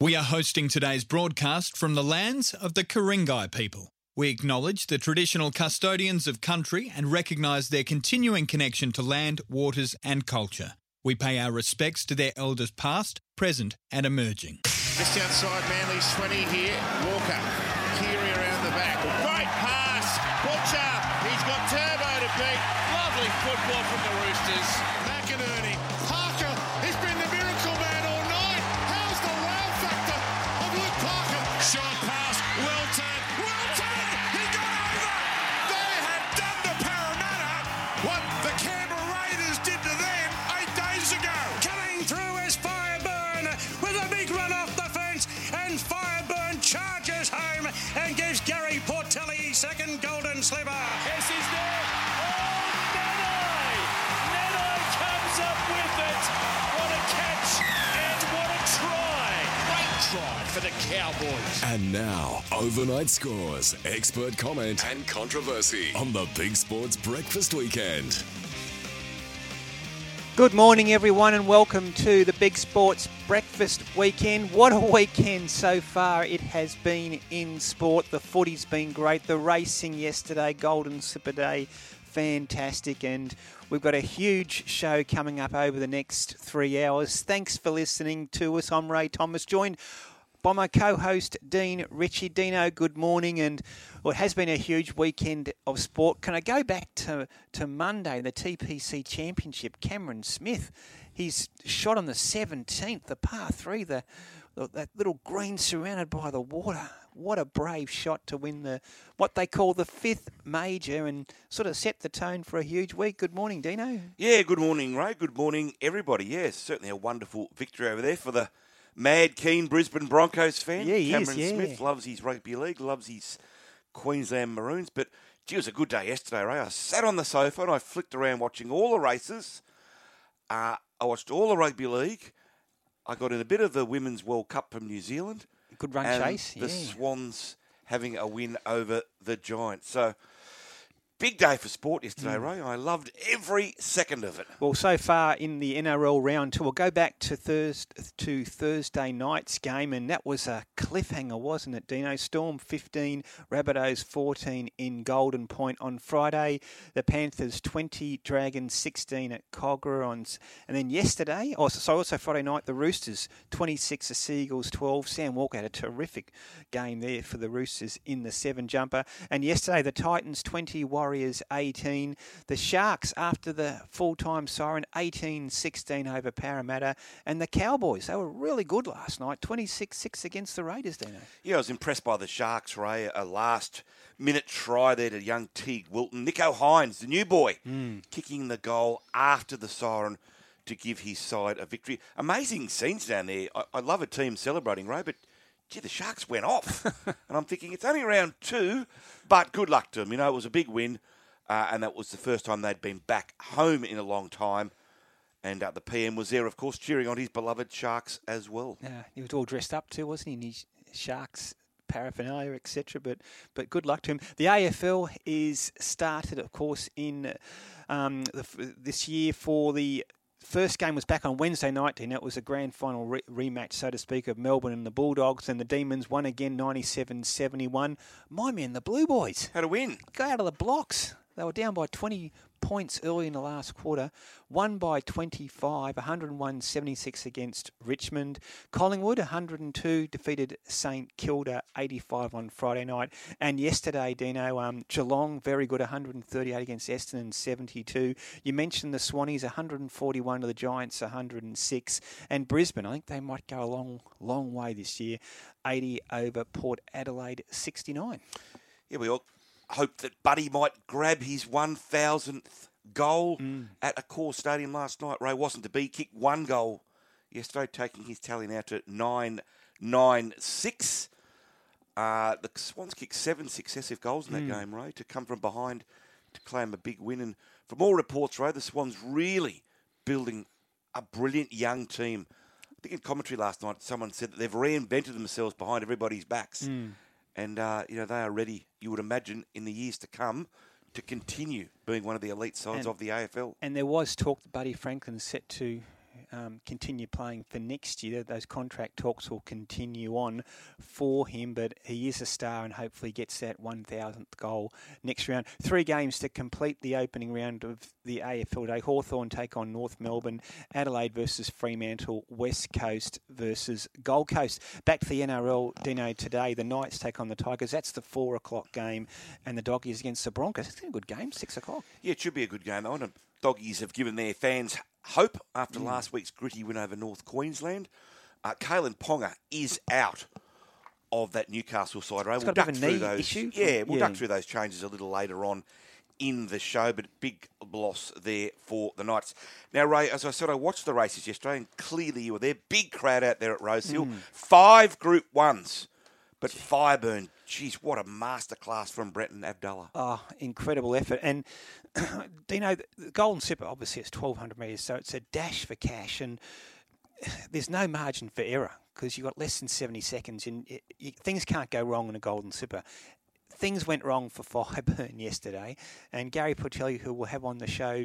We are hosting today's broadcast from the lands of the Ku-ring-gai people. We acknowledge the traditional custodians of country and recognise their continuing connection to land, waters, and culture. We pay our respects to their elders past, present, and emerging. Just outside Manly's 20 here. Walker. Keary around the back. Great pass. Butcher. He's got Turbo to beat. Lovely football from the Roosters. And now, overnight scores, expert comment, and controversy on the Big Sports Breakfast Weekend. Good morning, everyone, and welcome to the Big Sports Breakfast Weekend. What a weekend so far it has been in sport. The footy's been great. The racing yesterday, Golden Slipper Day, fantastic. And we've got a huge show coming up over the next three hours. Thanks for listening to us. I'm Ray Thomas, joined by my co-host Dean Ritchie. Dino, good morning, and well, it has been a huge weekend of sport. Can I go back to to Monday, the TPC Championship? Cameron Smith, he's shot on the 17th, the par three, the, the that little green surrounded by the water. What a brave shot to win the what they call the fifth major and sort of set the tone for a huge week. Good morning, Dino. Yeah, good morning, Ray. Good morning, everybody. Yes, certainly a wonderful victory over there for the mad, keen Brisbane Broncos fan. Yeah, he is, Cameron yeah. Smith loves his rugby league, loves his Queensland Maroons. But, gee, it was a good day yesterday, Ray. I sat on the sofa and I flicked around watching all the races. Uh, I watched all the rugby league. I got in a bit of the Women's World Cup from New Zealand. Good run chase. The yeah. Swans having a win over the Giants. So, big day for sport Mm. yesterday, Ray. I loved every second of it. Well, so far in the NRL round two, we'll go back to Thursday to Thursday night's game, and that was a cliffhanger, wasn't it, Dino? Storm 15, Rabbitohs 14 in Golden Point on Friday. The Panthers 20, Dragons 16 at Kogarah on, s- and then yesterday, oh, so also Friday night, the Roosters 26, the Seagulls 12. Sam Walker had a terrific game there for the Roosters in the seven jumper, and yesterday the Titans 20, Warriors 18. The Sharks, after the full time siren, 18 16 over Parramatta. And the Cowboys, they were really good last night, 26 6 against the Raiders, Dino. Yeah, I was impressed by the Sharks, Ray. A last minute try there to young Teig Wilton. Nicho Hynes, the new boy, hmm. kicking the goal after the siren to give his side a victory. Amazing scenes down there. I, I love a team celebrating, Ray, but gee, the Sharks went off. and I'm thinking it's only round two, but good luck to them. You know, it was a big win, uh, and that was the first time they'd been back home in a long time. And uh, the PM was there, of course, cheering on his beloved Sharks as well. Yeah, he was all dressed up too, wasn't he? Sharks paraphernalia, etc. But but good luck to him. The AFL is started, of course, in um, the, this year for the. First game was back on Wednesday night, and it was a grand final re- rematch, so to speak, of Melbourne and the Bulldogs, and the Demons won again 97 71. My men, the Blue Boys, Had a win. go out of the blocks. They were down by 20 points early in the last quarter, won by 25, 101 76 against Richmond. Collingwood, 102, defeated St Kilda 85 on Friday night. And yesterday, Dino, um, Geelong, very good, 138 against Essendon 72. You mentioned the Swannies, 141 to the Giants, 106. And Brisbane, I think they might go a long, long way this year, 80 over Port Adelaide 69. Yeah, we all hope that Buddy might grab his 1,000th goal mm. at Accor Stadium last night. Ray wasn't to be. Kicked one goal yesterday, taking his tally now to 996. Uh, the Swans kicked seven successive goals in that mm. game, Ray, to come from behind to claim a big win. And from all reports, Ray, the Swans really building a brilliant young team. I think in commentary last night, someone said that they've reinvented themselves behind everybody's backs. Mm. And, uh, you know, they are ready, you would imagine, in the years to come to continue being one of the elite sides And- of the AFL. And there was talk that Buddy Franklin's set to um, continue playing for next year. Those contract talks will continue on for him, but he is a star and hopefully gets that 1,000th goal next round. Three games to complete the opening round of the AFL Day. Hawthorn take on North Melbourne, Adelaide versus Fremantle, West Coast versus Gold Coast. Back to the NRL, Dino, today. The Knights take on the Tigers. That's the four o'clock game, and the Doggies against the Broncos. It's a good game, six o'clock. Yeah, it should be a good game. I know Doggies have given their fans hope after Mm. last week's gritty win over North Queensland. Uh, Kalyn Ponga is out of that Newcastle side. He's We'll duck bit of a through those. issue. Yeah, we'll Yeah. duck through those changes a little later on in the show, but big loss there for the Knights. Now, Ray, as I said, I watched the races yesterday, and clearly you were there. Big crowd out there at Rosehill. Mm. Five Group Ones, but Fireburn. Geez, what a masterclass from Brenton Avdulla. Oh, incredible effort. And, you know, the Golden Slipper obviously it's 1,200 metres, so it's a dash for cash. And there's no margin for error because you've got less than 70 seconds and it, you, things can't go wrong in a Golden Slipper. Things went wrong for Fireburn yesterday, and Gary Portelli, who we'll have on the show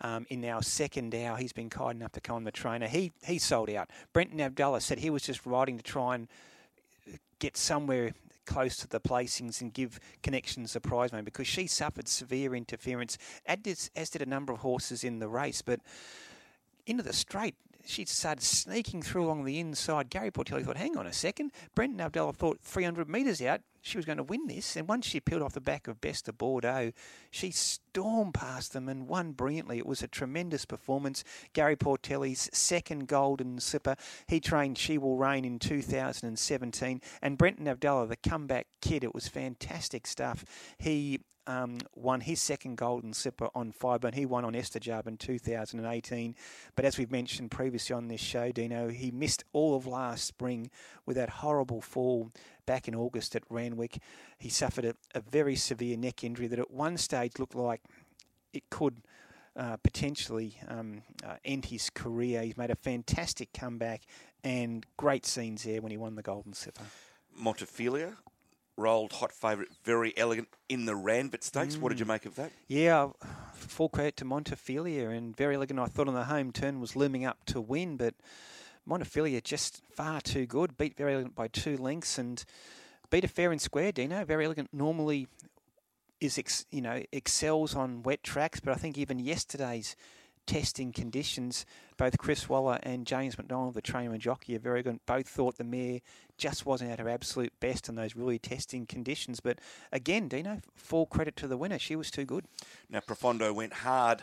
um, in our second hour, he's been kind enough to come on the trainer. He he sold out. Brenton Avdulla said he was just riding to try and get somewhere close to the placings and give connections a prize money because she suffered severe interference, as did, a number of horses in the race. But into the straight, she started sneaking through along the inside. Gary Portelli thought, hang on a second. Brenton Avdulla thought 300 metres out, she was going to win this. And once she peeled off the back of Best of Bordeaux, she stormed past them and won brilliantly. It was a tremendous performance. Gary Portelli's second golden slipper. He trained She Will Reign in 2017. And Brenton Avdulla, the comeback kid, it was fantastic stuff. He um, won his second golden slipper on Fireburn. He won on Estijaab in 2018. But as we've mentioned previously on this show, Dino, he missed all of last spring with that horrible fall back in August at Randwick. He suffered a, a very severe neck injury that at one stage looked like it could uh, potentially um, uh, end his career. He's made a fantastic comeback and great scenes there when he won the golden slipper. Montefilia rolled hot favourite, Verry Elleegant in the Ranvet Stakes. What did Mm. you make of that? Yeah, full credit to Montefilia and Verry Elleegant. I thought on the home turn was looming up to win, but Montefilia just far too good. Beat Verry Elleegant by two lengths and beat a fair and square. Dino Verry Elleegant normally is ex, you know excels on wet tracks, but I think even yesterday's testing conditions, both Chris Waller and James McDonald, the trainer and jockey, are very good. Both thought the mare just wasn't at her absolute best in those really testing conditions. But again, Dino, full credit to the winner. She was too good. Now, Profondo went hard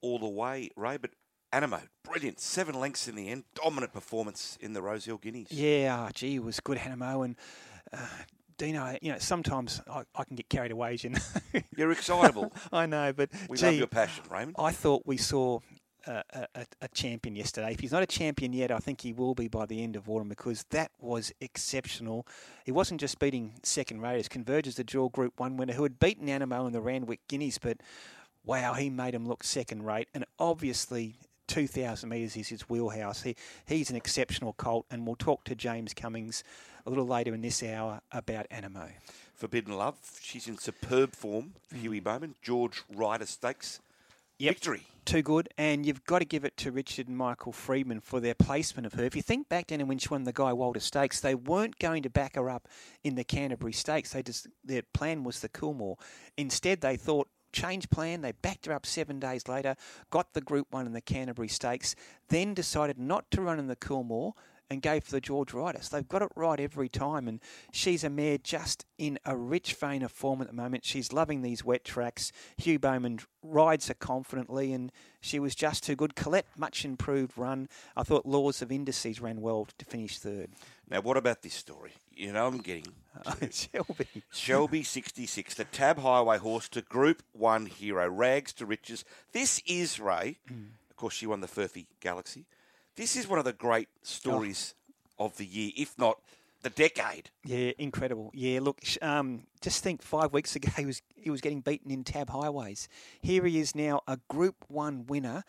all the way, Ray, but Anamoe, brilliant. Seven lengths in the end. Dominant performance in the Rosehill Guineas. Yeah, oh, gee, it was good, Anamoe. And uh, Dino, you know, sometimes I, I can get carried away, you know. You're excitable. I know, but We gee, love your passion, Raymond. I thought we saw a, a, champion yesterday. If he's not a champion yet, I think he will be by the end of autumn because that was exceptional. He wasn't just beating second raters. Converges the dual Group 1 winner who had beaten Anamoe in the Randwick Guineas, but wow, he made him look second rate. And obviously, 2,000 metres is his wheelhouse. He, he's an exceptional colt, and we'll talk to James Cummings a little later in this hour about Anamoe. Forbidden Love, she's in superb form. Hugh Bowman, George Ryder Stakes. Yep. Victory. Too good, and you've got to give it to Richard and Michael Freedman for their placement of her. If you think back then when she won the Guy Walter Stakes, they weren't going to back her up in the Canterbury Stakes. They just their plan was the Coolmore. Instead, they thought change plan. They backed her up seven days later, got the Group One in the Canterbury Stakes, then decided not to run in the Coolmore and gave for the George Ryder. So they've got it right every time. And she's a mare just in a rich vein of form at the moment. She's loving these wet tracks. Hugh Bowman rides her confidently, and she was just too good. Colette, much improved run. I thought Laws of Indices ran well to finish third. Now, what about this story? You know, I'm getting oh, Shelby. Shelby 66, the Tab Highway horse to Group 1 hero, rags to riches. This is, Ray, mm. of course, she won the Furphy Galaxy. This is one of the great stories of the year, if not the decade. Yeah, incredible. Yeah, look, um, just think five weeks ago he was he was getting beaten in tab highways. Here he is now, a Group One winner.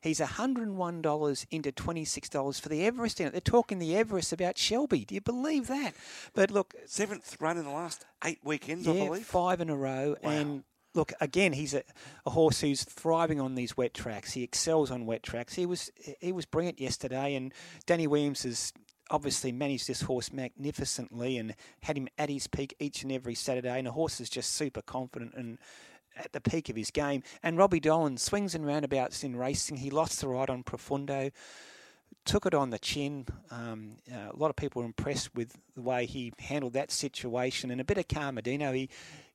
He's $101 into $26 for the Everest. In it. They're talking the Everest about Shelby. Do you believe that? But look, Seventh run in the last eight weekends, I yeah, believe. five in a row, Wow. and look, again, he's a, a horse who's thriving on these wet tracks. He excels on wet tracks. He was he was brilliant yesterday, and Danny Williams has obviously managed this horse magnificently and had him at his peak each and every Saturday. And the horse is just super confident and at the peak of his game. And Robbie Dolan swings and roundabouts in racing. He lost the ride on Profondo took it on the chin. Um, uh, a lot of people were impressed with the way he handled that situation and a bit of Carmadino. He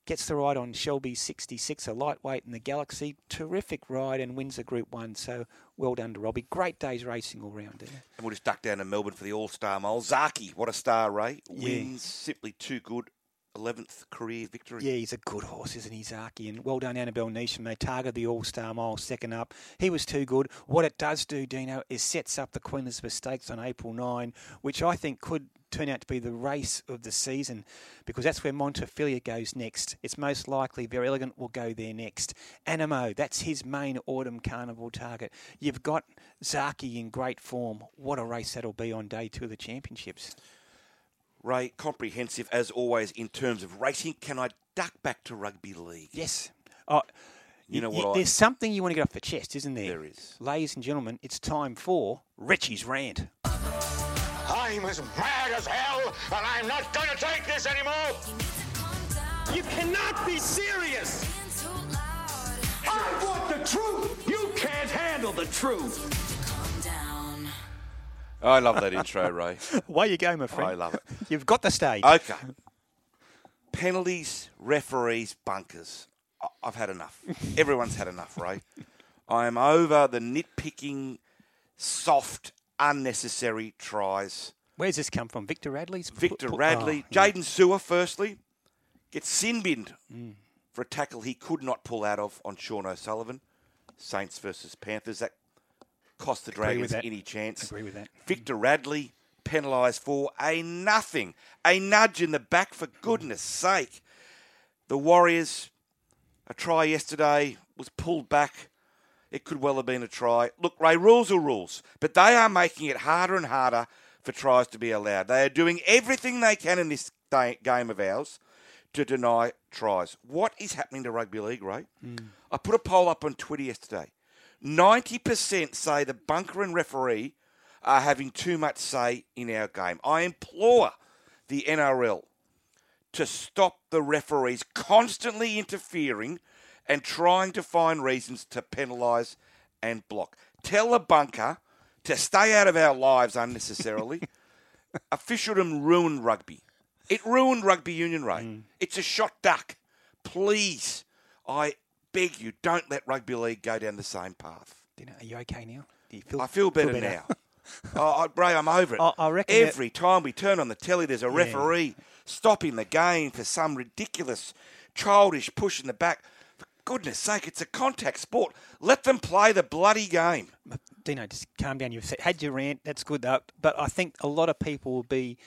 gets the ride on Shelby 66, a lightweight in the Galaxy. Terrific ride and wins the Group 1. So well done to Robbie. Great day's racing all round there. And we'll just duck down to Melbourne for the All Star Mile. Zaki, what a star, Ray. Yeah. Wins simply too good. 11th career victory. Yeah, he's a good horse, isn't he, Zaki? And well done, Annabelle Neesham. They targeted the All Star Mile second up. He was too good. What it does do, Dino, is sets up the Queen Elizabeth Stakes on April 9, which I think could turn out to be the race of the season because that's where Montefilia goes next. It's most likely Verry Elleegant will go there next. Anamoe, that's his main autumn carnival target. You've got Zaki in great form. What a race that'll be on day two of the championships. Ray, comprehensive as always in terms of racing. Can I duck back to rugby league? Yes. Oh, You know y- what I- There's something you want to get off the chest, isn't there? There is. Ladies and gentlemen, it's time for Richie's rant. I'm as mad as hell, and I'm not gonna take this anymore. You cannot be serious. I want the truth. You can't handle the truth. I love that intro, Ray. Away you go, my friend. I love it. You've got the stage. Okay. Penalties, referees, bunkers. I- I've had enough. Everyone's had enough, Ray. I am over the nitpicking, soft, unnecessary tries. Where's this come from? Victor Radley's? Victor pu- pu- Radley, oh, yeah. Jaydn Su'A, firstly, gets sin binned mm. for a tackle he could not pull out of on Sean O'Sullivan. Saints versus Panthers. That cost the Dragons any chance. Agree with that. Victor Radley penalised for a nothing, a nudge in the back for mm. goodness sake. The Warriors, a try yesterday was pulled back. It could well have been a try. Look, Ray, rules are rules, but they are making it harder and harder for tries to be allowed. They are doing everything they can in this day, game of ours to deny tries. What is happening to rugby league, Ray? Hmm. I put a poll up on Twitter yesterday. 90% say the bunker and referee are having too much say in our game. I implore the NRL to stop the referees constantly interfering and trying to find reasons to penalise and block. Tell the bunker to stay out of our lives unnecessarily. Officialdom ruined rugby. It ruined rugby union, Ray. Mm. It's a shot duck. Please, I beg you, don't let rugby league go down the same path. Dino, are you okay now? Do you feel, I feel better, now. oh, I, Ray, I'm over it. I- I reckon that- Every time we turn on the telly, there's a referee stopping the game for some ridiculous, childish push in the back. For goodness sake, it's a contact sport. Let them play the bloody game. Dino, just calm down. You've had your rant. That's good, though. But I think a lot of people will be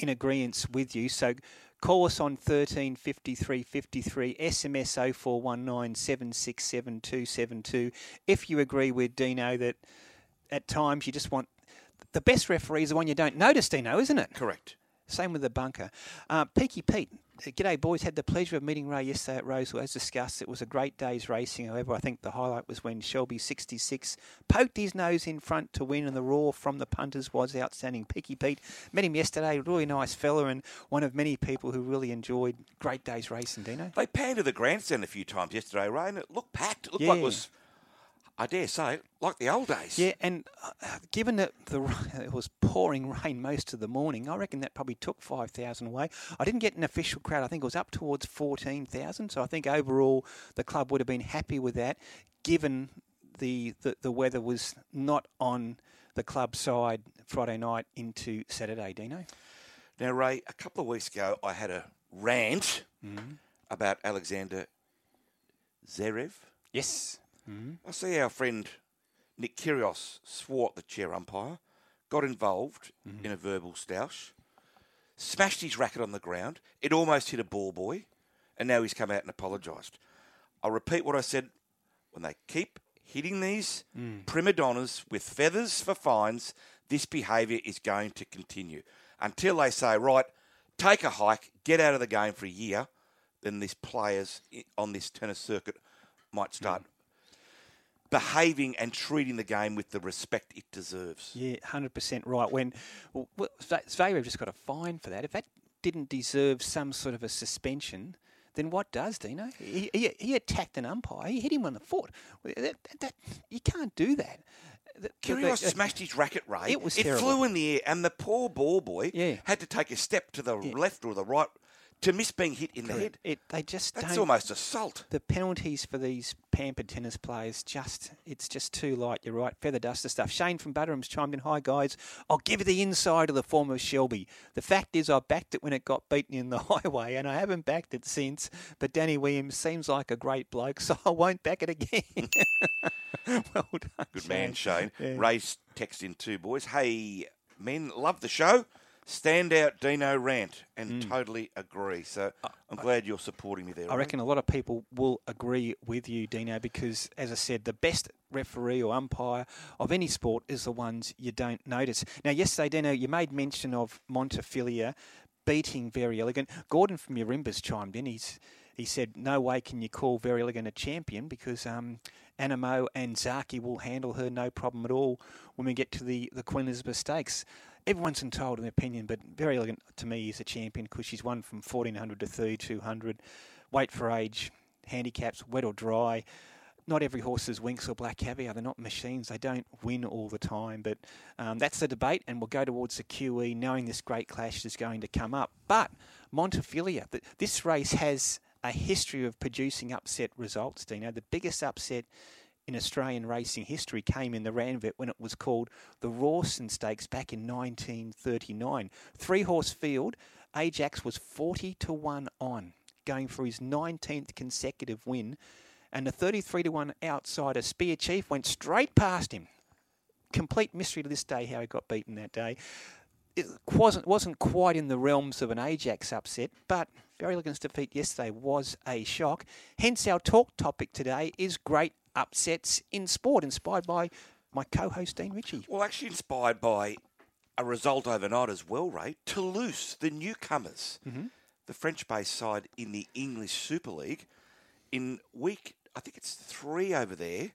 in agreement with you. So call us on 13 53 53, SMS 0419 767 272 if you agree with Dino that at times you just want. The best referee is the one you don't notice, Dino, isn't it? Correct. Same with the bunker. Uh, Peaky Pete, g'day boys. Had the pleasure of meeting Ray yesterday at uh, Rosehill. As discussed, it was a great day's racing. However, I think the highlight was when Shelby 66 poked his nose in front to win, and the roar from the punters was outstanding. Picky Pete met him yesterday. Really nice fella, and one of many people who really enjoyed great day's racing. Dino. They panned to the grandstand a few times yesterday, Ray, and it looked packed. It looked like it was, I dare say, like the old days. Yeah, and uh, given that the it was pouring rain most of the morning, I reckon that probably took five thousand away. I didn't get an official crowd. I think it was up towards fourteen thousand. So I think overall the club would have been happy with that, given the, the the weather was not on the club side Friday night into Saturday. Dino. Now, Ray, a couple of weeks ago, I had a rant Mm-hmm. about Alexander Zverev. Yes. Mm-hmm. I see our friend Nick Kyrgios swore at the chair umpire, got involved mm-hmm. in a verbal stoush, smashed his racket on the ground. It almost hit a ball boy, and now he's come out and apologised. I'll repeat what I said when they keep hitting these mm. prima donnas with feathers for fines, this behaviour is going to continue until they say, right, take a hike, get out of the game for a year. then these players on this tennis circuit might start mm. Behaving and treating the game with the respect it deserves. Yeah, hundred percent right. When well, well, Zve- Zverev just got a fine for that. If that didn't deserve some sort of a suspension, then what does Dino? He, he, he attacked an umpire. He hit him on the foot. That, that, you can't do that. Kyrgios uh, smashed his racket, Ray. It was It terrible. flew in the air, and the poor ball boy Yeah. had to take a step to the left or the right to miss being hit in the head. It, they just That's don't. almost assault. the penalties for these pampered tennis players just it's just too light. You're right. Feather duster stuff. Shane from Butterham's chimed in. Hi guys, I'll give you the inside of the form of Shelby. The fact is, I backed it when it got beaten in the highway, and I haven't backed it since. But Danny Williams seems like a great bloke, so I won't back it again. well done, Good man, Shane. Shane. Yeah. Ray's text in two boys. Hey, men, love the show. Standout Dino rant, and totally agree. So I'm glad you're supporting me there. Mm. I reckon a lot of people will agree with you, Dino, because as I said, the best referee or umpire of any sport is the ones you don't notice. Now, yesterday, Dino, you made mention of Montefilia beating Verry Elleegant. Gordon from Yarimbas chimed in. He's he said, "No way can you call Verry Elleegant a champion because um, Anamoe and Zaki will handle her no problem at all when we get to the the Queen Elizabeth Stakes." Everyone's entitled an opinion, but Verry Elleegant to me is a champion because she's won from 1400 to 3200. Weight for age, handicaps, wet or dry. Not every horse is Winks or Black Caviar. They're not machines. They don't win all the time. But um, that's the debate, and we'll go towards the QE knowing this great clash is going to come up. But Montefilia, th- this race has a history of producing upset results, Dino. The biggest upset in Australian racing history came in the Ranvet when it was called the Rawson Stakes back in 1939. Three horse field, Ajax was 40 to 1 on, going for his 19th consecutive win. And the 33 to 1 outsider Spear Chief went straight past him. Complete mystery to this day how he got beaten that day. It wasn't wasn't quite in the realms of an Ajax upset, but Verry Elleegant's defeat yesterday was a shock. Hence, our talk topic today is great upsets in sport, inspired by my co-host Dean Ritchie. Well, actually inspired by a result overnight as well, Ray. Toulouse, the newcomers, mm-hmm. the French-based side in the English Super League, in week I think it's three over there,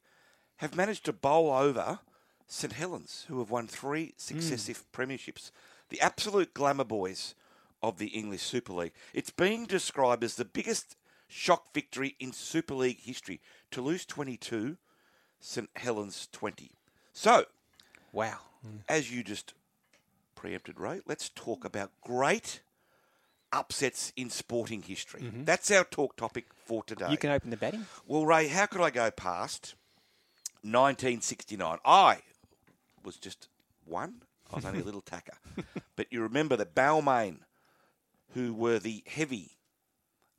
have managed to bowl over St Helens, who have won three mm. successive premierships. The absolute glamour boys of the English Super League. It's being described as the biggest shock victory in Super League history. Toulouse 22, St Helens 20. So, Wow. as you just preempted, Ray, let's talk about great upsets in sporting history. Mm-hmm. That's our talk topic for today. You can open the batting. Well, Ray, how could I go past 1969? I was just one. I was only a little tacker. But you remember the Balmain, who were the heavy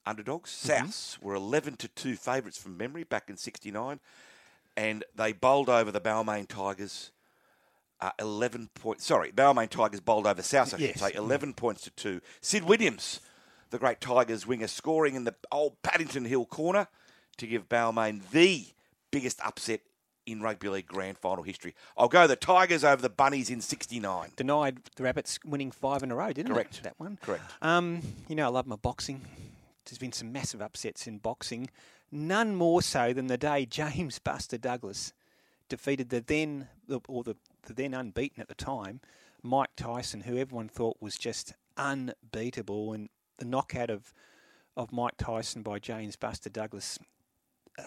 underdogs. Souths were 11 to 2 favourites from memory back in 69. And they bowled over the Balmain Tigers uh, 11 points. Sorry, Balmain Tigers bowled over South, I should say, 11 points to 2. Sid Williams, the great Tigers winger, scoring in the old Paddington Hill corner to give Balmain the biggest upset in rugby league grand final history. I'll go the Tigers over the Bunnies in 69. Denied the Rabbits winning five in a row, didn't Correct. it? That one. Correct. Um, you know, I love my boxing. There's been some massive upsets in boxing. None more so than the day James Buster Douglas defeated the then, or the, the then unbeaten at the time, Mike Tyson, who everyone thought was just unbeatable. And the knockout of, of Mike Tyson by James Buster Douglas,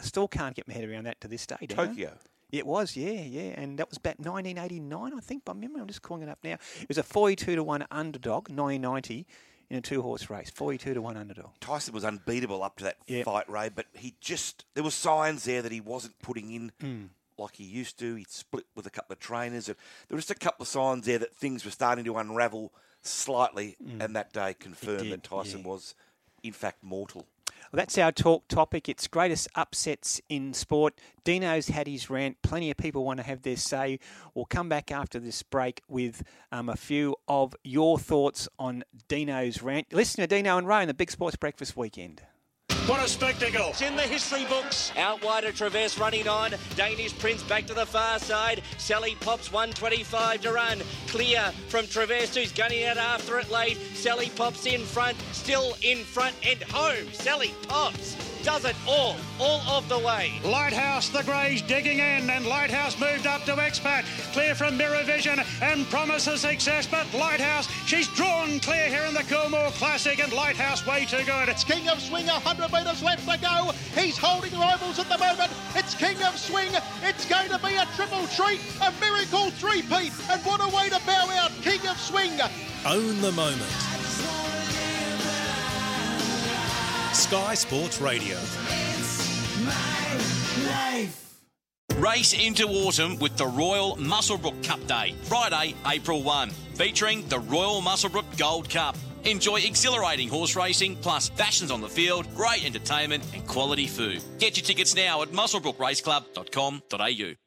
still can't get my head around that to this day. Tokyo. It was, yeah, yeah, and that was back 1989, I think, by memory. I'm just calling it up now. It was a 42 to one underdog, 1990, in a two-horse race. 42 to one underdog. Tyson was unbeatable up to that Yep. fight, Ray, but he just there were signs there that he wasn't putting in Hmm. like he used to. He'd split with a couple of trainers, and there were just a couple of signs there that things were starting to unravel slightly. And that day confirmed did, that Tyson yeah. was, in fact, mortal. Well, that's our talk topic. It's greatest upsets in sport. Dino's had his rant. Plenty of people want to have their say. We'll come back after this break with um, a few of your thoughts on Dino's rant. Listen to Dino and Ray on the Big Sports Breakfast Weekend. What a spectacle. It's in the history books. Out wide of Traverse running on. Danish Prince back to the far side. Sally pops 125 to run. Clear from Traverse who's gunning out after it late. Sally pops in front. Still in front and home. Sally pops. Does it all. All of the way. Lighthouse, the Greys digging in, and Lighthouse moved up to expat. Clear from Mirror Vision and promises success, but Lighthouse, she's drawn clear here in the Coolmore Classic, and Lighthouse way too good. It's King of Swing, 100 metres left to go. He's holding rivals at the moment. It's King of Swing. It's going to be a triple treat, a miracle three-peat, and what a way to bow out King of Swing. Own the moment. Sky Sports Radio. Race into autumn with the Royal Muswellbrook Cup Day, Friday, April 1, featuring the Royal Muswellbrook Gold Cup. Enjoy exhilarating horse racing, plus fashions on the field, great entertainment, and quality food. Get your tickets now at muswellbrookraceclub.com.au.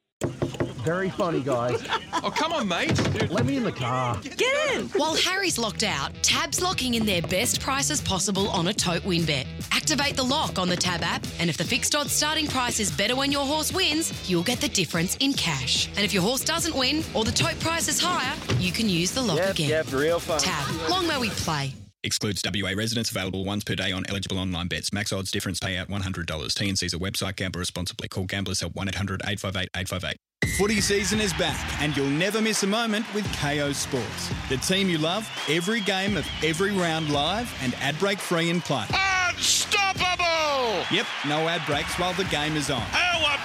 Very funny, guys. oh, come on, mate. Let me in the car. Get in! While Harry's locked out, Tab's locking in their best prices possible on a tote win bet. Activate the lock on the Tab app, and if the fixed odds starting price is better when your horse wins, you'll get the difference in cash. And if your horse doesn't win or the tote price is higher, you can use the lock Yep, again. yep, real fun. Tab. Long may we play. Excludes WA residents available once per day on eligible online bets. Max odds difference payout $100. TNC's a website. Gamble responsibly. Call Gamblers Help 1 800 858 858. Footy season is back, and you'll never miss a moment with Kayo Sports. The team you love, every game of every round live, and ad break free in play. Unstoppable! Yep, no ad breaks while the game is on. How about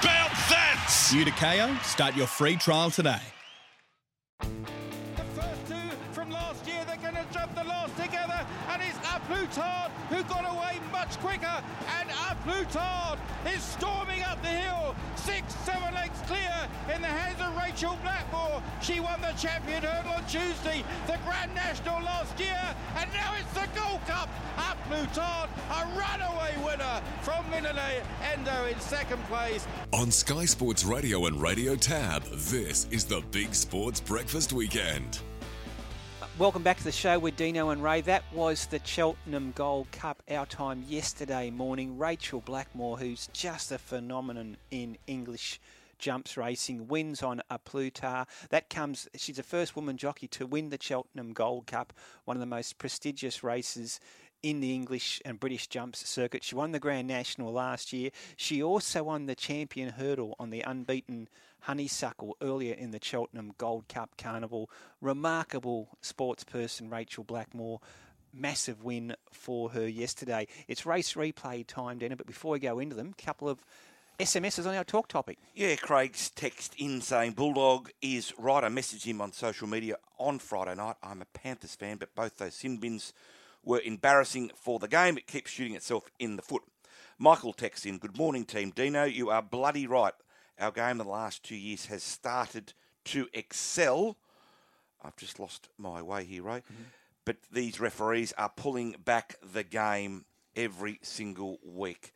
that? New to Kayo? Start your free trial today. It's A Plus Tard who got away much quicker, and uh, A Plus Tard is storming up the hill, six, seven lengths clear in the hands of Rachel Blackmore. She won the champion hurdle on Tuesday, the Grand National last year, and now it's the Gold Cup. Uh, A Plus Tard, a runaway winner from Minella Indo in second place. On Sky Sports Radio and Radio Tab, this is the Big Sports Breakfast Weekend. Welcome back to the show with Dino and Ray. That was the Cheltenham Gold Cup, our time yesterday morning. Rachel Blackmore, who's just a phenomenon in English jumps racing, wins on A Plus Tard. That comes, she's the first woman jockey to win the Cheltenham Gold Cup, one of the most prestigious races in the English and British jumps circuit. She won the Grand National last year. She also won the champion hurdle on the unbeaten Honeysuckle earlier in the Cheltenham Gold Cup Carnival. Remarkable sports person, Rachel Blackmore. Massive win for her yesterday. It's race replay time, Dana, but before we go into them, a couple of SMSs on our talk topic. Yeah, Craig's text in saying Bulldog is right. I messaged him on social media on Friday night. I'm a Panthers fan, but both those sin bins were embarrassing for the game. It keeps shooting itself in the foot. Michael texts in, Good morning, Team Dino. You are bloody right. Our game in the last two years has started to excel. I've just lost my way here, Ray. But these referees are pulling back the game every single week.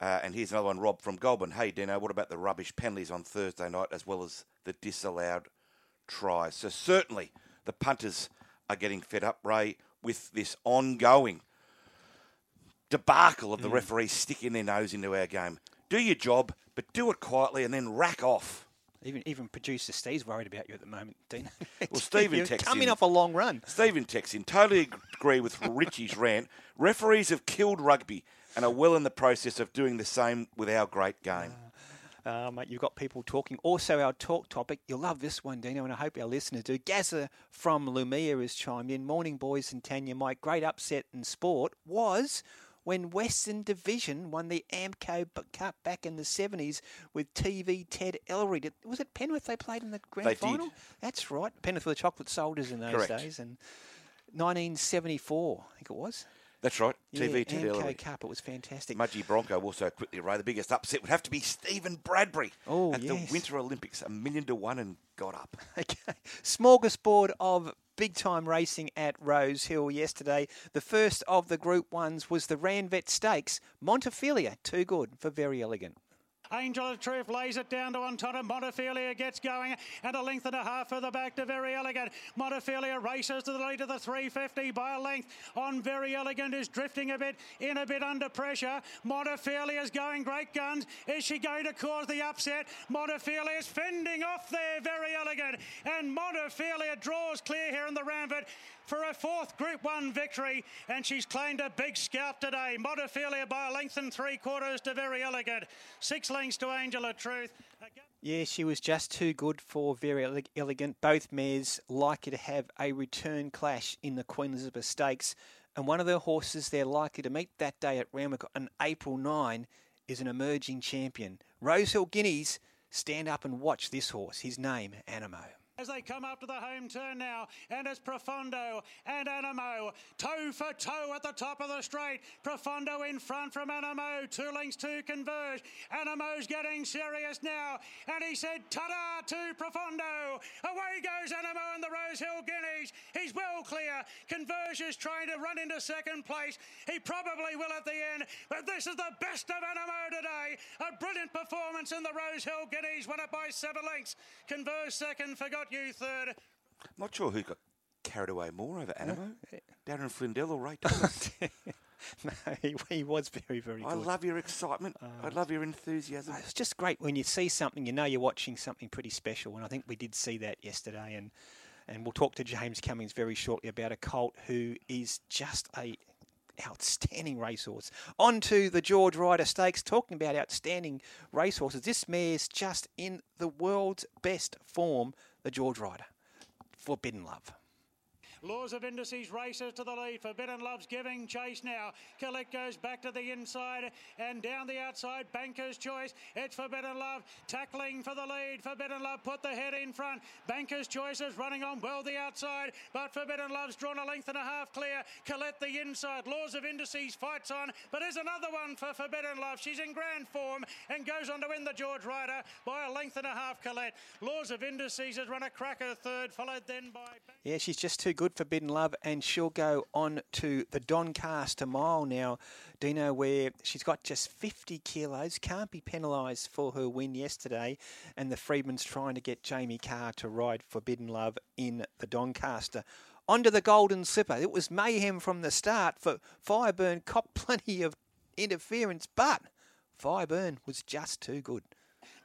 Uh, and here's another one, Rob from Goulburn. Hey, Dino, what about the rubbish penalties on Thursday night as well as the disallowed tries? So certainly the punters are getting fed up, Ray, with this ongoing debacle of the referees sticking their nose into our game. Do your job, but do it quietly and then rack off. Even even producer Steve's worried about you at the moment, Dino. Well, Stephen texts coming in- off a long run. Stephen texts in, totally agree with Richie's rant. Referees have killed rugby and are well in the process of doing the same with our great game. Uh, mate, you've got people talking. Also, our talk topic, you'll love this one, Dino, and I hope our listeners do. Gaza from Leumeah has chimed in. Morning, boys and Tanya. Mike, great upset in sport was when Western Division won the Amco Cup back in the 70s with TV Ted Ellery. Did, was it Penrith they played in the grand They did. final? That's right. Penrith were the chocolate soldiers in those Correct. days. And 1974, I think it was. That's right. Yeah, TV Ted Amco Ellery. Cup. It was fantastic. Mudgee Bronco also quickly, Ray. The biggest upset would have to be Stephen Bradbury Oh, at yes. the Winter Olympics. A million to one and got up. Okay. Smorgasbord of big time racing at Rose Hill yesterday. The first of the Group Ones was the Ranvet Stakes. Montefilia, too good for Verry Elleegant. Angel of Truth lays it down to Antona. Montefilia gets going, and a length and a half further back to Verry Elleegant. Montefilia races to the lead of the 350 by a length. On Verry Elleegant is drifting a bit, in a bit under pressure. Montefilia is going great guns. Is she going to cause the upset? Montefilia is fending off there, Verry Elleegant, and Montefilia draws clear here in the Ranvet for a fourth Group 1 victory, and she's claimed a big scalp today. Montefilia by a length and three quarters to Verry Elleegant. Six lengths to Angel of Truth. Yeah, she was just too good for very ele- elegant. Both mares likely to have a return clash in the Queen Elizabeth Stakes, and one of their horses they're likely to meet that day at Randwick on April 9 is an emerging champion. Rosehill Guineas, stand up and watch this horse. His name, Anamoe. As they come up to the home turn now, and it's Profondo and Anamoe toe for toe at the top of the straight. Profondo in front from Anamoe, two lengths to converge. Anamoe's getting serious now, and he said, "Ta-da to Profondo." Away goes Anamoe and the Rosehill Guineas. He's well clear. Converge is trying to run into second place. He probably will at the end, but this is the best of Anamoe today. A brilliant performance in the Rosehill Guineas, won it by seven lengths. Converge second, forgot you third. Not sure who got carried away more over Anamoe, Darren Flindell or Ray Thomas. no, he, he was very, very good. I love your excitement. Um, I love your enthusiasm. It's just great when you see something, you know you're watching something pretty special, and I think we did see that yesterday. And and we'll talk to James Cummings very shortly about a colt who is just a outstanding racehorse. On to the George Ryder Stakes, talking about outstanding racehorses. This mare's just in the world's best form, the George Ryder. Forbidden Love. Laws of Indices races to the lead. Forbidden Love's giving chase now. Collect goes back to the inside and down the outside. Banker's Choice. It's Forbidden Love tackling for the lead. Forbidden Love put the head in front. Banker's Choice is running on well the outside, but Forbidden Love's drawn a length and a half clear. Colette the inside. Laws of Indices fights on, but there's another one for Forbidden Love. She's in grand form and goes on to win the George Ryder by a length and a half. Colette. Laws of Indices has run a cracker third, followed then by. Yeah, she's just too good Forbidden Love, and she'll go on to the Doncaster Mile now, Dino, where she's got just 50 kilos, can't be penalised for her win yesterday, and the Freedman's trying to get Jamie Kah to ride Forbidden Love in the Doncaster. Onto the Golden Slipper. It was mayhem from the start, for Fireburn copped plenty of interference, but Fireburn was just too good.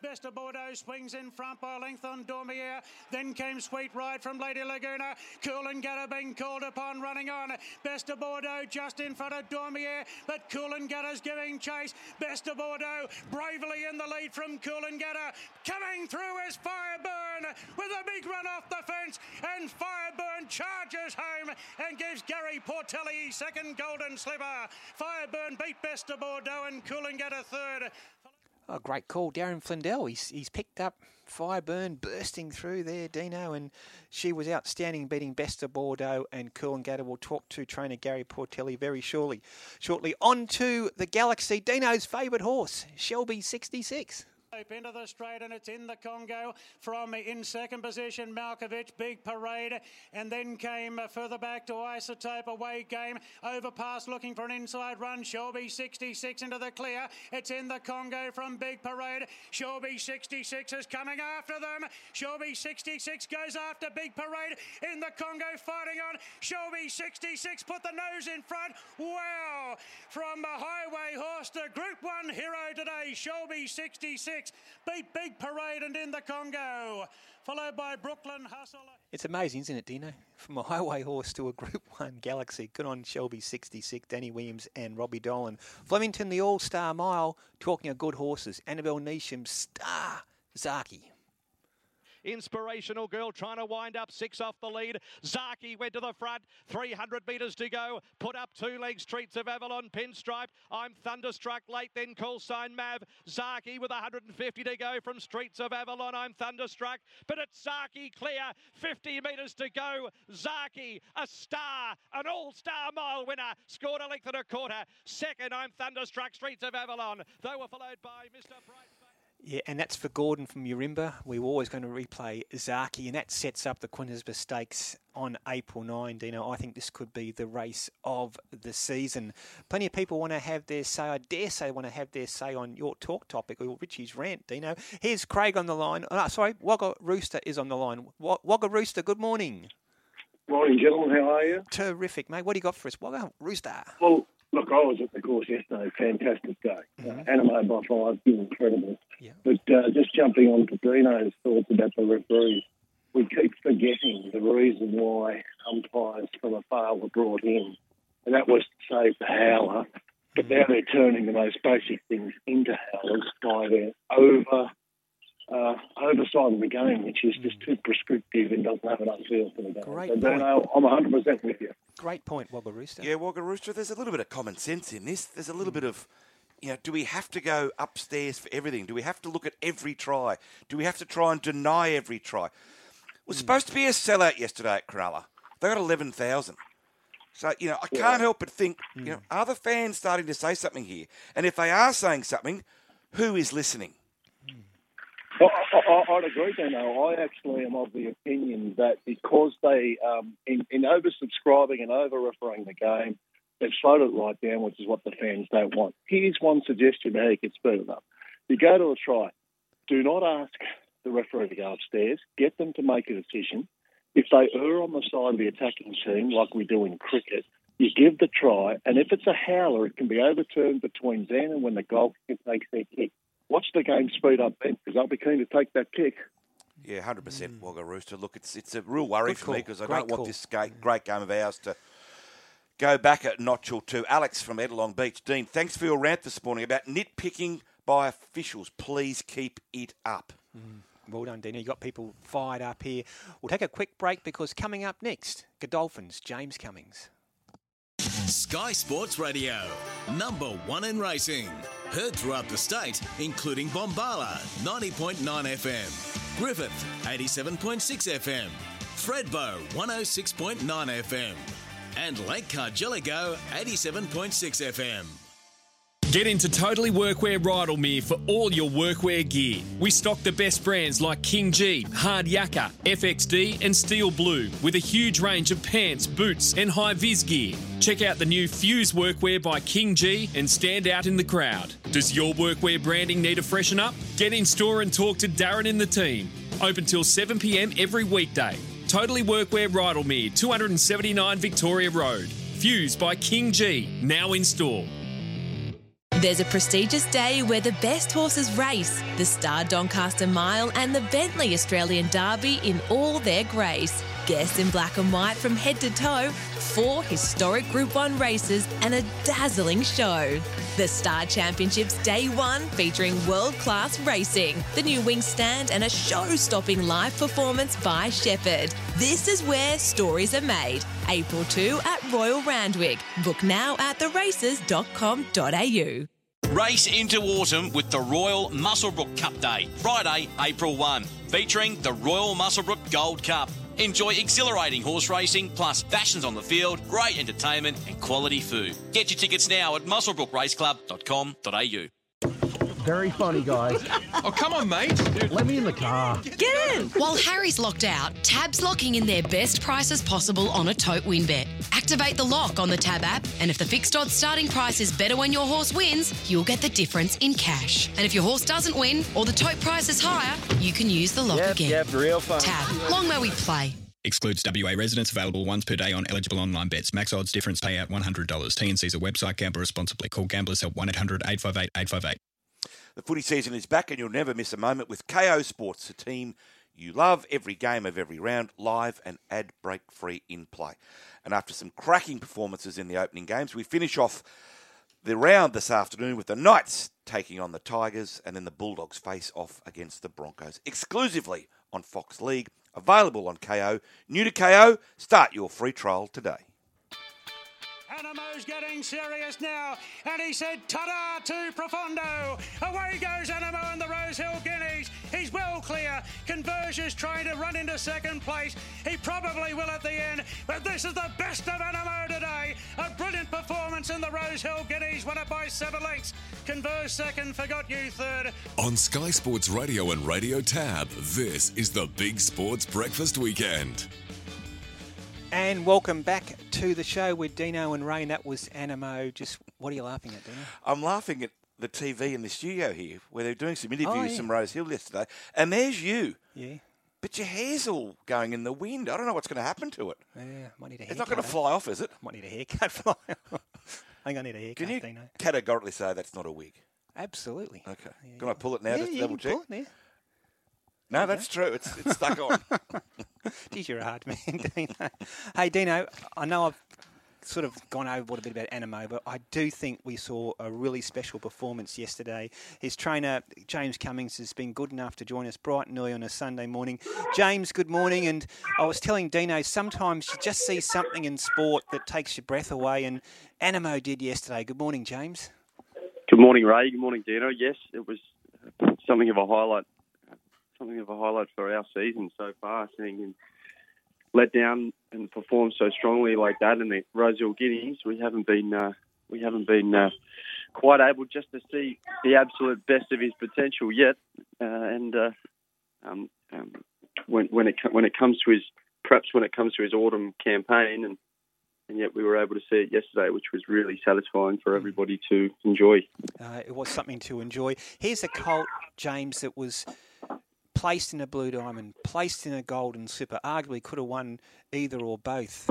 Best of Bordeaux swings in front by length on Dormier. Then came Sweet Ride from Lady Laguna. Coolangatta being called upon running on. Best of Bordeaux just in front of Dormier, but Coolangatta's giving chase. Best of Bordeaux bravely in the lead from Coolangatta. Coming through is Fireburn with a big run off the fence, and Fireburn charges home and gives Gary Portelli second golden slipper. Fireburn beat Best of Bordeaux and Coolangatta third. Oh, great call, Darren Flindell. He's he's picked up Fireburn bursting through there, Dino, and she was outstanding, beating Best of Bordeaux and Coolangatta. We'll talk to trainer Gary Portelli very shortly. Shortly on to the Galaxy, Dino's favourite horse, Shelby 66. Into the straight and it's in the Congo from in second position Malkovich big parade and then came further back to Isotope away game overpass looking for an inside run. Shelby 66 into the clear. It's in the Congo from big parade. Shelby 66 is coming after them. Shelby 66 goes after big parade in the Congo fighting on. Shelby 66 put the nose in front. Wow! From a highway horse to group 1 hero today Shelby 66 beat Big Parade and in the Congo, followed by Brooklyn Hustle. It's amazing, isn't it, Dino? From a highway horse to a Group 1 Galaxy. Good on Shelby 66, Danny Williams and Robbie Dolan. Flemington, the All Star Mile, talking of good horses. Annabelle Neesham, Star Zaki. Inspirational girl trying to wind up six off the lead. Zaki went to the front. 300 metres to go. Put up two legs. Streets of Avalon pinstripe. I'm thunderstruck late. Then call sign Mav. Zaki with 150 to go from Streets of Avalon. I'm thunderstruck. But it's Zaki clear. 50 metres to go. Zaki, a star, an all-star mile winner. Scored a length and a quarter. Second, I'm thunderstruck. Streets of Avalon. They were followed by Mr. Bright. Yeah, and that's for Gordon from Urimba. We're always going to replay Zaki, and that sets up the Quinnesba Stakes on April 9. Dino, I think this could be the race of the season. Plenty of people want to have their say. I dare say want to have their say on your talk topic or Richie's rant. Dino, here's Craig on the line. Oh, sorry, Wagga Rooster is on the line. Wagga Rooster, good morning. Morning, gentlemen. How are you? Terrific, mate. What do you got for us? Wagga Rooster. Well, Look, I was at the course yesterday. Fantastic day. Mm-hmm. Uh, Anamoe by five, incredible. Yeah. But uh, just jumping on to Dino's thoughts about the referees, we keep forgetting the reason why umpires from afar were brought in, and that was to save the howler. But now they're turning the most basic things into howlers by their over uh, oversight of the game, which is just too prescriptive and doesn't have enough feel for the game. Great so, point. I'm 100% with you. Great point, Wagga Rooster. Yeah, Wagga Rooster, there's a little bit of common sense in this. There's a little mm. bit of, you know, do we have to go upstairs for everything? Do we have to look at every try? Do we have to try and deny every try? It was mm. supposed to be a sellout yesterday at Cronulla. They got 11,000. So, you know, I yeah. can't help but think, mm. you know, are the fans starting to say something here? And if they are saying something, who is listening? I, would agree, Dano. I actually am of the opinion that because they, um, in, in oversubscribing and over referring the game, they've slowed it right down, which is what the fans don't want. Here's one suggestion how you can speed it up. You go to a try, do not ask the referee to go upstairs, get them to make a decision. If they err on the side of the attacking team, like we do in cricket, you give the try, and if it's a howler, it can be overturned between then and when the goalkeeper takes their kick watch the game speed up then because I'll be keen to take that kick. Yeah, hundred percent, Wagga Rooster. Look, it's it's a real worry Good for call. me because I great don't call. want this great, great game of ours to go back a notch or two. Alex from Ettalong Beach, Dean, thanks for your rant this morning about nitpicking by officials. Please keep it up. Mm. Well done, Dina. You got people fired up here. We'll take a quick break because coming up next, Godolphin's, James Cummings. Sky Sports Radio, number one in racing. Heard throughout the state, including Bombala, 90.9 FM, Griffith, 87.6 FM, Thredbo, 106.9 FM, and Lake Cargelligo, 87.6 FM. Get into Totally Workwear Rydalmere for all your workwear gear. We stock the best brands like King Gee, Hard Yakka, FXD, and Steel Blue, with a huge range of pants, boots, and high vis gear. Check out the new Fuse Workwear by King Gee and stand out in the crowd. Does your workwear branding need a freshen up? Get in store and talk to Darren and the team. Open till 7 pm every weekday. Totally Workwear Rydalmere, 279 Victoria Road. Fuse by King Gee, now in store. There's a prestigious day where the best horses race the Star Doncaster Mile and the Bentley Australian Derby in all their grace. Guests in black and white from head to toe, four historic Group 1 races, and a dazzling show. The Star Championships Day 1 featuring world class racing, the new wing stand, and a show stopping live performance by Shepherd. This is where stories are made. April 2 at Royal Randwick. Book now at theraces.com.au. Race into autumn with the Royal Muswellbrook Cup Day, Friday, April 1, featuring the Royal Muswellbrook Gold Cup. Enjoy exhilarating horse racing, plus fashions on the field, great entertainment, and quality food. Get your tickets now at muswellbrookraceclub.com.au. Very funny, guys. oh, come on, mate. Let me in the car. Get in! While Harry's locked out, Tab's locking in their best prices possible on a tote win bet. Activate the lock on the Tab app, and if the fixed odds starting price is better when your horse wins, you'll get the difference in cash. And if your horse doesn't win, or the tote price is higher, you can use the lock yep, again. Yep, real fun. Tab, long may we play. Excludes WA residents available once per day on eligible online bets. Max odds difference payout $100. TNC's a website. Gamble responsibly. Call Gamblers Help 1 800 858 858. The footy season is back, and you'll never miss a moment with Kayo Sports, the team you love. Every game of every round, live and ad break free in play. And after some cracking performances in the opening games, we finish off the round this afternoon with the Knights taking on the Tigers, and then the Bulldogs face off against the Broncos exclusively on Fox League. Available on Kayo. New to Kayo, start your free trial today. Anamoe's getting serious now, and he said, ta-da to Profondo. Away goes Anamoe and the Rosehill Guineas. He's well clear. Conversion's trying to run into second place. He probably will at the end, but this is the best of Anamoe today. A brilliant performance in the Rosehill Guineas, won it by seven lengths. Converse second, Forgot You third. On Sky Sports Radio and Radio Tab, this is the Big Sports Breakfast Weekend. And welcome back to the show with Dino and Ray. That was Anamoe. Just what are you laughing at, Dino? I'm laughing at the TV in the studio here where they're doing some interviews Oh, yeah. from Rosehill yesterday, and there's you. Yeah. But your hair's all going in the wind. I don't know what's going to happen to it. Yeah, might need a haircut. It's not going to eh? fly off, is it? Might need a haircut. Fly. I think I need a haircut, Can you Dino. categorically say that's not a wig? Absolutely. Okay. Can I pull it now yeah, just double check? pull it. No, that's true. It's, it's stuck on. Geez, you're a hard man, Dino. Hey, Dino, I know I've sort of gone over a bit about Anamoe, but I do think we saw a really special performance yesterday. His trainer, James Cummings, has been good enough to join us bright and early on a Sunday morning. James, good morning. And I was telling Dino, sometimes you just see something in sport that takes your breath away, and Anamoe did yesterday. Good morning, James. Good morning, Ray. Good morning, Dino. Yes, it was something of a highlight, something of a highlight for our season so far. Seeing him let down and perform so strongly like that in the Rosehill Guineas, we haven't been uh, we haven't been uh, quite able just to see the absolute best of his potential yet. Uh, and uh, um, um, when when it when it comes to his perhaps when it comes to his autumn campaign and and yet we were able to see it yesterday, which was really satisfying for everybody to enjoy. Uh, it was something to enjoy. Here's a colt, James, that was placed in a blue diamond, placed in a golden slipper. Arguably could have won either or both.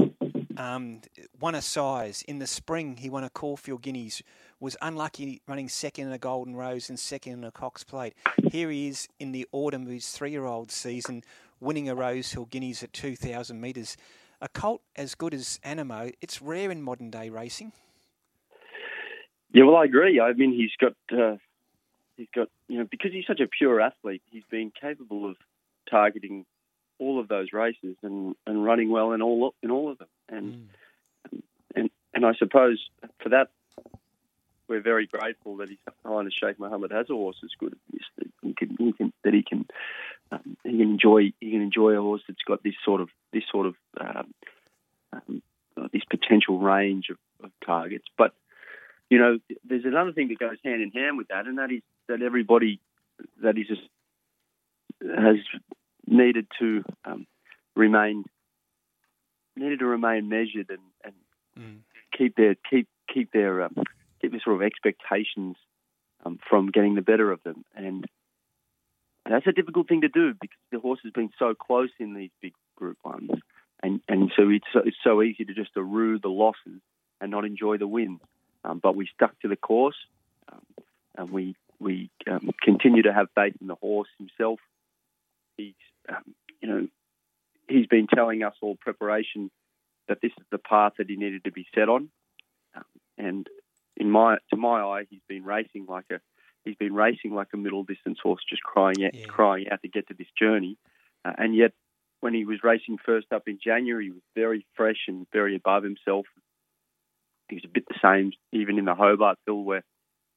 Um, won a size in the spring. He won a Caulfield Guineas. Was unlucky running second in a Golden Rose and second in a Cox Plate. Here he is in the autumn of his three-year-old season, winning a Rosehill Guineas at 2,000 metres. A colt as good as Anamoe, it's rare in modern day racing. Yeah, well, I agree. I mean, he's got uh, he's got you know because he's such a pure athlete, he's been capable of targeting all of those races and, and running well in all in all of them. And and and I suppose for that, we're very grateful that His Highness Sheikh Mohammed has a horse as good as this. That he can, he can that he can um, he can enjoy he can enjoy a horse that's got this sort of this sort of um, um, this potential range of, of targets, but you know, there's another thing that goes hand in hand with that, and that is that everybody that is just has needed to um, remain needed to remain measured and, and keep their keep keep their um, keep their sort of expectations um, from getting the better of them, and that's a difficult thing to do because the horse has been so close in these big group ones, and and so it's so, it's so easy to just rue the losses and not enjoy the wins. Um, but we stuck to the course, um, and we we um, continue to have faith in the horse himself. He's um, you know he's been telling us all preparation that this is the path that he needed to be set on, um, and in my to my eye, he's been racing like a he's been racing like a middle distance horse, just crying out crying out to get to this journey, uh, and yet. When he was racing first up in January, he was very fresh and very above himself he was a bit the same even in the Hobartville where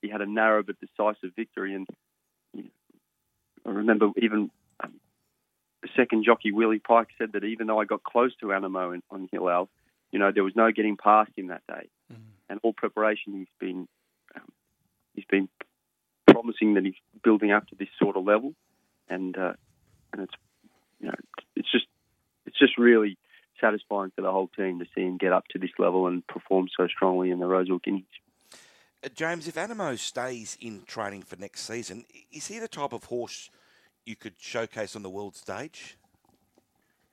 he had a narrow but decisive victory. And you know, I remember even um, the second jockey Willie Pike said that even though I got close to Anamoe in, on Hill Al, you know there was no getting past him that day. And all preparation he's been um, he's been promising that he's building up to this sort of level, and uh, and it's you know it's just it's just really satisfying for the whole team to see him get up to this level and perform so strongly in the Rosehill Guineas. Uh, James, if Anamoe stays in training for next season, is he the type of horse you could showcase on the world stage?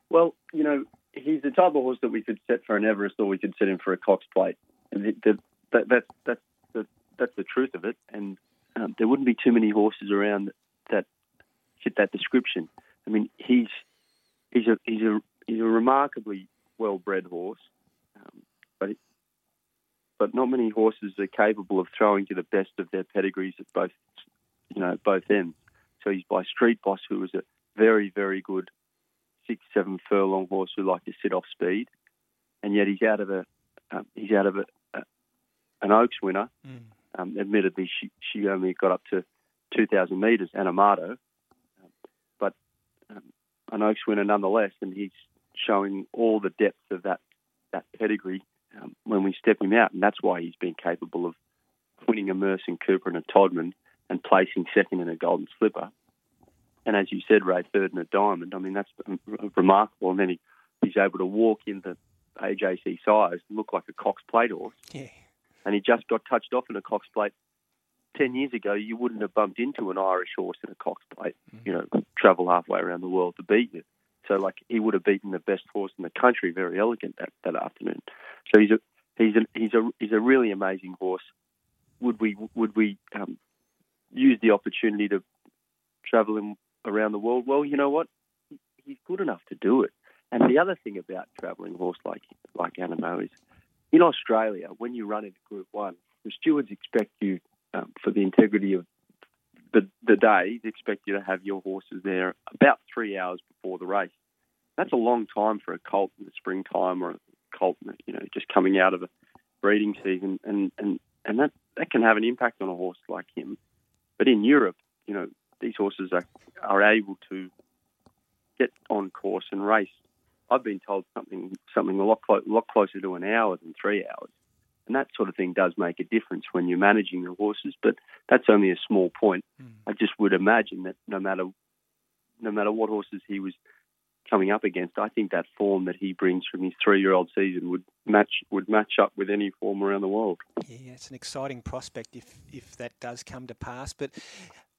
Well, you know, he's the type of horse that we could set for an Everest or we could set him for a Cox Plate. And the, the, that, that, that's, the, that's the truth of it. And um, there wouldn't be too many horses around that fit that description. I mean, he's he's a he's a he's a remarkably well-bred horse, um, but but not many horses are capable of throwing to the best of their pedigrees at both you know both ends. So he's by Street Boss, who was a very very good six seven furlong horse who liked to sit off speed, and yet he's out of a um, he's out of a, a an Oaks winner. Um, admittedly, she she only got up to 2,000 metres, Anamato, um, but um, an Oaks winner nonetheless, and he's showing all the depth of that that pedigree um, when we step him out, and that's why he's been capable of winning a Merson Cooper and a Todman and placing second in a Golden Slipper. And as you said, Ray, third in a Diamond. I mean, that's remarkable. And then he, he's able to walk in the AJC Sires', and look like a Cox Plate horse. Yeah. And he just got touched off in a Cox Plate. Ten years ago, you wouldn't have bumped into an Irish horse in a Cox Plate. You know, travel halfway around the world to beat you. So, like, he would have beaten the best horse in the country, Verry Elleegant that, that afternoon. So he's a he's a he's a he's a really amazing horse. Would we would we um, use the opportunity to travel him around the world? Well, you know what, he's good enough to do it. And the other thing about travelling horse like like Anamoe is, in Australia, when you run into Group One, the stewards expect you um, for the integrity of the the day. They expect you to have your horses there about three hours before the race. That's a long time for a colt in the springtime or a colt, you know, just coming out of a breeding season, and and and that that can have an impact on a horse like him. But in Europe, you know, these horses are are able to get on course and race. I've been told something something a lot clo- lot closer to an hour than three hours, and that sort of thing does make a difference when you're managing the horses. But that's only a small point. Hmm. I just would imagine that no matter no matter what horses he was coming up against, I think that form that he brings from his three-year-old season would match would match up with any form around the world. Yeah, it's an exciting prospect if if that does come to pass. But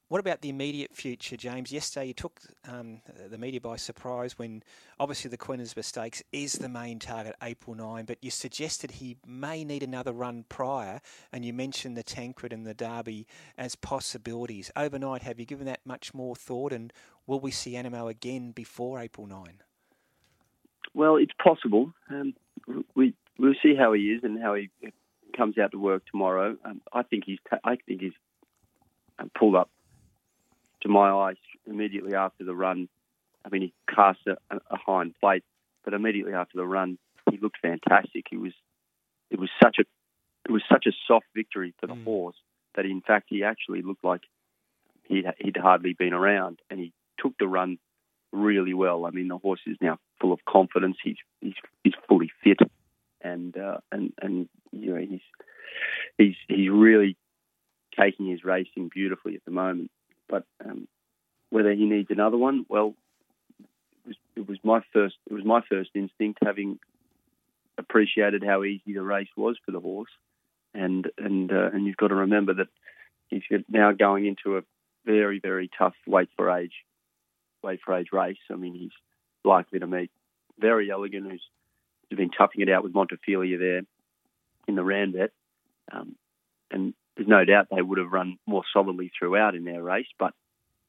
what about the immediate future, James? Yesterday you took um, the media by surprise when obviously the Queen Elizabeth is the main target, April 9, but you suggested he may need another run prior, and you mentioned the Tancred and the Derby as possibilities. Overnight, have you given that much more thought, and will we see Anamoe again before April 9? Well, it's possible. Um, we we'll see how he is and how he comes out to work tomorrow. Um, I think he's ta- I think he's um, pulled up to my eyes immediately after the run. I mean, he cast a, a hind plate, but immediately after the run, he looked fantastic. He was it was such a it was such a soft victory for the horse that in fact he actually looked like he'd, he'd hardly been around, and he took the run really well. I mean, the horse is now full of confidence. He's he's, he's fully fit, and uh, and and you know he's he's he's really taking his racing beautifully at the moment. But um, whether he needs another one, well, it was, it was my first it was my first instinct, having appreciated how easy the race was for the horse, and and uh, and you've got to remember that he's now going into a very very tough weight for age weight for age race. I mean, he's likely to meet Verry Elleegant, who's, who's been toughing it out with Montefilia there in the Ranvet. Um, and there's no doubt they would have run more solidly throughout in their race, but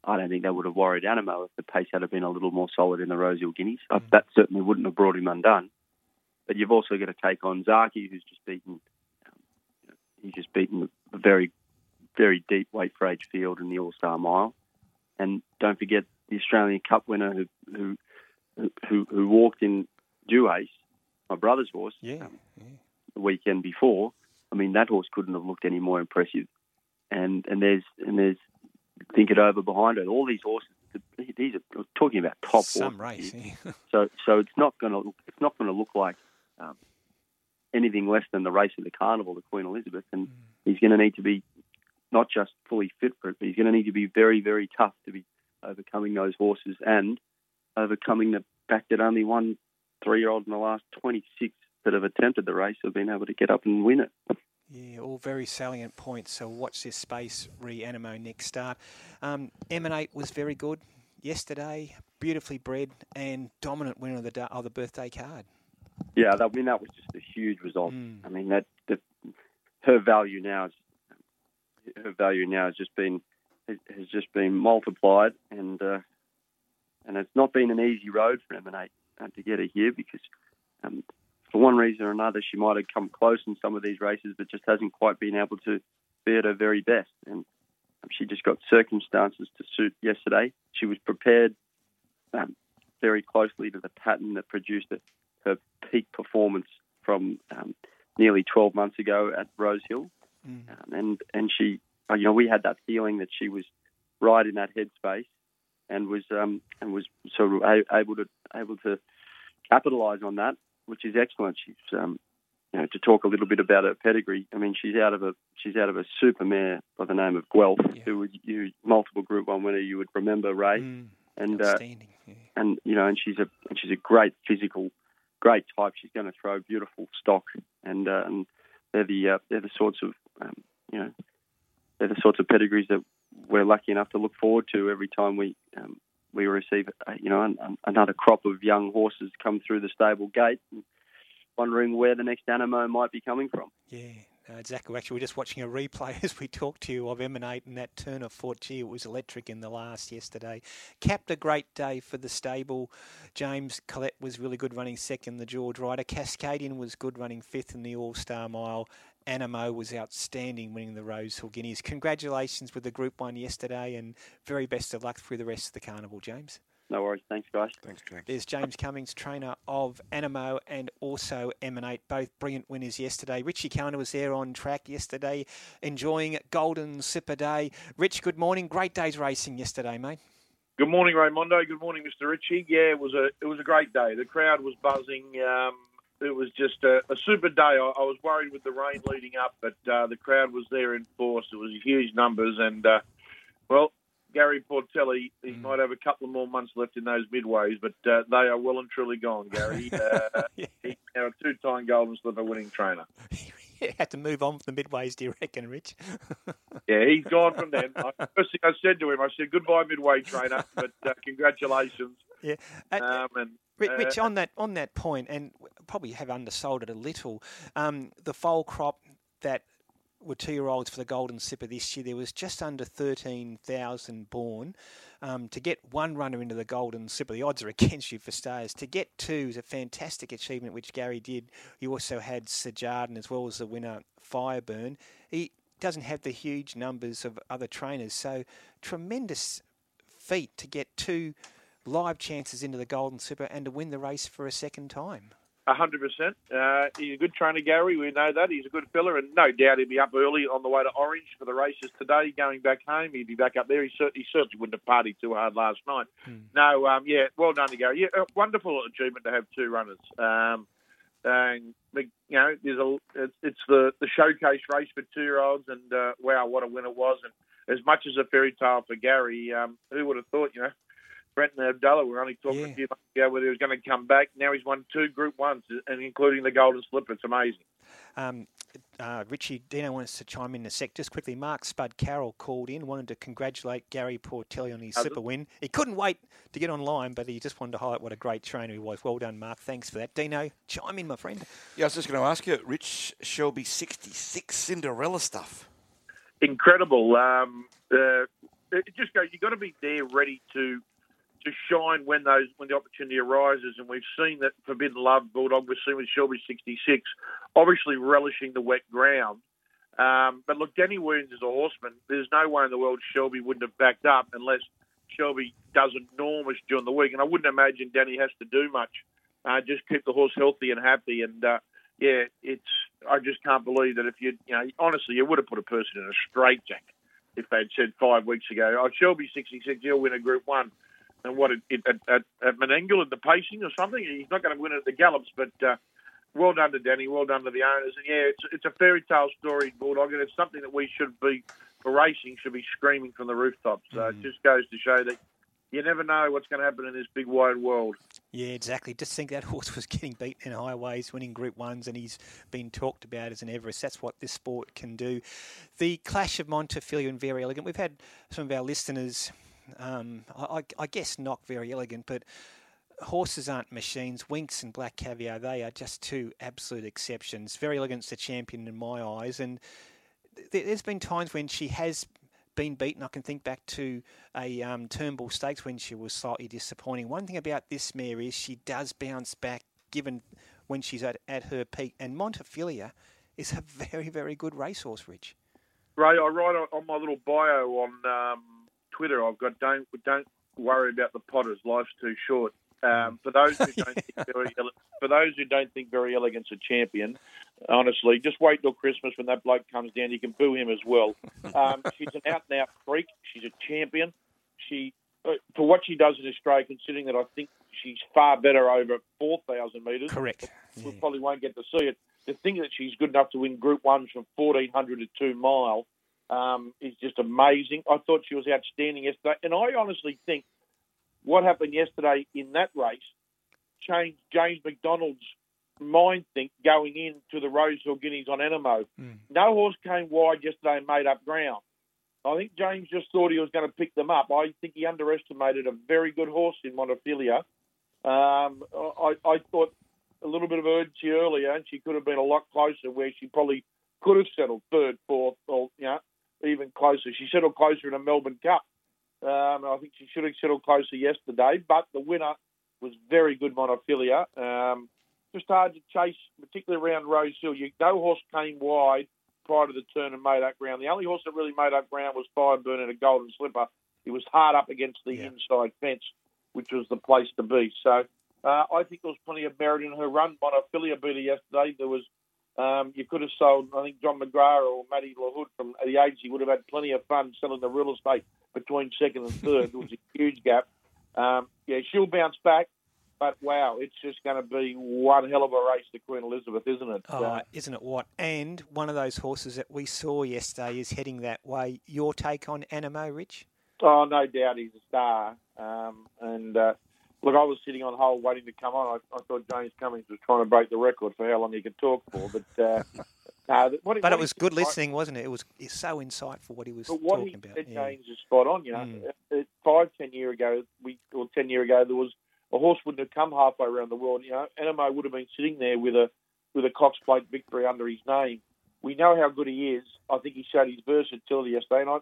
I don't think they would have worried Anamoe if the pace had been a little more solid in the Rosehill Guineas. Uh, That certainly wouldn't have brought him undone. But you've also got to take on Zaaki, who's just beaten. Um, you know, he's just beaten a very, very deep weight for age field in the All Star Mile, and don't forget the Australian Cup winner who who who, who walked in Duais, my brother's horse, Yeah. um, the weekend before. I mean, that horse couldn't have looked any more impressive. And and there's and there's think it over behind it. All these horses, these are talking about top Some horses. race. here. So so it's not going to it's not going to look like um, anything less than the race of the carnival, the Queen Elizabeth, and he's going to need to be not just fully fit for it, but he's going to need to be very very tough to be overcoming those horses and overcoming the fact that only one three year old in the last 26 that have attempted the race have been able to get up and win it. Yeah, all very salient points. So watch this space, re Anamoe next start. Um, Emanate was very good yesterday, beautifully bred and dominant winner of the da- of the birthday card. Yeah, that, I mean that was just a huge result. I mean that the, her value now is her value now has just been has has just been multiplied, and uh, and it's not been an easy road for Emanate uh, to get her here because um, for one reason or another she might have come close in some of these races, but just hasn't quite been able to be at her very best. And um, she just got circumstances to suit yesterday. She was prepared um, very closely to the pattern that produced it, her peak performance from um, nearly 12 months ago at Rosehill. Um, and and she, uh, you know, we had that feeling that she was right in that headspace and was um, and was sort of able to able to capitalise on that, which is excellent. She's um, you know, to talk a little bit about her pedigree. I mean, she's out of a she's out of a super mare by the name of Guelph, who would you multiple Group One winner you would remember Ray, and uh, and you know, and she's a and she's a great physical, great type. She's going to throw beautiful stock, and uh, and they're the uh, they're the sorts of um, you know they're the sorts of pedigrees that we're lucky enough to look forward to every time we um, we receive uh, you know an, an, another crop of young horses come through the stable gate, wondering where the next Anamoe might be coming from. Yeah. Uh, exactly. Actually, we're just watching a replay as we talk to you of Emanate and that turn of foot. Gee, it was electric in the last yesterday. Capped a great day for the stable. James Collette was really good running second, the George Ryder. Cascadian was good running fifth in the All Star Mile. Anamoe was outstanding winning the Rose Rosehill Guineas. Congratulations with the Group 1 yesterday and very best of luck through the rest of the carnival, James. No worries. Thanks, guys. Thanks, James. There's James Cummings, trainer of Animo and also Emanate, both brilliant winners yesterday. Richie Callander was there on track yesterday, enjoying Golden Slipper Day. Rich, good morning. Great day's racing yesterday, mate. Good morning, Raymondo. Good morning, Mr. Ritchie. Yeah, it was a it was a great day. The crowd was buzzing. Um, it was just a, a super day. I, I, was worried with the rain leading up, but uh, the crowd was there in force. It was huge numbers, and uh, well, Gary Portelli, he mm. might have a couple of more months left in those midways, but uh, they are well and truly gone, Gary. Uh, yeah. He's now a two-time Golden Slipper winning trainer. he had to move on from the midways, do you reckon, Rich? yeah, he's gone from then. First thing I said to him, I said, goodbye, midway trainer, but uh, congratulations. Yeah. Um, and, Rich, on that on that point, and probably have undersold it a little. Um, the foal crop that were two year olds for the Golden Slipper this year. There was just under 13,000 born. Um, to get one runner into the Golden Slipper, the odds are against you for stars. To get two is a fantastic achievement, which Gary did. You also had Sejardan as well as the winner, Fireburn. He doesn't have the huge numbers of other trainers, so tremendous feat to get two live chances into the Golden Slipper and to win the race for a second time hundred uh, percent. He's a good trainer, Gary. We know that he's a good fella, and no doubt he'll be up early on the way to Orange for the races today. Going back home, he'd be back up there. He, certainly, he certainly wouldn't have partied too hard last night. Hmm. No, um, yeah, well done to Gary. Yeah, wonderful achievement to have two runners. Um, and you know, there's a it's, it's the the showcase race for two year olds, and uh, wow, what a win it was! And as much as a fairy tale for Gary, um, who would have thought? You know Brenton Avdulla. We are only talking yeah. a few months ago whether he was going to come back. Now he's won two Group Ones, and including the Golden Slipper. It's amazing. Um, uh, Richie Dino wants to chime in in a sec. Just quickly, Mark Spud Carroll called in, wanted to congratulate Gary Portelli on his Super win. He couldn't wait to get online, but he just wanted to highlight what a great trainer he was. Well done, Mark. Thanks for that. Dino, chime in, my friend. Yeah, I was just going to ask you, Rich Shelby 66 Cinderella stuff. Incredible. Um, uh, it just go. You've got to be there, ready to to shine when those when the opportunity arises. And we've seen that Forbidden Love Bulldog. We've seen with Shelby 66, obviously relishing the wet ground. Um, but look, Danny Williams is a horseman. There's no way in the world Shelby wouldn't have backed up unless Shelby does enormous during the week. And I wouldn't imagine Danny has to do much. Uh, just keep the horse healthy and happy. And uh, yeah, it's I just can't believe that if you you know honestly you would have put a person in a straitjacket if they'd said five weeks ago, oh Shelby 66, he'll win a Group One and what it, it, at, at, at Menangle the pacing or something. He's not going to win it at the Gallops, but uh, well done to Danny, well done to the owners. And yeah, it's it's a fairy tale story, Bulldog, and it's something that we should be for racing should be screaming from the rooftops. So mm. it just goes to show that you never know what's going to happen in this big wide world. Yeah, exactly. Just think that horse was getting beaten in highways, winning Group Ones, and he's been talked about as an Everest. That's what this sport can do. The clash of Montefilia and Verry Elleegant. We've had some of our listeners um, I, I, guess not very elegant, but horses aren't machines. Winx and Black Caviar, they are just two absolute exceptions. Verry Elleegant's the champion in my eyes, and th- there's been times when she has been beaten. I can think back to a um, Turnbull Stakes when she was slightly disappointing. One thing about this mare is she does bounce back, given when she's at, at her peak. And Montefilia is a very, very good racehorse, Rich. Ray, I write on my little bio on um, Twitter, I've got don't don't worry about the Potters. Life's too short. Um, for those who don't think very, for those who don't think Verry Elleegant's a champion, honestly, just wait till Christmas when that bloke comes down. You can boo him as well. Um, she's an out and out freak. She's a champion. She uh, for what she does in Australia, considering that I think she's far better over four thousand metres. Correct. We yeah. probably won't get to see it. to think that she's good enough to win Group Ones from 1400 to two mile um, is just amazing. I thought she was outstanding yesterday, and I honestly think what happened yesterday in that race changed James McDonald's mind think going into the Rosehill Guineas on Anamoe. No horse came wide yesterday and made up ground. I think James just thought he was going to pick them up. I think he underestimated a very good horse in Montefilia. Um, I, I thought a little bit of urgency earlier, and she could have been a lot closer, where she probably could have settled third, fourth, or you know, even closer. She settled closer in a Melbourne Cup. Um, I think she should have settled closer yesterday, but the winner was very good, Montefilia. Um, just hard to chase, particularly around Rosehill. You, no horse came wide prior to the turn and made up ground. The only horse that really made up ground was Fireburn in a Golden Slipper. He was hard up against the inside fence, which was the place to be. So uh, I think there was plenty of merit in her run. Montefilia beat her yesterday. There was um, you could have sold, I think, John McGrath or Matty LaHood from the agency would have had plenty of fun selling the real estate between second and third. there was a huge gap. Um, yeah, she'll bounce back, but wow, it's just going to be one hell of a race to Queen Elizabeth, isn't it? Oh, Uh, isn't it what? And one of those horses that we saw yesterday is heading that way. Your take on Anamoe, Rich? Oh, no doubt he's a star. Um, and uh, look, I was sitting on hold waiting to come on. I, I thought James Cummings was trying to break the record for how long he could talk for, but uh, no, what, But what it was good listening, wasn't it? It was it's so insightful what he was But what talking he about. said, yeah. James, is spot on. You know, Mm. Uh, five, ten year ago, we or ten year ago, there was a horse wouldn't have come halfway around the world. You know, Anamoe would have been sitting there with a with a Cox Plate victory under his name. We know how good he is. I think he showed his versatility yesterday, and I,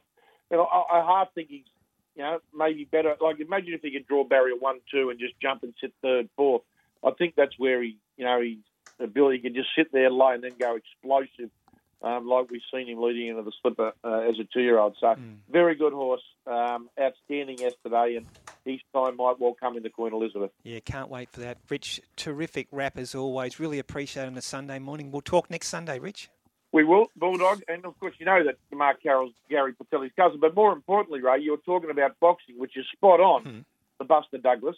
you know, I, I half think he's, you know, maybe better. Like imagine if he could draw barrier one, two, and just jump and sit third, fourth. I think that's where he, you know, his ability can just sit there low and then go explosive um, like we've seen him leading into the slipper uh, as a two-year-old. So very good horse, um, outstanding yesterday, and his time might well come into Queen Elizabeth. Yeah, can't wait for that. Rich, terrific rap as always. Really appreciate it on a Sunday morning. We'll talk next Sunday, Rich. We will, Bulldog, and of course you know that Mark Carroll's Gary Portelli's cousin. But more importantly, Ray, you're talking about boxing, which is spot on hmm. for Buster Douglas.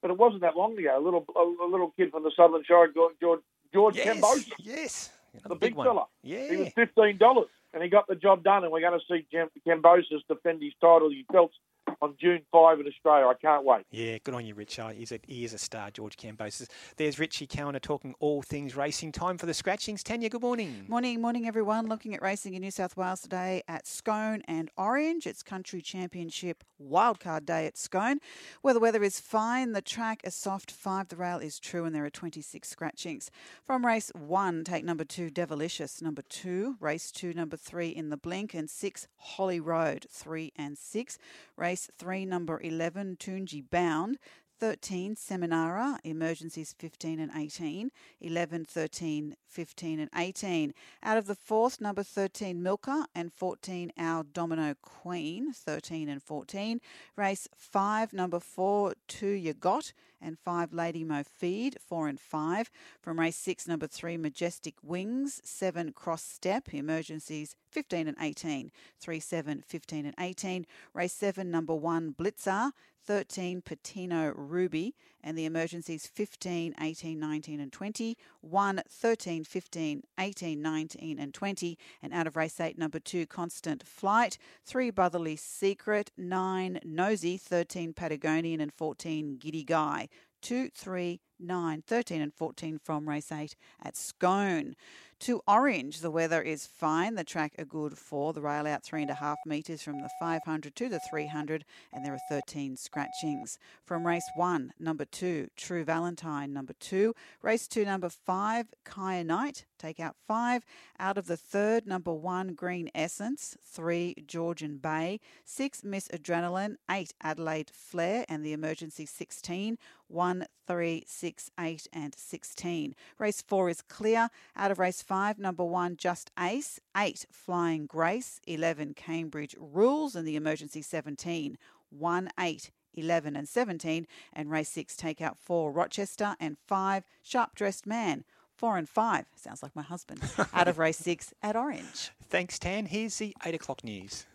But it wasn't that long ago. A little, a, little kid from the Southern Shire, George, George, Yes, Kambosos, yes, the big big, fella. Yeah. He was fifteen dollars, and he got the job done. And we're going to see Kambosos defend his title, his belts, on June five in Australia. I can't wait. Yeah, good on you, Rich. Oh, he's a, he is a star, George Kambosos. There's Richie Cowan talking all things racing. Time for the scratchings. Tanya, good morning. Morning, morning, everyone. Looking at racing in New South Wales today at Scone and Orange. It's Country Championship wildcard day at Scone, where the weather is fine. The track is soft. Five, the rail is true, and there are 26 scratchings. From race one, take number two, Devilicious. Number two, race two, number three, In the Blink, and six, Holly Road, three and six. Race three, number 11, Tunji Bound. 13 Seminara, emergencies 15 and 18, 11, 13, 15 and 18. Out of the fourth, number 13 Milka and 14 Our Domino Queen, 13 and 14. Race 5, number 4 Two You Got and 5 Lady Mo Feed, 4 and 5. From race 6, number 3 Majestic Wings, 7 Cross Step, emergencies 15 and 18, 3, 7, 15 and 18. Race 7, number 1 Blitzer, 13 Patino Ruby, and the emergencies 15, 18, 19, and 20. 1, 13, 15, 18, 19, and 20. And out of race 8, number 2 Constant Flight, 3 Brotherly Secret, 9 Nosy, 13 Patagonian, and 14 Giddy Guy. 2, 3, 9, 13, and 14 from race 8 at Scone. To Orange, the weather is fine. The track a good four. The rail out three and a half metres from the 500 to the 300, and there are 13 scratchings. From race one, number two, True Valentine, number two. Race two, number five, Kaya Knight, take out five. Out of the third, number one, Green Essence, three, Georgian Bay, six, Miss Adrenaline, eight, Adelaide Flair, and the emergency 16. 1, 3, 6, 8, and 16. Race 4 is clear. Out of race 5, number 1, Just Ace. 8, Flying Grace. 11, Cambridge Rules. And the emergency 17. 1, 8, 11, and 17. And race 6, take out 4, Rochester. And 5, Sharp Dressed Man. 4 and 5. Sounds like my husband. Out of race 6 at Orange. Thanks, Tan. Here's the 8 o'clock news.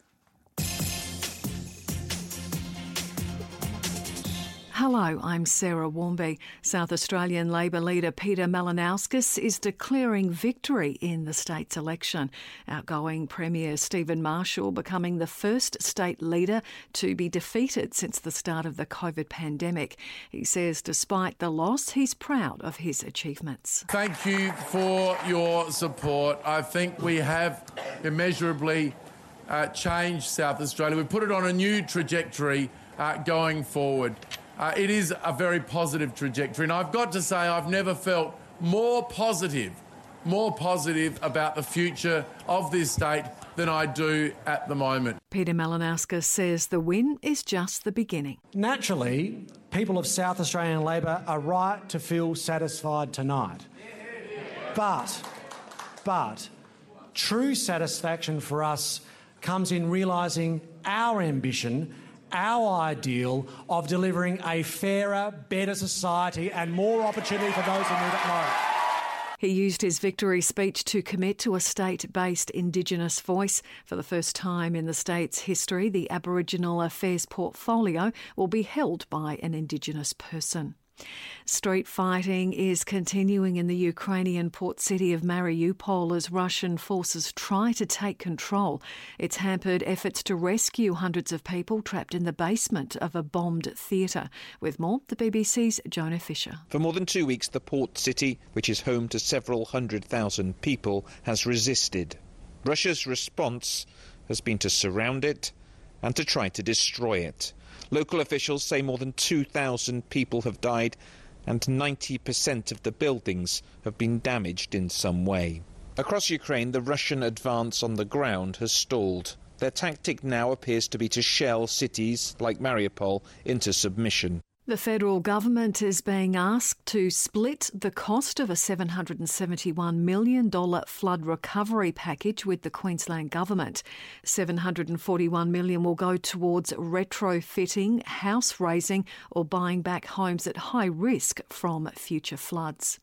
Hello, I'm Sarah Warmby. South Australian Labor leader Peter Malinauskas is declaring victory in the state's election. Outgoing Premier Stephen Marshall becoming the first state leader to be defeated since the start of the COVID pandemic. He says despite the loss, he's proud of his achievements. Thank you for your support. I think we have immeasurably uh, changed South Australia. We've put it on a new trajectory uh, going forward. Uh, it is a very positive trajectory. And I've got to say, I've never felt more positive, more positive about the future of this state than I do at the moment. Peter Malinauskas says the win is just the beginning. Naturally, people of South Australian Labor are right to feel satisfied tonight. But, but, true satisfaction for us comes in realising our ambition our ideal of delivering a fairer, better society and more opportunity for those who need it most. He used his victory speech to commit to a state based Indigenous voice. For the first time in the state's history, the Aboriginal Affairs portfolio will be held by an Indigenous person. Street fighting is continuing in the Ukrainian port city of Mariupol as Russian forces try to take control. It's hampered efforts to rescue hundreds of people trapped in the basement of a bombed theatre. With more, the BBC's Jonah Fisher. For more than two weeks, the port city, which is home to several hundred thousand people, has resisted. Russia's response has been to surround it and to try to destroy it. Local officials say more than 2,000 people have died and 90% of the buildings have been damaged in some way. Across Ukraine, the Russian advance on the ground has stalled. Their tactic now appears to be to shell cities like Mariupol into submission. The federal government is being asked to split the cost of a $771 million flood recovery package with the Queensland government. 741 million will go towards retrofitting, house raising, or buying back homes at high risk from future floods.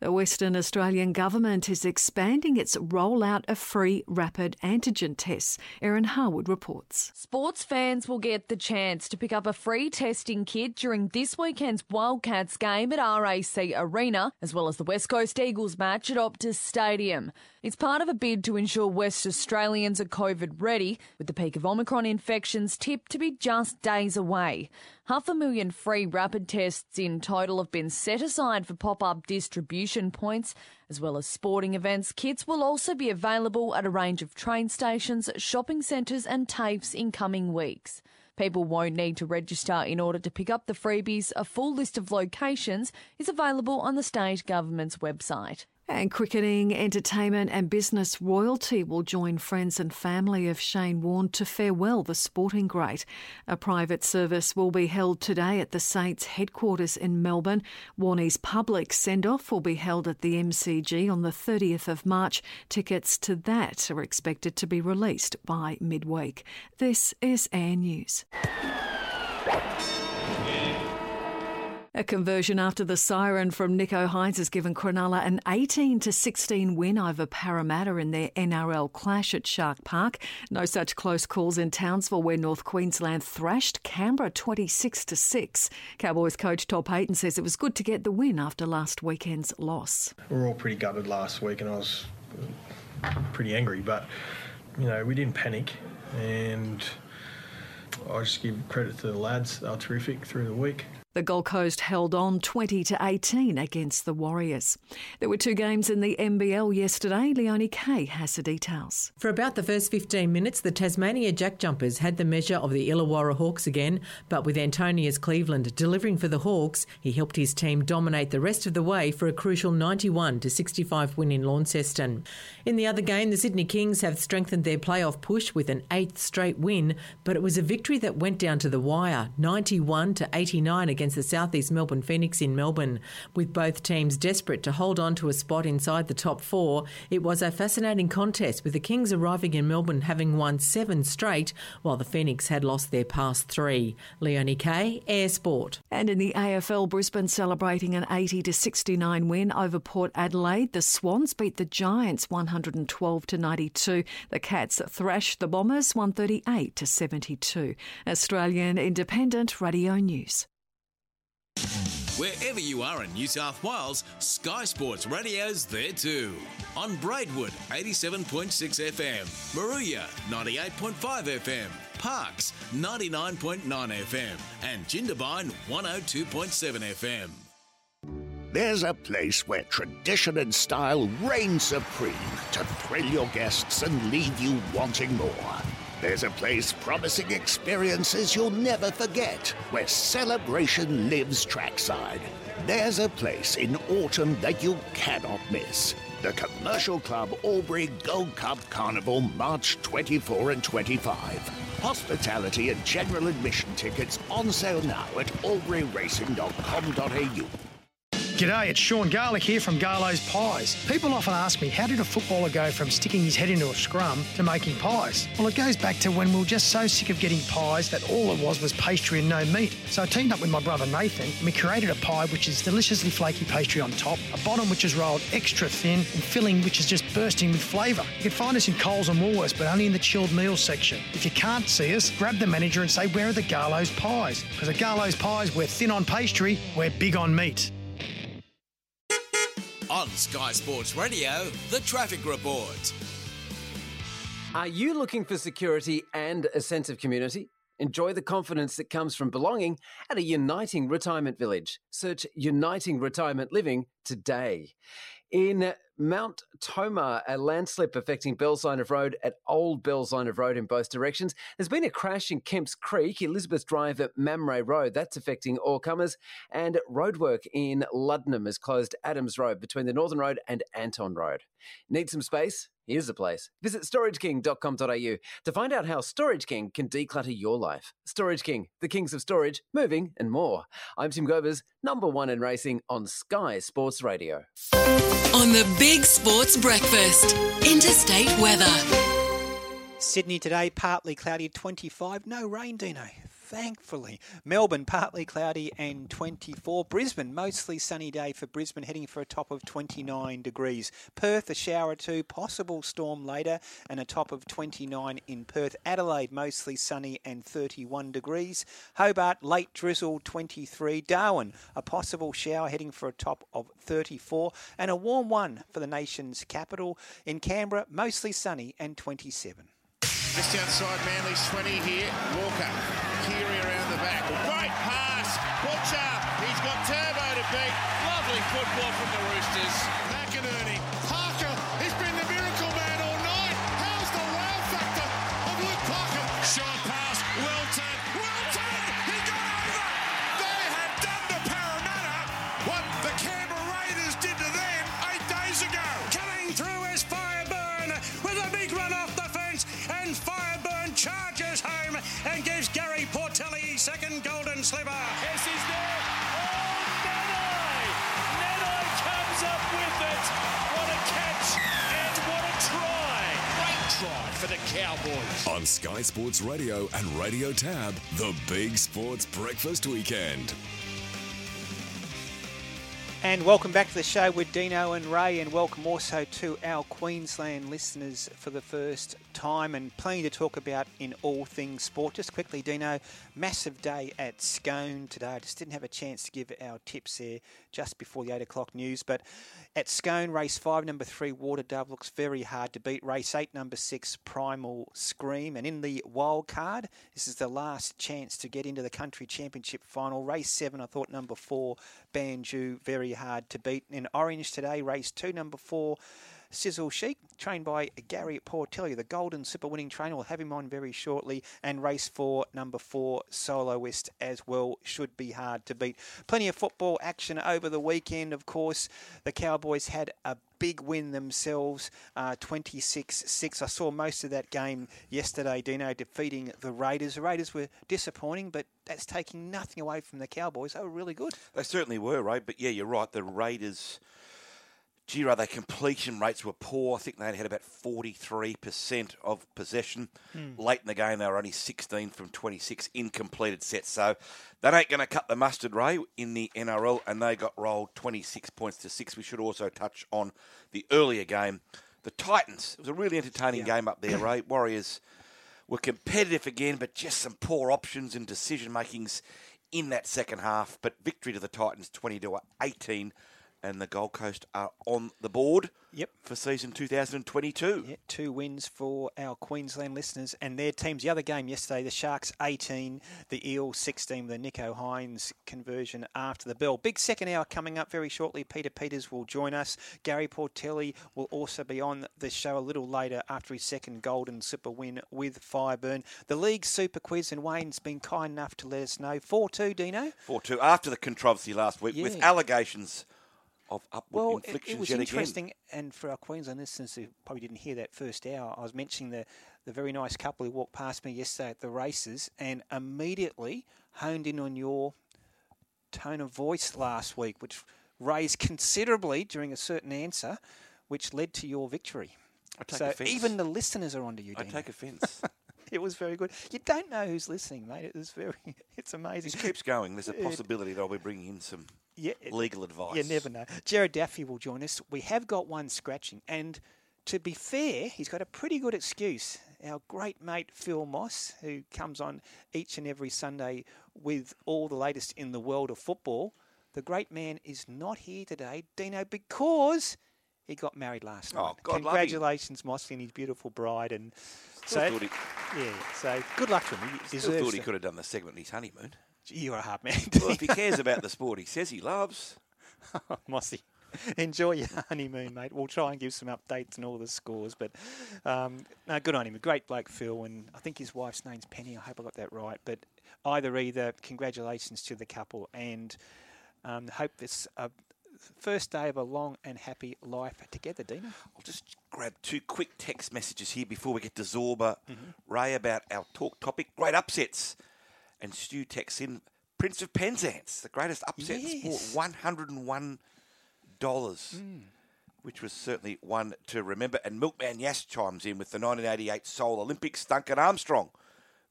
The Western Australian Government is expanding its rollout of free rapid antigen tests. Erin Harwood reports. Sports fans will get the chance to pick up a free testing kit during this weekend's Wildcats game at RAC Arena, as well as the West Coast Eagles match at Optus Stadium. It's part of a bid to ensure West Australians are COVID ready, with the peak of Omicron infections tipped to be just days away. Half a million free rapid tests in total have been set aside for pop up distribution points, as well as sporting events. Kits will also be available at a range of train stations, shopping centres, and TAFEs in coming weeks. People won't need to register in order to pick up the freebies. A full list of locations is available on the state government's website. And cricketing, entertainment, and business royalty will join friends and family of Shane Warne to farewell the sporting great. A private service will be held today at the Saints headquarters in Melbourne. Warnie's public send off will be held at the MCG on the 30th of March. Tickets to that are expected to be released by midweek. This is Air News. A conversion after the siren from Nicho Hynes has given Cronulla an 18 to 16 win over Parramatta in their NRL clash at Shark Park. No such close calls in Townsville, where North Queensland thrashed Canberra 26 to 6. Cowboys coach Todd Payten says it was good to get the win after last weekend's loss. We were all pretty gutted last week, and I was pretty angry, but you know we didn't panic, and I just give credit to the lads. They were terrific through the week. The Gold Coast held on 20 to 18 against the Warriors. There were two games in the NBL yesterday. Leonie Kay has the details. For about the first 15 minutes, the Tasmania Jack Jumpers had the measure of the Illawarra Hawks again, but with Antonius Cleveland delivering for the Hawks, he helped his team dominate the rest of the way for a crucial 91 to 65 win in Launceston. In the other game, the Sydney Kings have strengthened their playoff push with an eighth straight win, but it was a victory that went down to the wire, 91 to 89 against the Southeast Melbourne Phoenix in Melbourne. With both teams desperate to hold on to a spot inside the top four, it was a fascinating contest with the Kings arriving in Melbourne having won seven straight, while the Phoenix had lost their past three. Leonie Kay, Air Sport. And in the AFL, Brisbane celebrating an 80 to 69 win over Port Adelaide. The Swans beat the Giants 112 to 92. The Cats thrashed the Bombers 138 to 72. Australian Independent Radio News. Wherever you are in New South Wales, Sky Sports Radio's there too. On Braidwood, 87.6 FM, Moruya, 98.5 FM, Parkes, 99.9 FM, and Jindabyne, 102.7 FM. There's a place where tradition and style reign supreme to thrill your guests and leave you wanting more. There's a place promising experiences you'll never forget, where celebration lives trackside. There's a place in autumn that you cannot miss. The Commercial Club Albury Gold Cup Carnival, March 24 and 25. Hospitality and general admission tickets on sale now at alburyracing.com.au. G'day, it's Sean Garlick here from Garlo's Pies. People often ask me, how did a footballer go from sticking his head into a scrum to making pies? Well, it goes back to when we were just so sick of getting pies that all it was was pastry and no meat. So I teamed up with my brother Nathan and we created a pie which is deliciously flaky pastry on top, a bottom which is rolled extra thin, and filling which is just bursting with flavour. You can find us in Coles and Woolworths, but only in the chilled meals section. If you can't see us, grab the manager and say, where are the Garlo's Pies? Because at Garlo's Pies, we're thin on pastry, we're big on meat. On Sky Sports Radio, the traffic report. Are you looking for security and a sense of community? Enjoy the confidence that comes from belonging at a uniting retirement village. Search Uniting Retirement Living today. In Mount Tomah, a landslip affecting Bell's Line of Road at Old Bell's Line of Road in both directions. There's been a crash in Kemps Creek, Elizabeth Drive at Mamre Road. That's affecting all comers. And roadwork in Luddenham has closed Adams Road between the Northern Road and Anton Road. Need some space? Here's the place. Visit storageking.com.au to find out how Storage King can declutter your life. Storage King, the kings of storage, moving, and more. I'm Tim Govers, number one in racing on Sky Sports Radio. On the Big Sports Breakfast, interstate weather. Sydney today, partly cloudy, 25. No rain, Dino. Thankfully. Melbourne, partly cloudy and 24. Brisbane, mostly sunny day for Brisbane, heading for a top of 29 degrees. Perth, a shower too, possible storm later, and a top of 29 in Perth. Adelaide, mostly sunny and 31 degrees. Hobart, late drizzle, 23. Darwin, a possible shower, heading for a top of 34. And a warm one for the nation's capital. In Canberra, mostly sunny and 27. Just outside Manly's 20 here. Walker. Keary around the back. Great pass. Butcher. He's got Turbo to beat. Lovely football from the Roosters. On Sky Sports Radio and Radio Tab, the Big Sports Breakfast Weekend. And welcome back to the show with Dino and Ray, and welcome also to our Queensland listeners for the first time, and plenty to talk about in all things sport. Just quickly, Dino, massive day at Scone today. I just didn't have a chance to give our tips there just before the 8 o'clock news, but at Scone, race 5, number 3, Water Dove looks very hard to beat. Race 8, number 6, Primal Scream. And in the wild card, this is the last chance to get into the country championship final. Race 7, I thought number 4, Banju, very hard to beat. In Orange today, race 2, number 4, Sizzle Chic, trained by Gary Portelli, the Golden Slipper winning trainer. We'll have him on very shortly. And race four, number four, Soloist as well, should be hard to beat. Plenty of football action over the weekend, of course. The Cowboys had a big win themselves, uh, 26-6. I saw most of that game yesterday, Dino, defeating the Raiders. The Raiders were disappointing, but that's taking nothing away from the Cowboys. They were really good. They certainly were, right? But yeah, you're right. The Raiders, Giro, their completion rates were poor. I think they had about 43% of possession. Hmm. Late in the game, they were only 16 from 26 incompleted sets. So that ain't going to cut the mustard, Ray, in the NRL. And they got rolled 26 points to 6. We should also touch on the earlier game. The Titans. It was a really entertaining game up there, Ray. Warriors were competitive again, but just some poor options and decision makings in that second half. But victory to the Titans, 20 to 18, and the Gold Coast are on the board. Yep. For season 2022. Yeah, two wins for our Queensland listeners and their teams. The other game yesterday, the Sharks 18, the Eels 16, the Nicho Hynes conversion after the bell. Big second hour coming up very shortly. Peter Peters will join us. Gary Portelli will also be on the show a little later after his second Golden Slipper win with Fireburn. The League Super Quiz, and Wayne's been kind enough to let us know. 4 2, Dino? 4 2. After the controversy last week with allegations of upward Well, it, inflictions it was yet interesting, again. and for our Queensland listeners who probably didn't hear that first hour, I was mentioning the, the very nice couple who walked past me yesterday at the races and immediately honed in on your tone of voice last week, which raised considerably during a certain answer, which led to your victory. I take so offence. even the listeners are onto you. I Dino. take offence. it was very good. You don't know who's listening, mate. It was very. It's amazing. This keeps going. There's a possibility that I'll be bringing in some Yeah, legal advice. You never know. Jared Daffy will join us. We have got one scratching, and to be fair, he's got a pretty good excuse. Our great mate Phil Moss, who comes on each and every Sunday with all the latest in the world of football, the great man is not here today, Dino, because he got married last Oh, night. God. Congratulations, Mossy and his beautiful bride, and Still so he- yeah. So good luck to him. He Still thought he could have done the segment in his honeymoon. You're a hard man. Well, if he cares about the sport he says he loves. Mossy. Enjoy your honeymoon, mate. We'll try and give some updates and all the scores. But um, no, good on him. A great bloke, Phil, and I think his wife's name's Penny. I hope I got that right. But either either, congratulations to the couple, and um, hope it's a first day of a long and happy life together, Dina. I'll just grab two quick text messages here before we get to Zorba. Mm-hmm. Ray about our talk topic, great upsets. And Stu texts in Prince of Penzance, the greatest upset in Yes. sport, $101, Mm. which was certainly one to remember. And Milkman Yass chimes in with the 1988 Seoul Olympics, Duncan Armstrong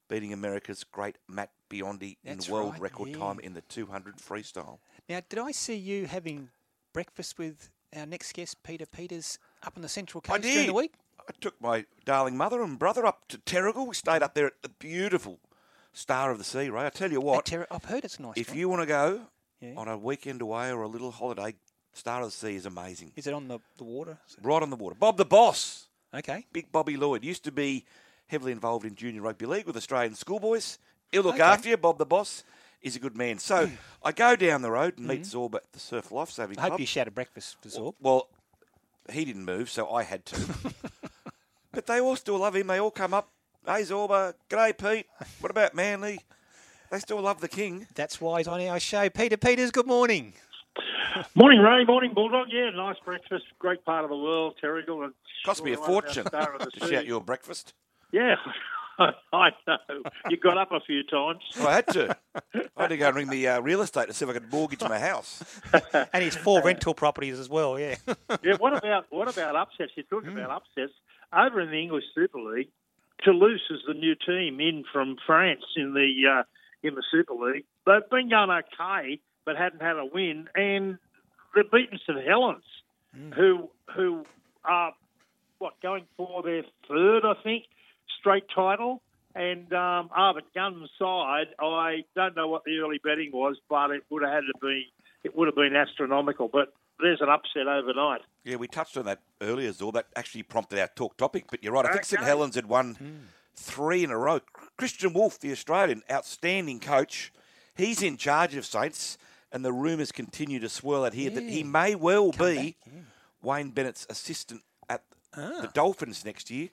beating America's great Matt Biondi That's in world right, record yeah. time in the 200 freestyle. Now, did I see you having breakfast with our next guest, Peter Peters, up on the Central Coast during the week? I took my darling mother and brother up to Terrigal. We stayed up there at the beautiful Star of the Sea, Ray. I tell you what, Terra- I've heard it's nice. if you want to go Yeah. on a weekend away or a little holiday, Star of the Sea is amazing. Is it on the, the water? Right on the water. Bob the Boss. Okay. Big Bobby Lloyd. Used to be heavily involved in junior rugby league with Australian schoolboys. He'll look Okay. after you. Bob the Boss is a good man. So I go down the road and meet Zorba at the Surf Life Saving Mm-hmm. I hope Club. you shouted breakfast for Zorb. Well, he didn't move, so I had to. but they all still love him. They all come up. Hey, Zorba. G'day, Pete. What about Manly? They still love the king. That's why he's on our show. Peter Peters, good morning. Morning, Ray. Morning, Bulldog. Yeah, nice breakfast. Great part of the world, Terrigal. And Cost me a sure one of our fortune Star of the to Sea. shout your breakfast. Yeah, I know. You got up a few times. I had to. I had to go and ring the uh, real estate to see if I could mortgage my house. and he's four rental properties as well, yeah. yeah. What about what about upsets? You're talking Hmm. about upsets over in the English Super League. Toulouse is the new team in from France in the uh, in the Super League. They've been going okay, but hadn't had a win, and they've beaten St Helens, Hmm. who who are what going for their third, I think, straight title. And um, ah, but guns side, I don't know what the early betting was, but it would have had to be it would have been astronomical. But there's an upset overnight. Yeah, we touched on that earlier, Zor. That actually prompted our talk topic. But you're right. I think St Helens had won three in a row. Kristian Woolf, the Australian, outstanding coach. He's in charge of Saints, and the rumours continue to swirl out here that he may well be Wayne Bennett's assistant at Ah. the Dolphins next year,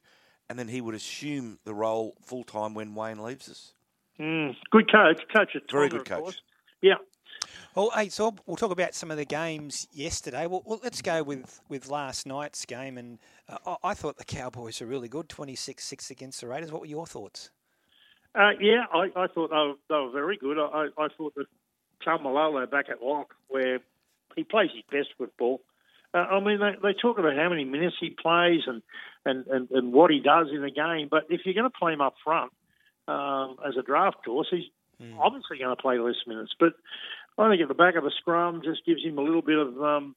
and then he would assume the role full time when Wayne leaves us. Mm, good coach, coach at Very Tonga, good of coach. course. Yeah. Well, hey, so we'll talk about some of the games yesterday. Well, well let's go with, with last night's game. And uh, I I thought the Cowboys were really good, 26-6 against the Raiders. What were your thoughts? Uh, yeah, I, I thought they were, they were very good. I, I thought that Taumalolo back at lock, where he plays his best football. Uh, I mean, they, they talk about how many minutes he plays and, and, and, and what he does in the game. But if you're going to play him up front um, as a draft course, he's obviously going to play less minutes. But I think at the back of the scrum just gives him a little bit of um,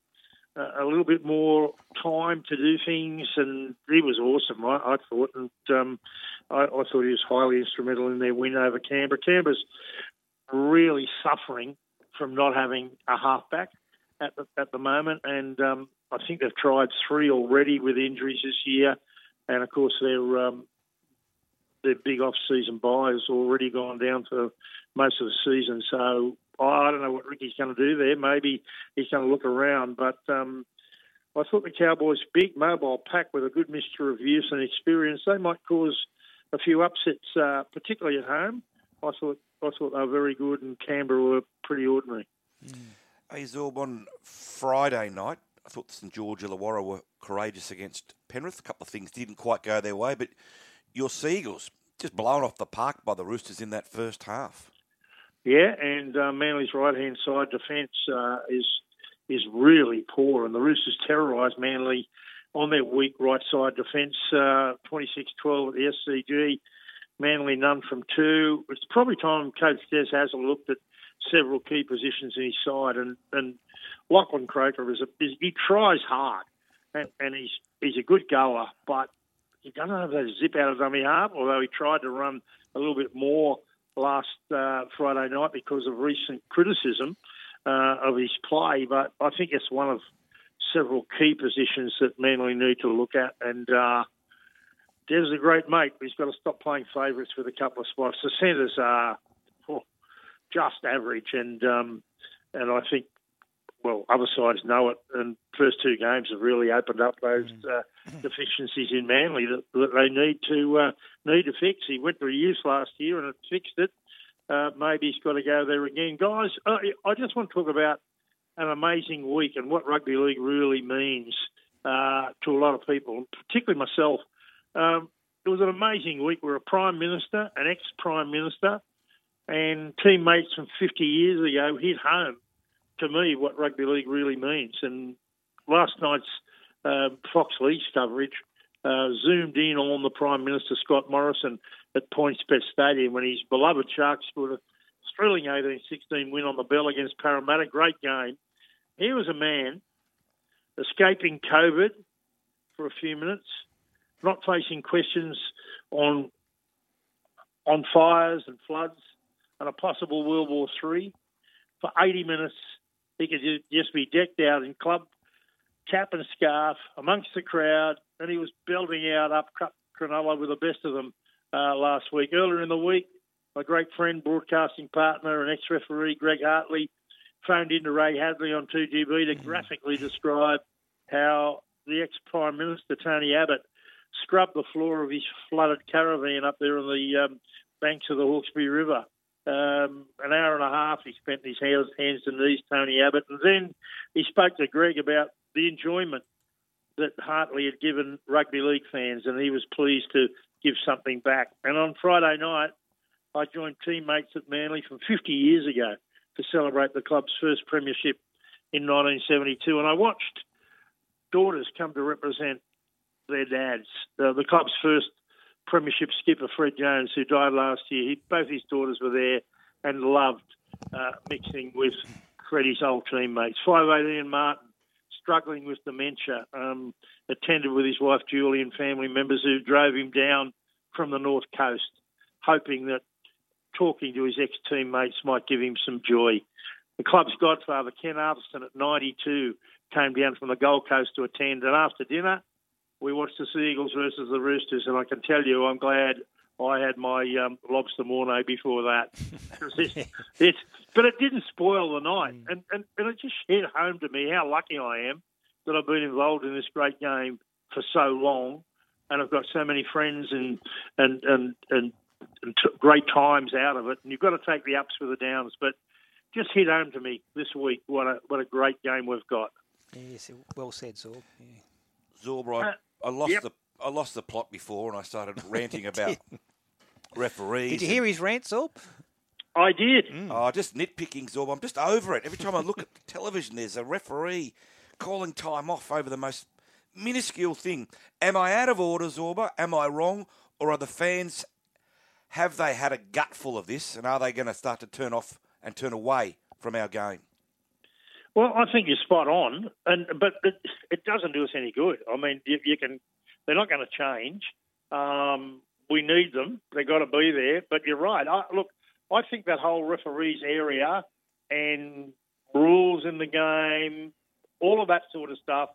a a little bit more time to do things, and he was awesome. I, I thought, and um, I, I thought he was highly instrumental in their win over Canberra. Canberra's really suffering from not having a halfback at the, at the moment, and um, I think they've tried three already with injuries this year, and of course their um, their big off-season buy has already gone down for most of the season. So I don't know what Ricky's going to do there. Maybe he's going to look around, but um, I thought the Cowboys' big mobile pack with a good mixture of youth and experience they might cause a few upsets, uh, particularly at home. I thought I thought they were very good, and Canberra were pretty ordinary. Hey, Zorb, on Friday night, I thought St George Illawarra were courageous against Penrith. A couple of things didn't quite go their way, but your Seagulls just blown off the park by the Roosters in that first half. Yeah, and uh, Manly's right hand side defence uh, is is really poor, and the Roosters terrorised Manly on their weak right side defence, uh, 26-12 at the SCG. Manly none from two. It's probably time Coach Des has looked at several key positions in his side, and and Lachlan Croker is, a, is he tries hard, and, and he's he's a good goer, but he doesn't have that zip out of dummy half. Although he tried to run a little bit more last uh, Friday night because of recent criticism uh, of his play, but I think it's one of several key positions that Manly need to look at, and. Uh, Dev's a great mate, but he's got to stop playing favourites with a couple of spots. The centres are just average, and um, and I think well, other sides know it, and first two games have really opened up those uh, deficiencies in Manly that, that they need to uh, need to fix. He went to youth last year and it fixed it. Uh, maybe he's got to go there again, guys. I just want to talk about an amazing week and what rugby league really means uh, to a lot of people, particularly myself. Um, it was an amazing week where a prime minister, an ex-prime minister, and teammates from 50 years ago hit home to me what rugby league really means. And last night's uh, Fox Leagues coverage uh, zoomed in on the Prime Minister Scott Morrison at PointsBet Stadium when his beloved Sharks scored a thrilling 18-16 win on the bell against Parramatta. Great game. He was a man escaping COVID for a few minutes, not facing questions on on fires and floods and a possible World War Three for 80 minutes he could just be decked out in club cap and scarf amongst the crowd, and he was belting out up Cronulla with the best of them uh, last week. Earlier in the week, my great friend, broadcasting partner, and ex-referee Greg Hartley phoned in to Ray Hadley on 2GB to mm. graphically describe how the ex-Prime Minister Tony Abbott scrubbed the floor of his flooded caravan up there on the um, banks of the Hawkesbury River um, an hour and a half he spent his hands, hands and knees, Tony Abbott, and then he spoke to Greg about the enjoyment that Hartley had given rugby league fans, and he was pleased to give something back. And on Friday night, I joined teammates at Manly from 50 years ago to celebrate the club's first premiership in 1972, and I watched daughters come to represent their dads. Uh, the club's first Premiership skipper Fred Jones, who died last year. He, both his daughters were there and loved uh, mixing with Freddie's old teammates. 5'8 Ian Martin, struggling with dementia, um, attended with his wife Julie and family members who drove him down from the North Coast, hoping that talking to his ex teammates might give him some joy. The club's godfather, Ken Arthurson, at 92, came down from the Gold Coast to attend, and after dinner, we watched the Seagulls versus the Roosters, and I can tell you, I'm glad I had my um, lobster mornay before that. it, but it didn't spoil the night, mm. and, and, and it just hit home to me how lucky I am that I've been involved in this great game for so long, and I've got so many friends and and and and, and t- great times out of it. And you've got to take the ups with the downs, but just hit home to me this week what a what a great game we've got. Yes, well said, Zorb. Yeah. Zorb, uh, I lost yep. the I lost the plot before, and I started ranting about referees. Did you hear his rant, Zorb? I did. Mm. Oh, just nitpicking, Zorb. I'm just over it. Every time I look at television, there's a referee calling time off over the most minuscule thing. Am I out of order, Zorba? Am I wrong? Or are the fans, have they had a gutful of this, and are they going to start to turn off and turn away from our game? Well, I think you're spot on, and but it, it doesn't do us any good. I mean, you, you can they're not going to change. Um, we need them; they've got to be there. But you're right. I, look, I think that whole referees area and rules in the game, all of that sort of stuff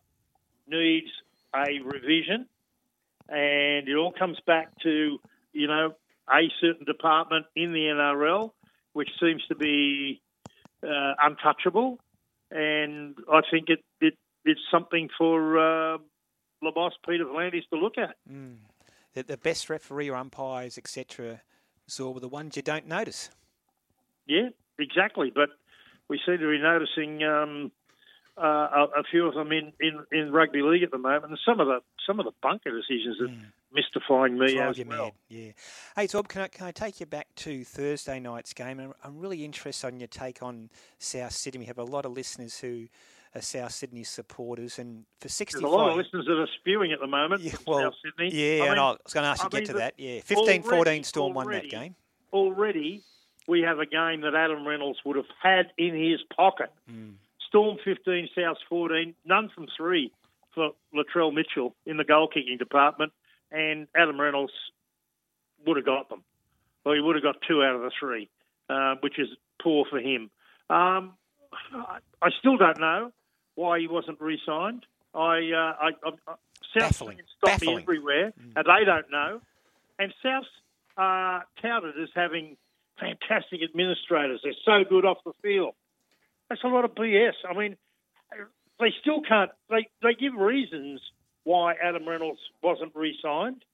needs a revision. And it all comes back to, you know, a certain department in the NRL, which seems to be uh, untouchable. And I think it, it it's something for uh, the boss, Peter V'landys, to look at. Mm. The, the best referee or umpires, etc., Zorba, the ones you don't notice. Yeah, exactly. But we seem to be noticing um, uh, a, a, few of them in, in, in rugby league at the moment, and some of the some of the bunker decisions are mm. Mystifying me as well. Mad. Yeah. Hey, Zob, can I, can I take you back to Thursday night's game? And I'm really interested on your take on South Sydney. We have a lot of listeners who are South Sydney supporters, and for 65... There's a lot of listeners that are spewing at the moment yeah, well, South Sydney. Yeah, I mean, and I was going to ask you to get to that. Yeah, 15-14 Storm won that game. Already, we have a game that Adam Reynolds would have had in his pocket. Mm. Storm 15, South 14, none from three for Latrell Mitchell in the goal kicking department, and Adam Reynolds would have got them. Well, he would have got two out of the three, uh, which is poor for him. Um, I still don't know why he wasn't re-signed. I, uh, I, I, I South Baffling. stop Baffling. me everywhere, and they don't know. And South are touted as having fantastic administrators. They're so good off the field. That's a lot of BS. I mean, they still can't. They they give reasons why Adam Reynolds wasn't re-signed,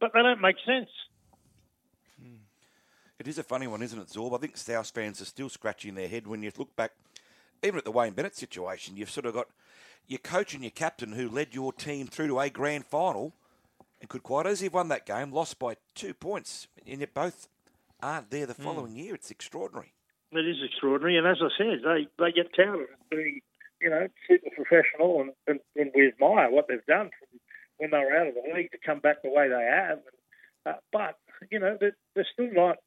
but they don't make sense. It is a funny one, isn't it, Zorb? I think South fans are still scratching their head when you look back, even at the Wayne Bennett situation. You've sort of got your coach and your captain who led your team through to a grand final and could quite easily have won that game, lost by two points, and yet both aren't there the hmm. following year. It's extraordinary. It is extraordinary, and as I said, they they get touted as being, you know, super professional, and, and, and we admire what they've done from when they were out of the league to come back the way they have. Uh, but you know, they're, they're still not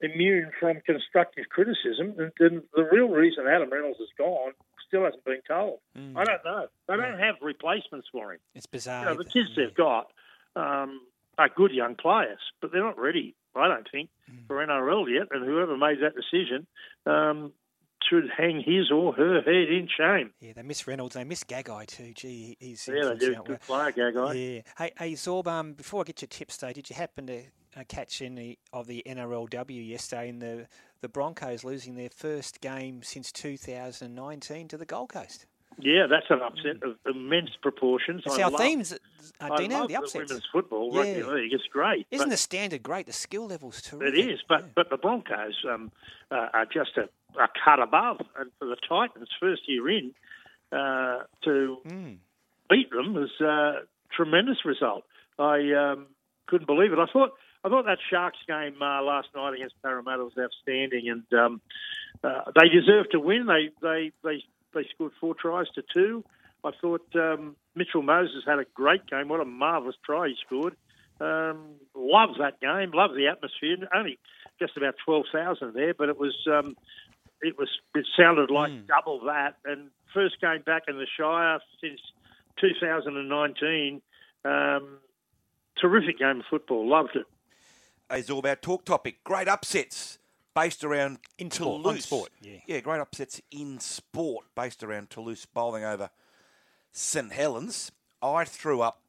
immune from constructive criticism, and, and the real reason Adam Reynolds has gone still hasn't been told. Mm. I don't know. They don't have replacements for him. It's bizarre. You know, the kids they've got um, are good young players, but they're not ready, I don't think, for NRL yet. And whoever made that decision um, should hang his or her head in shame. Yeah, they miss Reynolds. They miss Gagai too. Gee, he's Yeah, they do. Good player, Gagai. Yeah. Hey, hey Zorb, um, before I get your tips, though, did you happen to uh, catch any of the NRLW yesterday in the, the Broncos losing their first game since 2019 to the Gold Coast? Yeah, that's an upset of immense proportions. It's I our love- themes, uh, I Dino, love the upsets. women's football, rugby Yeah. league. It's great. Isn't the standard great? The skill level's It terrific. is, but but the Broncos um, uh, are just a, a cut above, and for the Titans, first year in, uh, to Hmm. beat them was a tremendous result. I um, couldn't believe it. I thought I thought that Sharks game uh, last night against Parramatta was outstanding, and um, uh, they deserved to win. They they they they scored four tries to two. I thought um, Mitchell Moses had a great game. What a marvellous try he scored. Um, love that game. Love the atmosphere. Only just about twelve thousand there, but it was um, it was it sounded like double that. And first game back in the Shire since 2019. Um, terrific game of football. Loved it. It's all about talk topic. Great upsets based around in Toulouse. on sport, yeah. yeah, great upsets in sport based around Toulouse bowling over St Helens. I threw up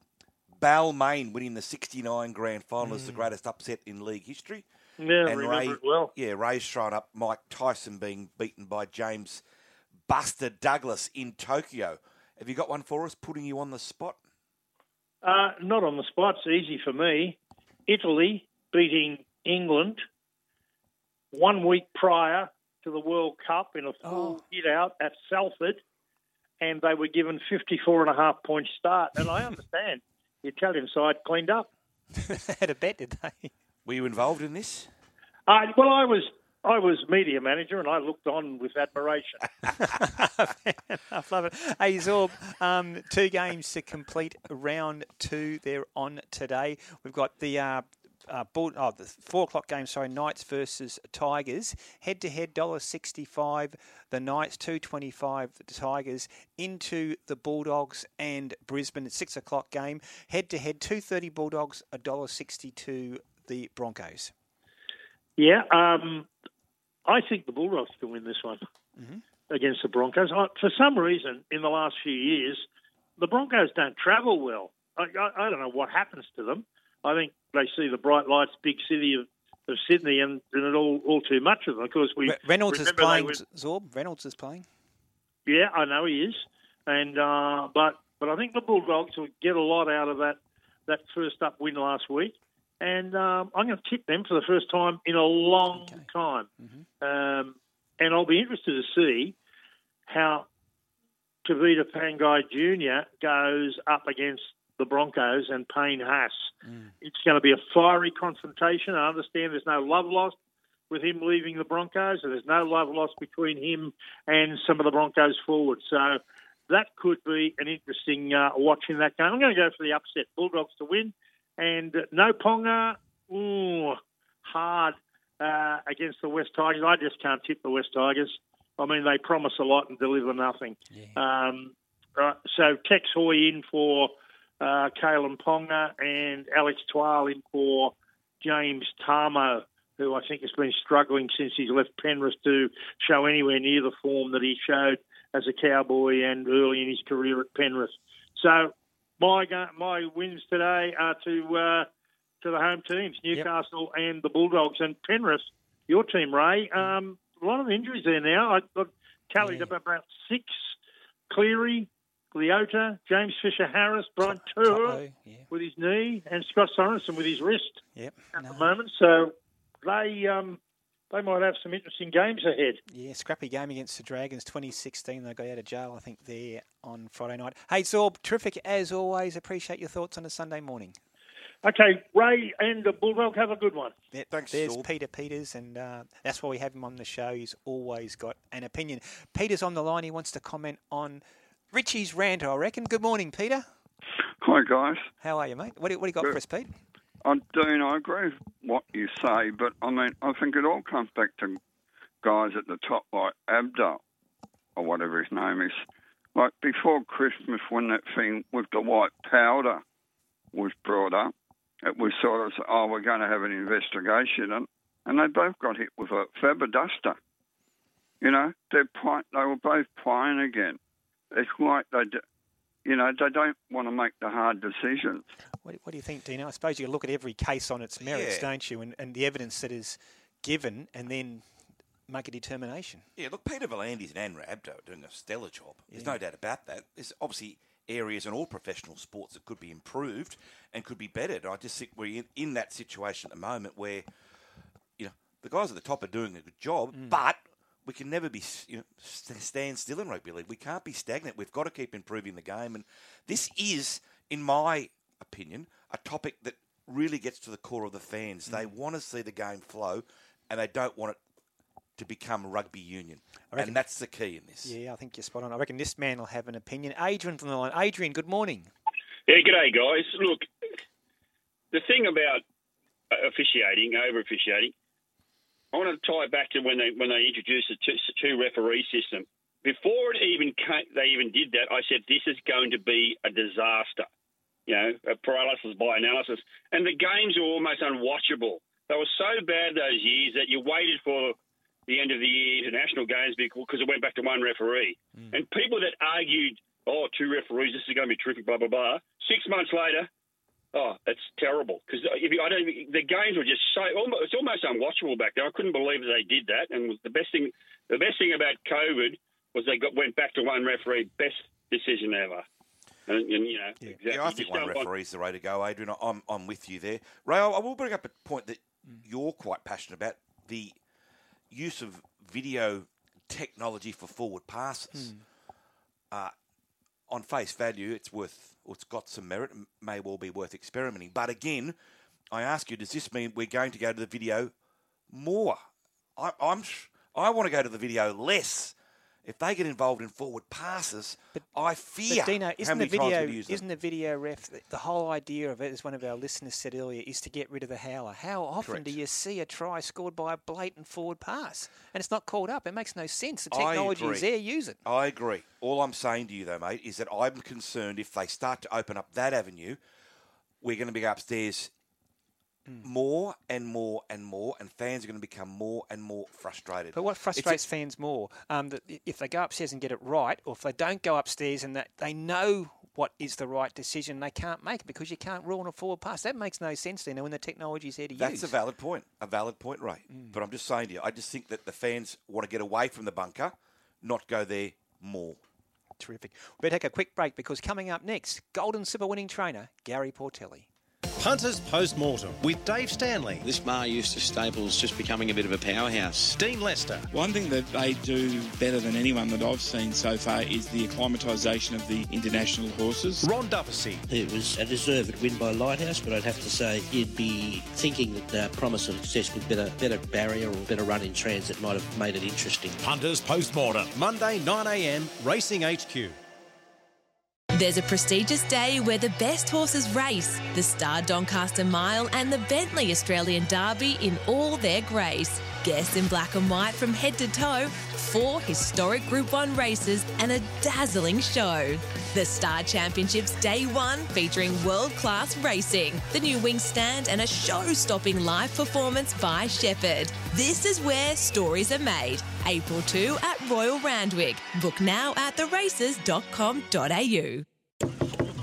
Balmain winning the 69 grand final as the Mm. greatest upset in league history. Yeah, and remember Ray, it well. Yeah, Ray's thrown up Mike Tyson being beaten by James Buster Douglas in Tokyo. Have you got one for us, putting you on the spot? Uh, not on the spot. It's easy for me. Italy beating England one week prior to the World Cup in a full hit out at Salford, and they were given 54 and a half point start. And I understand the Italian side cleaned up. they had a bet, did they? Were you involved in this? Uh, well, I was. I was media manager, and I looked on with admiration. I love it. Hey, Zorb, um, two games to complete round two. They're on today. We've got the. Uh, uh, Bull, oh, the four o'clock game, sorry, Knights versus Tigers. Head to head, dollar sixty-five. The Knights, two twenty-five. The Tigers into the Bulldogs and Brisbane. It's Six o'clock game. Head to head, two thirty Bulldogs, a dollar sixty-two. The Broncos. Yeah, um, I think the Bulldogs can win this one against the Broncos. I, for some reason, in the last few years, the Broncos don't travel well. I, I, I don't know what happens to them. I think they see the bright lights, big city of, of Sydney, and, and it all all too much of them. Of course, we Re- Reynolds is playing. were- Zorb. Reynolds is playing. yeah, I know he is, and uh, but but I think the Bulldogs will get a lot out of that that first up win last week, and um, I'm going to tip them for the first time in a long time, um, and I'll be interested to see how Tavita Pangai Jr. goes up against the Broncos and Payne Haas. It's going to be a fiery confrontation. I understand there's no love lost with him leaving the Broncos, and there's no love lost between him and some of the Broncos forward. So that could be an interesting uh, watch in that game. I'm going to go for the upset Bulldogs to win, and no Ponga, ooh, hard uh, against the West Tigers. I just can't tip the West Tigers. I mean, they promise a lot and deliver nothing. Um, right, so Tex Hoy in for uh, Kalyn Ponga and Alex Twal in for James Tamou, who I think has been struggling since he's left Penrith to show anywhere near the form that he showed as a cowboy and early in his career at Penrith. So my my wins today are to uh, to the home teams, Newcastle and the Bulldogs and Penrith. Your team, Ray. Um, a lot of injuries there now. I- I've tallied up about six: Cleary, Leota, James Fisher Harris, Brian To'o with his knee, and Scott Sorensen with his wrist Yep. at the moment. So they um, they might have some interesting games ahead. Yeah, scrappy game against the Dragons, 2016. They got out of jail, I think, there on Friday night. Hey, Zorb, terrific as always. Appreciate your thoughts on a Sunday morning. Okay, Ray and the Bulldog have a good one. Yep, Thanks, There's Zorb. Peter Peters, and uh, that's why we have him on the show. He's always got an opinion. Peter's on the line. He wants to comment on Richie's rant, I reckon. Good morning, Peter. Hi, guys. How are you, mate? What do, what do you got Good. for us, Pete? I, Dean, I agree with what you say, but I mean, I think it all comes back to guys at the top like Abda or whatever his name is. Like before Christmas, when that thing with the white powder was brought up, it was sort of, oh, we're going to have an investigation, and, and they both got hit with a Faber duster. You know, they're they were both playing again. It's like they, you know, they don't want to make the hard decisions. What, what do you think, Dino? I suppose you look at every case on its merits, Yeah. don't you? And, and the evidence that is given, and then make a determination. Yeah, look, Peter V'landys and Andrew Abdo are doing a stellar job. There's Yeah. no doubt about that. There's obviously areas in all professional sports that could be improved and could be bettered. I just think we're in, in that situation at the moment where, you know, the guys at the top are doing a good job, Mm. but we can never be, you know, st- stand still in rugby league. We can't be stagnant. We've got to keep improving the game, and this is, in my opinion, a topic that really gets to the core of the fans. They Mm. want to see the game flow, and they don't want it to become rugby union. Reckon- And that's the key in this. Yeah, I think you're spot on. I reckon this man will have an opinion. Adrian from the line. Adrian, good morning. Yeah, g'day, guys. Look, the thing about uh, officiating, over officiating, I want to tie it back to when they when they introduced the two, two referee system. Before it even came, they even did that, I said this is going to be a disaster. You know, a paralysis by analysis, and the games were almost unwatchable. They were so bad those years that you waited for the end of the year international games because it went back to one referee. Mm. And people that argued, oh, two referees, this is going to be terrific, blah blah blah. Six months later, oh, it's terrible because I don't, the games were just so almost, it's almost unwatchable back there. I couldn't believe that they did that. And the best thing, the best thing about COVID was they got went back to one referee. Best decision ever. And, and you know, exactly. Yeah, I think just one don't want- referee's the way to go, Adrian. I'm, I'm with you there. Ray, I I will bring up a point that Mm. you're quite passionate about the use of video technology for forward passes. Hmm. Uh, on face value, it's worth, or it's got some merit, and may well be worth experimenting. But again, I ask you, does this mean we're going to go to the video more? I, I'm, I want to go to the video less. If they get involved in forward passes, but, I fear But Dino, how isn't the many times video we'd use them. isn't the video ref the- the whole idea of it, as one of our listeners said earlier, is to get rid of the howler. How often Correct. do you see a try scored by a blatant forward pass and it's not called up? It makes no sense. The technology is there. Use it. I agree. All I'm saying to you, though, mate, is that I'm concerned if they start to open up that avenue, we're going to be upstairs more and more and more, and fans are going to become more and more frustrated. But what a- frustrates fans more, um, that if they go upstairs and get it right, or if they don't go upstairs and that they know what is the right decision, they can't make it because you can't rule on a forward pass. That makes no sense then when the technology's there to That's use. a valid point. A valid point, Ray. But I'm just saying to you, I just think that the fans want to get away from the bunker, not go there more. Terrific. We better take a quick break because coming up next, Golden Slipper winning trainer Gary Portelli. Punters Post-Mortem with Dave Stanley. This Maher Eustace stable's just becoming a bit of a powerhouse. Dean Lester. One thing that they do better than anyone that I've seen so far is the acclimatisation of the international horses. Ron Duffy. It was a deserved win by Lighthouse, but I'd have to say you'd be thinking that the promise of success with better, better barrier or better run in transit might have made it interesting. Punters Post-Mortem. Monday, 9am, Racing HQ. There's a prestigious day where the best horses race the Star Doncaster Mile and the Bentley Australian Derby in all their grace. Guests in black and white from head to toe, four historic Group 1 races, and a dazzling show. The Star Championships Day 1 featuring world class racing, the new Winx stand, and a show stopping live performance by Sheppard. This is where stories are made. April 2 at Royal Randwick. Book now at theraces.com.au.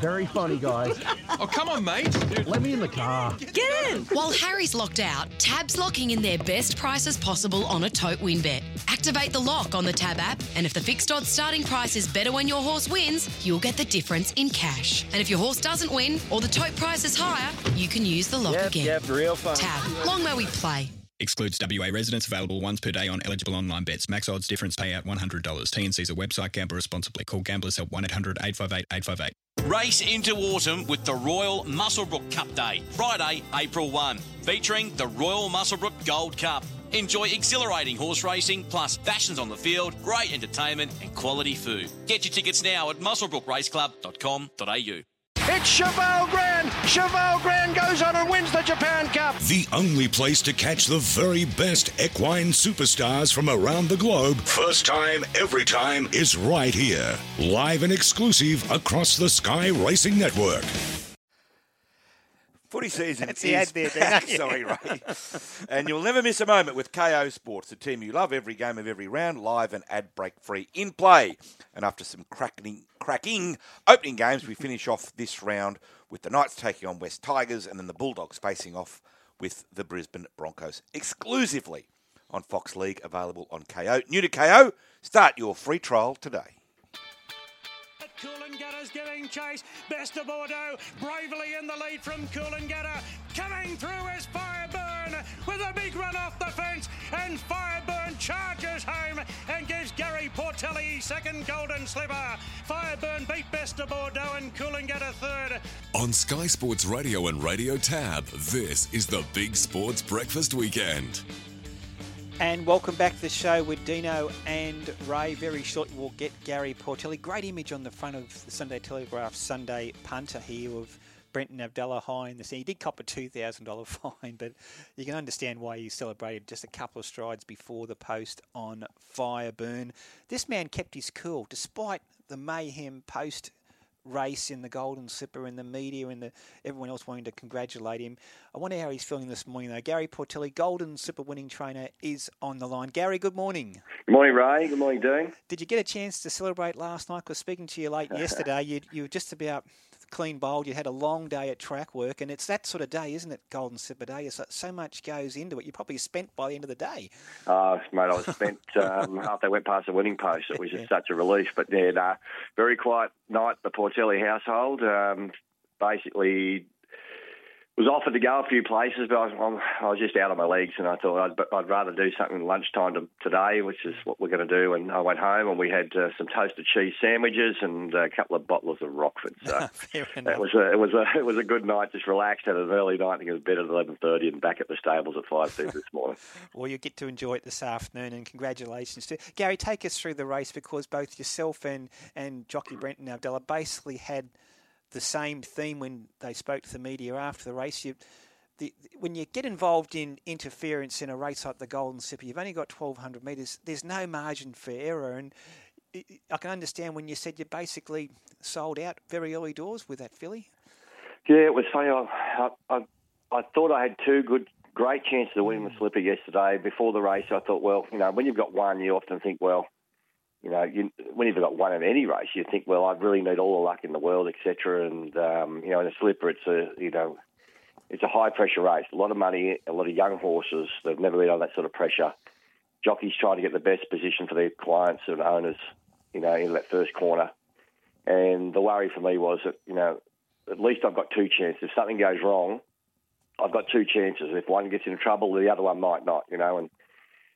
Very funny, guys. Oh, come on, mate. Let me in the car. Get in! While Harry's locked out, Tab's locking in their best prices possible on a tote win bet. Activate the lock on the Tab app, and if the fixed odds starting price is better when your horse wins, you'll get the difference in cash. And if your horse doesn't win or the tote price is higher, you can use the lock again. Yep, real fun. Tab, long may we play. Excludes WA residents. Available once per day on eligible online bets. Max odds difference payout $100. TNC's a website. Gamble responsibly. Call Gamblers Help 1 800 858 858. Race into autumn with the Royal Muswellbrook Cup Day, Friday, April 1, featuring the Royal Muswellbrook Gold Cup. Enjoy exhilarating horse racing, plus fashions on the field, great entertainment, and quality food. Get your tickets now at muswellbrookraceclub.com.au. It's Cheval Grand. Cheval Grand goes on and wins the Japan Cup. The only place to catch the very best equine superstars from around the globe, first time, every time, is right here. Live and exclusive across the Sky Racing Network. Footy season That's is... the ad there, Dana. Sorry, Ray. and you'll never miss a moment with Kayo Sports, the team you love every game of every round, live and ad break free in play. And after some cracking, cracking opening games, we finish off this round with the Knights taking on West Tigers and then the Bulldogs facing off with the Brisbane Broncos exclusively on Fox League, available on Kayo. New to Kayo, start your free trial today. Coolangatta's giving chase. Best of Bordeaux bravely in the lead from Coolangatta. Coming through is Fireburn with a big run off the fence. And Fireburn charges home and gives Gary Portelli second golden slipper. Fireburn beat Best of Bordeaux and Coolangatta third. On Sky Sports Radio and Radio Tab, this is the Big Sports Breakfast Weekend. And welcome back to the show with Dino and Ray. Very shortly, we'll get Gary Portelli. Great image on the front of the Sunday Telegraph Sunday punter here of Brenton Avdulla high in the sea. He did cop a $2,000 fine, but you can understand why he celebrated just a couple of strides before the post on Fireburn. This man kept his cool despite the mayhem post race in the Golden Slipper and the media and the, everyone else wanting to congratulate him. I wonder how he's feeling this morning, though. Gary Portelli, Golden Slipper winning trainer, is on the line. Gary, good morning. Good morning, Ray. Good morning, Dean. Did you get a chance to celebrate last night? Because speaking to you late yesterday, you, you were just about clean bowled. You had a long day at track work, and it's that sort of day, isn't it? Golden Slipper Day. So, so much goes into it. You're probably spent by the end of the day. Uh, mate, I was spent um, after I went past the winning post. It was just such a relief. But yeah, nah, very quiet night. The Portelli household. Um, basically, was offered to go a few places, but I was, I was just out of my legs, and I thought I'd, I'd rather do something lunchtime to, today, which is what we're going to do. And I went home, and we had uh, some toasted cheese sandwiches and a couple of bottles of Rockford. So it was a, it was a it was a good night. Just relaxed, had an early night. I think it was better at eleven thirty, and back at the stables at five thirty this morning. Well, you get to enjoy it this afternoon, and congratulations to Gary. Take us through the race because both yourself and and jockey Brenton Avdulla basically had the same theme when they spoke to the media after the race. You, the, when you get involved in interference in a race like the Golden Slipper, you've only got 1,200 metres. There's no margin for error, and I can understand when you said you basically sold out very early doors with that filly. Yeah, it was funny. I, I, I thought I had two good, great chances of winning the hmm. slipper yesterday. Before the race, I thought, well, you know, when you've got one, you often think, well, you know, you, when you've got one in any race, you think, well, I really need all the luck in the world, etc. And um, you know, in a slipper, it's a you know, it's a high pressure race. A lot of money, a lot of young horses. They've never been on that sort of pressure. Jockeys try to get the best position for their clients and owners, you know, in that first corner. And the worry for me was that you know, at least I've got two chances. If something goes wrong, I've got two chances. If one gets into trouble, the other one might not. You know, and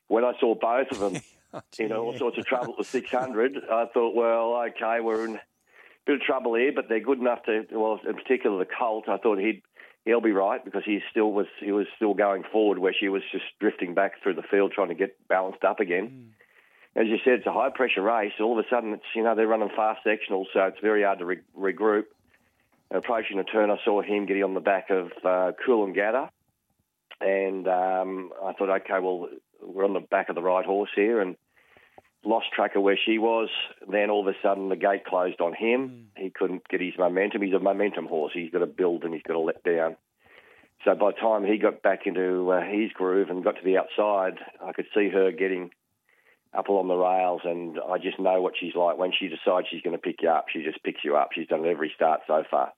when I saw both of them in all sorts of trouble with 600, I thought, well, okay, we're in a bit of trouble here, but they're good enough to. Well, in particular, the Colt. I thought he'd he'll be right because he still was he was still going forward where she was just drifting back through the field trying to get balanced up again. As you said, it's a high pressure race. All of a sudden, it's you know they're running fast sectionals, so it's very hard to re- regroup. Approaching a turn, I saw him getting on the back of uh, Gather, and um, I thought, okay, well, we're on the back of the right horse here, and lost track of where she was. Then all of a sudden, the gate closed on him. He couldn't get his momentum. He's a momentum horse. He's got to build and he's got to let down. So by the time he got back into uh, his groove and got to the outside, I could see her getting up along the rails, and I just know what she's like. When she decides she's going to pick you up, she just picks you up. She's done it every start so far.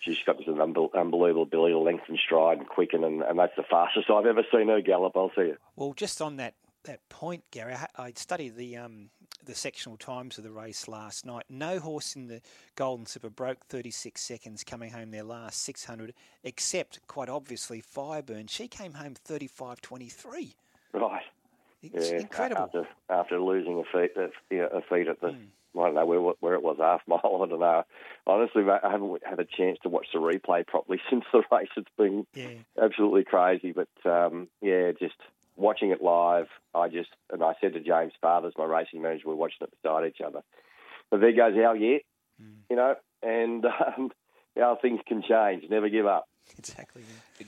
She's got this unbel- unbelievable ability to lengthen stride and quicken, and, and that's the fastest I've ever seen her gallop. I'll see you. Well, just on that, that point, Gary, I, studied the um, the sectional times of the race last night. No horse in the Golden Slipper broke 36 seconds coming home their last 600, except quite obviously Fireburn. She came home 35.23. Right. It's yeah, incredible. After, after losing a feet, a, a feet at the, I don't know where where it was, half mile. I don't know. Honestly, mate, I haven't had a chance to watch the replay properly since the race. It's been absolutely crazy. But um, yeah, just watching it live, I just and I said to James Fathers, my racing manager, we're watching it beside each other. But there goes our year, you know, and um, how things can change. Never give up. Exactly.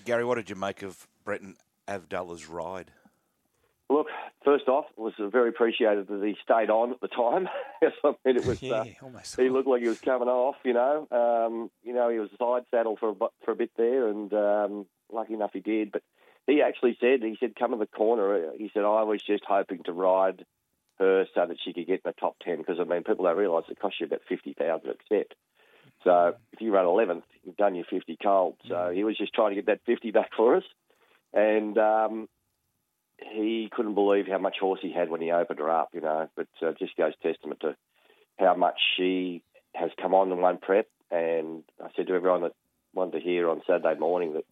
Gary, what did you make of Brenton Avdulla's ride? Look, first off, it was very appreciated that he stayed on at the time. Yes, I mean, it was. Yeah, uh, almost. He looked like he was coming off. You know, um, you know, he was side saddle for a, for a bit there, and um, lucky enough he did. But he actually said, he said, come to the corner. He said, I was just hoping to ride her so that she could get in the top ten because I mean, people don't realise it costs you about fifty thousand to accept. So if you run eleventh, you've done your fifty cold. So he was just trying to get that fifty back for us, and um, he couldn't believe how much horse he had when he opened her up, you know. But uh, just goes testament to how much she has come on in one prep. And I said to everyone that wanted to hear on Saturday morning that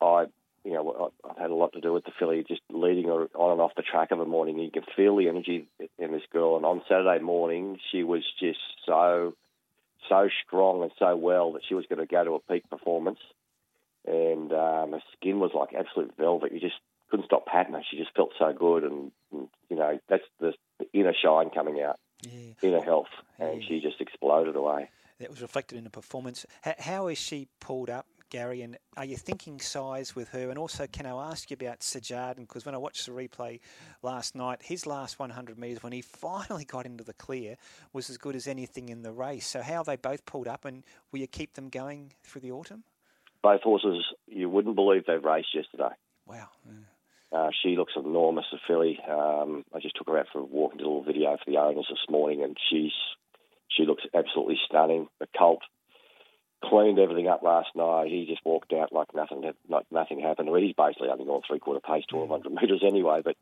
I, you know, I- I've had a lot to do with the filly, just leading her on and off the track of a morning. You can feel the energy in this girl. And on Saturday morning, she was just so, so strong and so well that she was going to go to a peak performance and um, her skin was like absolute velvet. You just couldn't stop patting her. She just felt so good, and, and you know that's the, the inner shine coming out, inner health, and she just exploded away. That was reflected in the performance. How is she pulled up, Gary? And are you thinking Sires' with her? And also, can I ask you about Sejardan? Because when I watched the replay last night, his last 100 metres, when he finally got into the clear, was as good as anything in the race. So, how they both pulled up? And will you keep them going through the autumn? Both horses, you wouldn't believe they've raced yesterday. Wow. Uh, she looks enormous, a filly. Um, I just took her out for a walk and did a little video for the owners this morning, and she's she looks absolutely stunning. The colt cleaned everything up last night. He just walked out like nothing like nothing happened. He's basically only gone three quarter pace, twelve hundred metres anyway, but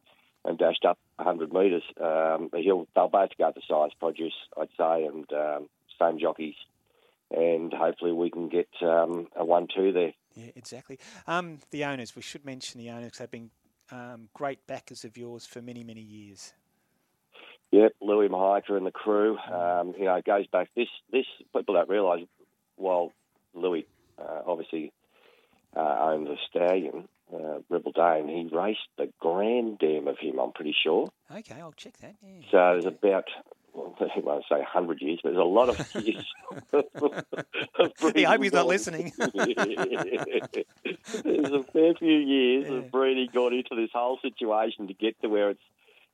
and dashed up hundred metres. Um, but he'll they'll both go to Sires' produce, I'd say, and um, same jockeys, and hopefully we can get um, a one-two there. Yeah, exactly. Um, the owners, we should mention the owners. They've been um, great backers of yours for many, many years. Yep, Louis Mahika and the crew. Um, you know, it goes back. This this people don't realise. While Louis uh, obviously uh, owned the stallion, uh, Rebel Dane, he raced the grand dam of him. I'm pretty sure. Okay, I'll check that. Yeah. So there's about. Well, I won't say 100 years, but there's a lot of years. of Hey, I hope he's not listening. there's a fair few years of breeding gone into this whole situation to get to where it's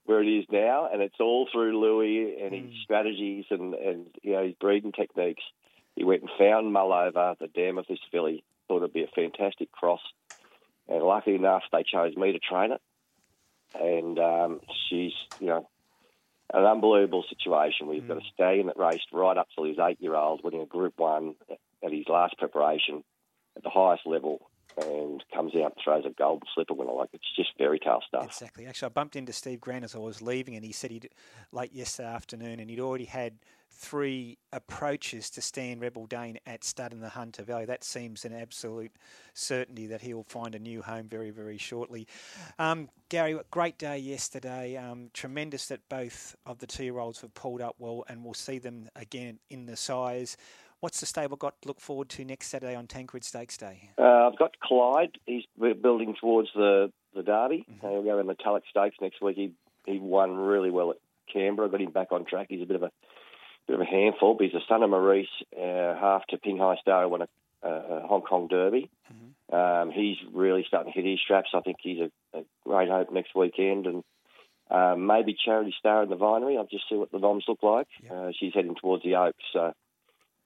where it is now, and it's all through Louis and his strategies and, and you know his breeding techniques. He went and found Mullover, the dam of this filly, thought it'd be a fantastic cross. And lucky enough, they chose me to train it. And um, she's, you know, an unbelievable situation. We've got a stallion that raced right up till his eight-year-old, winning a Group One at his last preparation at the highest level, and comes out and throws a golden slipper winner. Like it's just fairy tale stuff. Exactly. Actually, I bumped into Steve Grant as I was leaving, and he said he'd late yesterday afternoon, and he'd already had three approaches to Stan Rebel Dane at stud in the Hunter Valley. That seems an absolute certainty that he'll find a new home very, very shortly. Um, Gary, great day yesterday. Um, tremendous that both of the two-year-olds have pulled up well, and we'll see them again in the Sires'. What's the stable got to look forward to next Saturday on Tancred Stakes Day? Uh, I've got Clyde. He's building towards the the Derby. Mm-hmm. He'll go in Metallic Stakes next week. He he won really well at Canberra. I Got him back on track. He's a bit of a bit of a handful. But he's the son of Maurice, uh, half to Ping Hai Star, won a, a Hong Kong Derby. Mm-hmm. Um, he's really starting to hit his straps. I think he's a, a great hope next weekend, and um, maybe Charity Star in the Vinery. I'll just see what the noms look like. Uh, she's heading towards the Oaks, so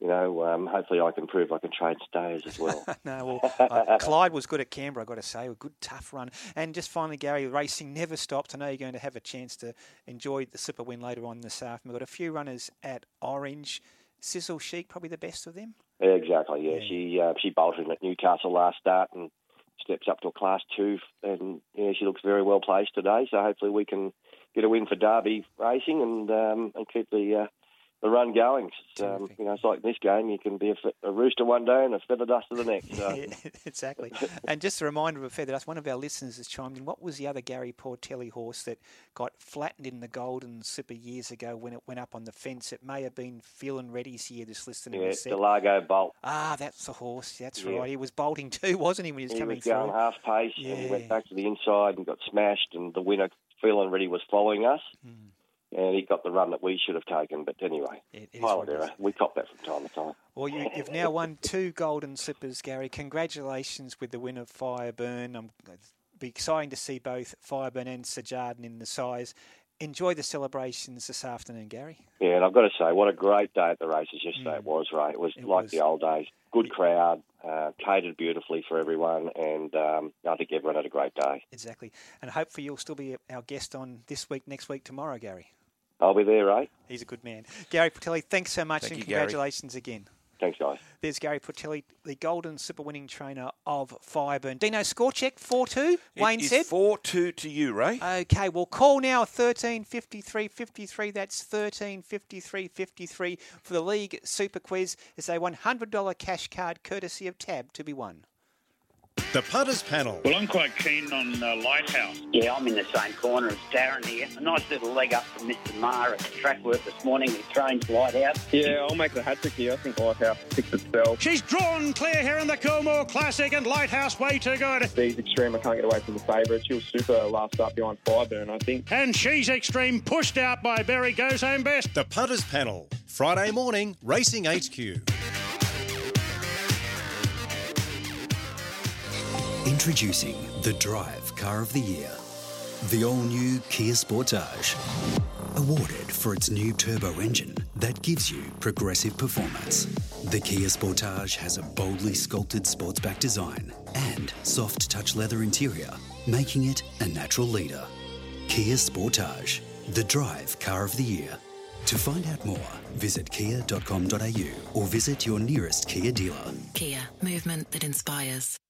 you know, um, hopefully I can prove I can trade stayers as well. no, well, uh, Clyde was good at Canberra, I've got to say. A good, tough run. And just finally, Gary, racing never stopped. I know you're going to have a chance to enjoy the super win later on this afternoon. We've got a few runners at Orange. Sizzle Chic, probably the best of them. Yeah, exactly. Yeah, she uh, she bolted at Newcastle last start and steps up to a class two, and yeah, she looks very well placed today. So hopefully we can get a win for Derby Racing and um, and keep the uh, the run going. It's, um, you know, it's like this game. You can be a, a rooster one day and a feather duster the next. So. exactly. and just a reminder of a feather dust, one of our listeners has chimed in. What was the other Gary Portelli horse that got flattened in the Golden Slipper years ago when it went up on the fence? It may have been feeling Ready's here, this listener yeah, said. Delago Bolt. Ah, that's the horse. That's Yeah. right. He was bolting too, wasn't he, when he was He coming was going through? half pace and he went back to the inside and got smashed, and the winner, feeling ready, was following us. Hmm. And he got the run that we should have taken. But anyway, pilot error. We cop that from time to time. Well, you, you've now won two golden slippers, Gary. Congratulations with the win of Fireburn. I'm it'll be exciting to see both Fireburn and Sejardan in the Sires'. Enjoy the celebrations this afternoon, Gary. Yeah, and I've got to say, what a great day at the races yesterday Mm. it was, Ray. It was like the old days. Good crowd, uh, catered beautifully for everyone, and um, I think everyone had a great day. Exactly. And hopefully you'll still be our guest on this week, next week, tomorrow, Gary. I'll be there, Ray. He's a good man. Gary Portelli, thanks so much Thank and you, Gary. congratulations again. Thanks, guys. There's Gary Portelli, the golden slipper winning trainer of Fireburn. Dino, score check 4 2, Wayne is said. 4 2 to you, Ray. Okay, well, call now 13 53 53. That's 13 53 53 for the League Super Quiz. It's a $100 cash card courtesy of Tab to be won. The Putters Panel. Well, I'm quite keen on uh, Lighthouse. Yeah, I'm in the same corner as Darren here. A nice little leg up from Mr. Maher at the track work this morning. He trains Lighthouse. Yeah, I'll make the hat trick here. I think Lighthouse picks itself. She's drawn clear here in the Coolmore Classic and Lighthouse way too good. These extreme, I can't get away from the favourite. She was super last up behind Fireburn, I think. And she's extreme pushed out by Barry Goes Home Best. The Putters Panel. Friday morning, Racing HQ. Introducing the Drive Car of the Year. The all new Kia Sportage. Awarded for its new turbo engine that gives you progressive performance. The Kia Sportage has a boldly sculpted sportsback design and soft touch leather interior, making it a natural leader. Kia Sportage, the Drive Car of the Year. To find out more, visit kia.com.au or visit your nearest Kia dealer. Kia, movement that inspires.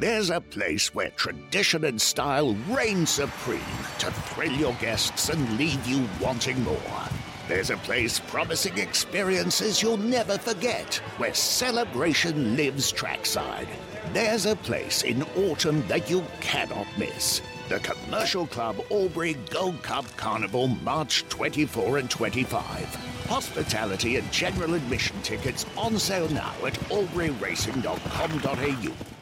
There's a place where tradition and style reign supreme to thrill your guests and leave you wanting more. There's a place promising experiences you'll never forget, where celebration lives trackside. There's a place in autumn that you cannot miss. The Commercial Club Albury Gold Cup Carnival, March 24 and 25. Hospitality and general admission tickets on sale now at alburyracing.com.au.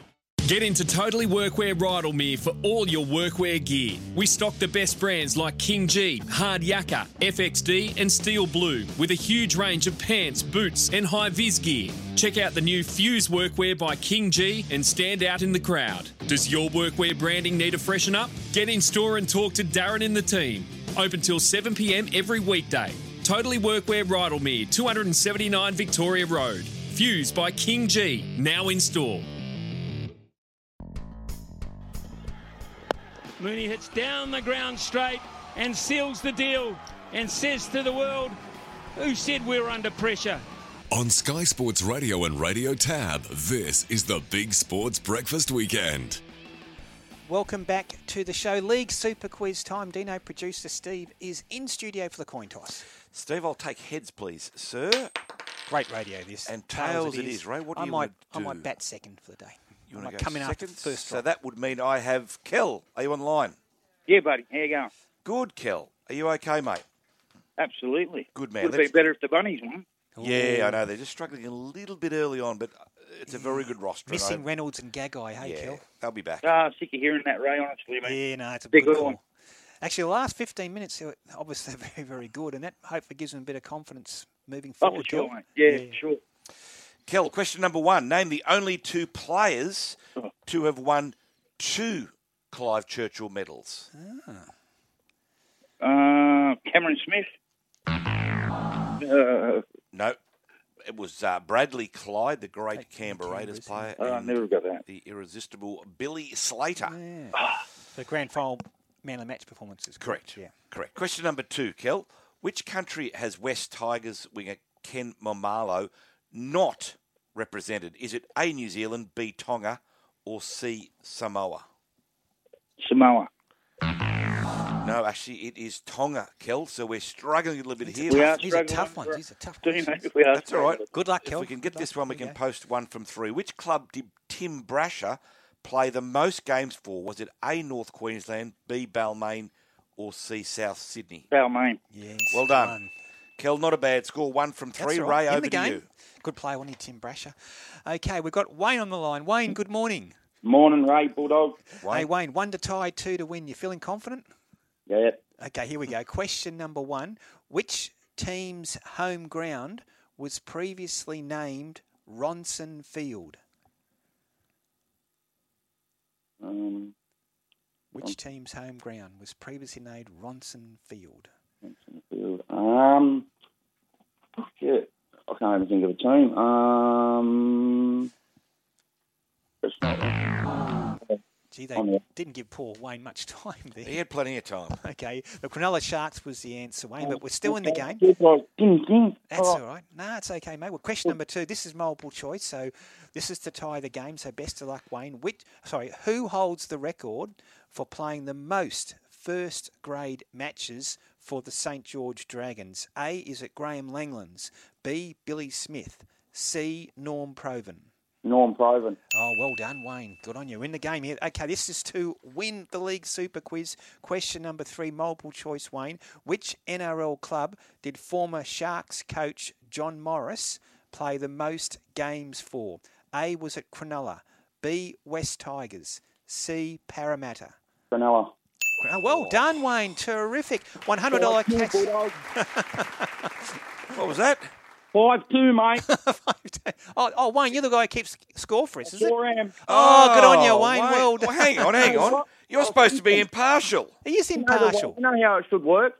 Get into Totally Workwear Rydalmere for all your workwear gear. We stock the best brands like King Gee, Hard Yakka, FXD, and Steel Blue, with a huge range of pants, boots, and high vis gear. Check out the new Fuse Workwear by King Gee and stand out in the crowd. Does your workwear branding need a freshen up? Get in store and talk to Darren and the team. Open till 7 pm every weekday. Totally Workwear Rydalmere, 279 Victoria Road. Fuse by King Gee, now in store. Mooney hits down the ground straight and seals the deal and says to the world, who said we were under pressure? On Sky Sports Radio and Radio Tab, this is the Big Sports Breakfast Weekend. Welcome back to the show. League Super Quiz time. Dino producer Steve is in studio for the coin toss. Steve, I'll take heads, please, sir. Great radio, this. And tails it is, Ray. What do I you might, wanna I might bat second for the day. You want to go come in after second? the first So that would mean I have Kel. Are you on the line? Yeah, buddy. How you going? Good, Kel. Are you okay, mate? Absolutely. Good man. Would be Let's- better if the bunnies won. Yeah, I know. They're just struggling a little bit early on, but it's a very good roster. and Missing I- Reynolds and Gagai, hey, Yeah, Kel? they'll be back. Ah, sick of hearing that, Ray. Honestly, mate. Yeah, no, it's a Big good one. Actually, the last 15 minutes, they were obviously very, very good, and that hopefully gives them a bit of confidence moving Oh, forward. for sure, Kel. mate. Yeah, sure. Kel, question number one. Name the only two players to have won two Clive Churchill medals. Uh, Cameron Smith. Uh, No. It was uh, Bradley Clyde, the great Canberra Raiders player. Oh, I and never got that. The irresistible Billy Slater. The grand final man of the match performances. Correct. Yeah. Correct. Question number two, Kel. Which country has West Tigers winger Ken Maumalo not represented? Is it A, New Zealand, B, Tonga, or C, Samoa? Samoa. No, actually, it is Tonga, Kel. So we're struggling a little bit here. We are These are struggling tough for- ones. These are tough Do ones. you know, we are That's all right. Good luck, If Kel. we can get this one, we can Okay. post one from three. Which club did Tim Brasher play the most games for? Was it A, North Queensland, B, Balmain, or C, South Sydney? Balmain. Yes. Well done. one. Kel, not a bad score. One from three. all right. Ray, In over the to you. Good play, wasn't he, Tim Brasher? Okay, we've got Wayne on the line. Wayne, good morning. Morning, Ray Bulldog. Hey, Wayne, one to tie, two to win. You feeling confident? Yeah. Okay, here we go. Question number one. Which team's home ground was previously named Ronson Field? Um, Which team's home ground was previously named Ronson Field? field. Um, yeah, I can't even think of a team. Um, it's not. Gee, they I'm didn't give poor Wayne much time there. He had plenty of time. Okay, the Cronulla Sharks was the answer, Wayne, but we're still in the game. Ding, ding. That's all right. No, it's okay, mate. Well, question number two. This is multiple choice, so this is to tie the game. So best of luck, Wayne. Which, sorry, who holds the record for playing the most first grade matches for the St George Dragons? A is it Graham Langlands. B Billy Smith. C Norm Provan. Norm Provan. Oh, well done, Wayne. Good on you. In the game here. Okay, this is to win the League Super Quiz. Question number three, multiple choice, Wayne. Which NRL club did former Sharks coach John Morris play the most games for? A, was it Cronulla? B, West Tigers? C, Parramatta? Cronulla. Oh, well done, Wayne. Terrific. $100 cash. What was that? Five two, mate. Oh, oh, Wayne, you're the guy who keeps score for us, is it? Am. Oh, good on you, Oh, Wayne. Well done. Well, hang on, hang on. You're supposed to be impartial. He is You impartial. you know how it should work?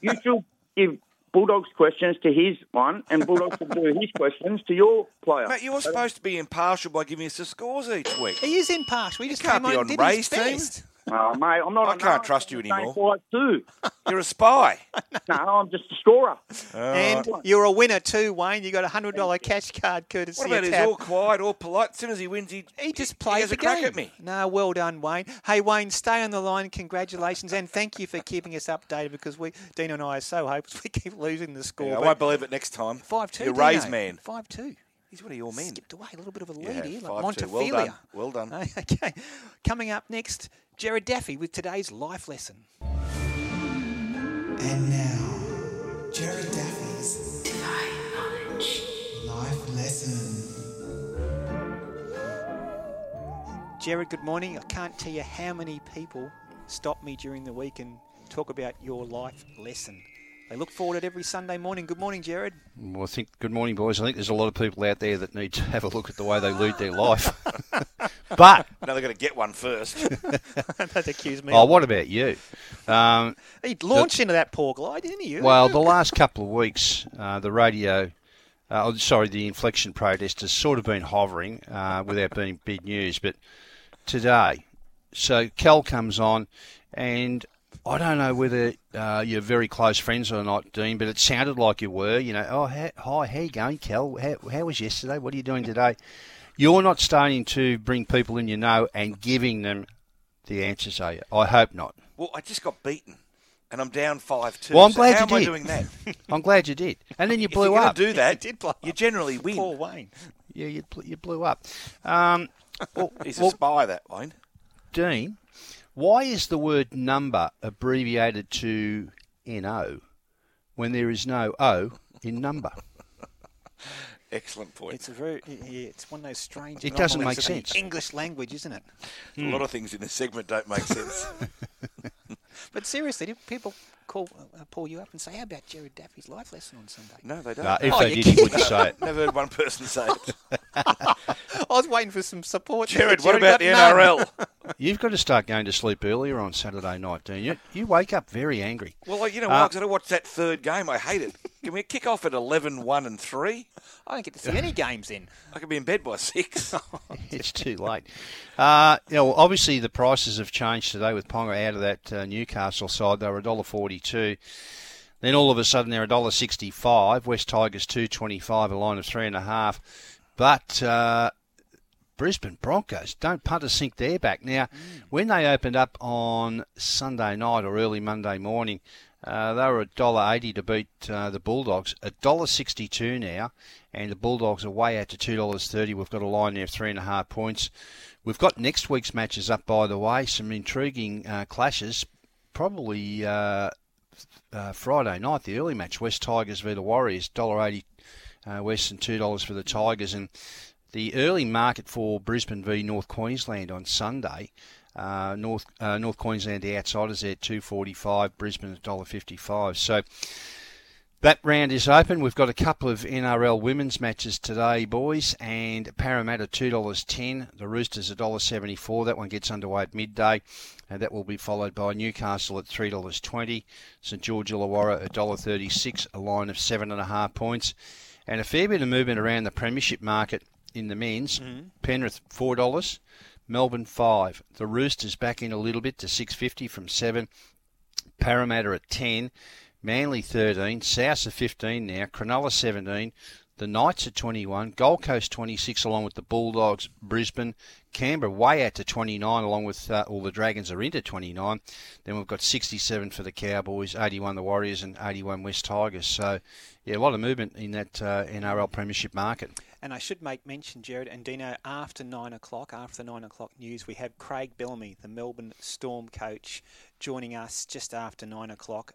You should give Bulldogs questions to his one, and Bulldogs should do his questions to your player. Mate, you're supposed to be impartial by giving us the scores each week. He is impartial. He just can't came be on on and did Ray's his team. Best. Oh, mate, I'm not. I a can't nerd. trust you anymore. Five two. You're a spy. No, I'm just a scorer. And you're a winner too, Wayne. You got a hundred dollar cash card courtesy What about of he's Tab. all quiet, all polite? As soon as he wins, he, He just he plays has the a crack game. at me. No, well done, Wayne. Hey, Wayne, stay on the line. Congratulations, and thank you for keeping us updated because we, Dean and I, are so hopeless. We keep losing the score. Yeah, I won't believe it next time. Five two. You're Ray's Dino. man. Five two. He's one of your men. Skipped away a little bit of a lead Yeah, here, like 5-2. Montefilia. Well done. Well done. Okay. Coming up next, Jared Daffy with today's life lesson. And now, Jerry Daffy's Life Lesson. Jared, good morning. I can't tell you how many people stop me during the week and talk about your life lesson. They look forward to it every Sunday morning. Good morning, Jared. Well, I think, good morning, boys. I think there's a lot of people out there that need to have a look at the way they lead their life. but, Now they've got to get one first. Don't accuse me. oh, what about you? Um, He launched into that poor glide, didn't he? well, the last couple of weeks, uh, the radio, uh, oh, sorry, the inflection protest has sort of been hovering uh, without being big news. But today, so Cal comes on, and I don't know whether uh, you're very close friends or not, Dean, but it sounded like you were. You know, oh, hi, hi how you going, Cal? How, how was yesterday? What are you doing today? You're not starting to bring people in you know and giving them the answers, are you? I hope not. Well, I just got beaten, and I'm down five two. Well, I'm so glad how you am did. I doing that? I'm glad you did. And then you If blew you're gonna up. do that, did blow you generally win. Paul Wayne. Yeah, you, you blew up. Um, well, He's well, a spy, that Wayne. Dean, why is the word number abbreviated to NO when there is no O in number? Excellent point. It's a very, yeah, it's one of those strange. It doesn't make sense. English language, isn't it? A lot of things in this segment don't make sense. But seriously, did people call, uh, pull you up and say, "How about Jared Daffy's life lesson on Sunday?" no, they don't. No, if Oh, they you did, you kidding? wouldn't say it. Never heard one person say it. I was waiting for some support. there, Jared, what about the none. NRL? You've got to start going to sleep earlier on Saturday night, don't you? You wake up very angry. Well, you know Uh, what? 'Cause I watched that third game. I hate it. Can we kick off at 11, 1 and 3? I don't get to see any games in. I could be in bed by 6. it's too late. Uh, you know, obviously the prices have changed today with Ponga out of that uh, Newcastle side. They were $1.42. Then all of a sudden they're $1.65. West Tigers 2.25, a line of three and a half. But uh, Brisbane Broncos don't punt or sink their back. Now, when they opened up on Sunday night or early Monday morning, uh, they were $1.80 to beat uh, the Bulldogs. $1.62 now, and the Bulldogs are way out to $2.30. We've got a line there of three and a half points. We've got next week's matches up, by the way. Some intriguing uh, clashes. Probably uh, uh, Friday night, the early match, West Tigers v the Warriors, $1.80 uh, West and $2 for the Tigers. And the early market for Brisbane v North Queensland on Sunday. Uh, North uh, North Queensland the outsiders at two forty five, Brisbane dollar fifty five. So that round is open. We've got a couple of NRL women's matches today, boys, and Parramatta two dollars ten. The Roosters a dollar seventy four. That one gets underway at midday, and that will be followed by Newcastle at three dollars twenty. St George Illawarra a dollar thirty six. A line of seven and a half points, and a fair bit of movement around the premiership market in the men's. Mm-hmm. Penrith four dollars. Melbourne five. The Roosters back in a little bit to six fifty from seven. Parramatta at ten. Manly thirteen. South at fifteen now. Cronulla seventeen. The Knights at 21, Gold Coast 26, along with the Bulldogs, Brisbane, Canberra way out to 29, along with uh, all the Dragons are into 29. Then we've got 67 for the Cowboys, 81 the Warriors, and 81 West Tigers. So, yeah, a lot of movement in that uh, NRL Premiership market. And I should make mention, Jared and Dino, after nine o'clock, after the nine o'clock news, we have Craig Bellamy, the Melbourne Storm coach, joining us just after nine o'clock,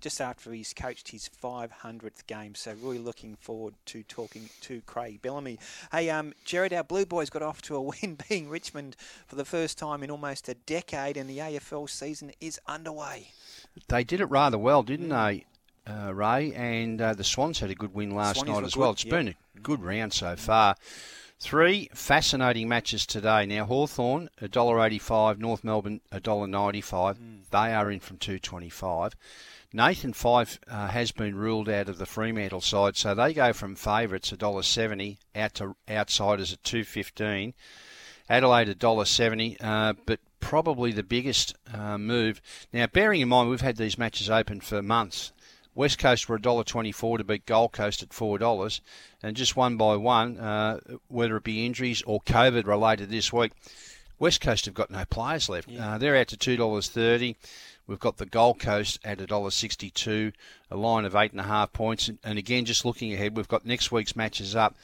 just after he's coached his 500th game. So really looking forward to talking to Craig Bellamy. Hey, um, Jared, our Blue Boys got off to a win, being Richmond for the first time in almost a decade, and the AFL season is underway. They did it rather well, didn't they, uh, Ray? And uh, the Swans had a good win last night as well. good, It's yeah. been a good round so far. Three fascinating matches today. Now Hawthorn $1.85, North Melbourne $1.95. They are in from two twenty five. Nathan Fyfe uh, has been ruled out of the Fremantle side, so they go from favourites $1.70 out to outsiders at two fifteen. Adelaide $1.70, uh, but probably the biggest uh, move. Now, bearing in mind we've had these matches open for months. West Coast were $1.24 to beat Gold Coast at $4, and just one by one, uh, whether it be injuries or COVID related this week, West Coast have got no players left. Uh, they're out to $2.30. We've got the Gold Coast at $1.62, a line of 8.5 points. And, again, just looking ahead, we've got next week's matches up.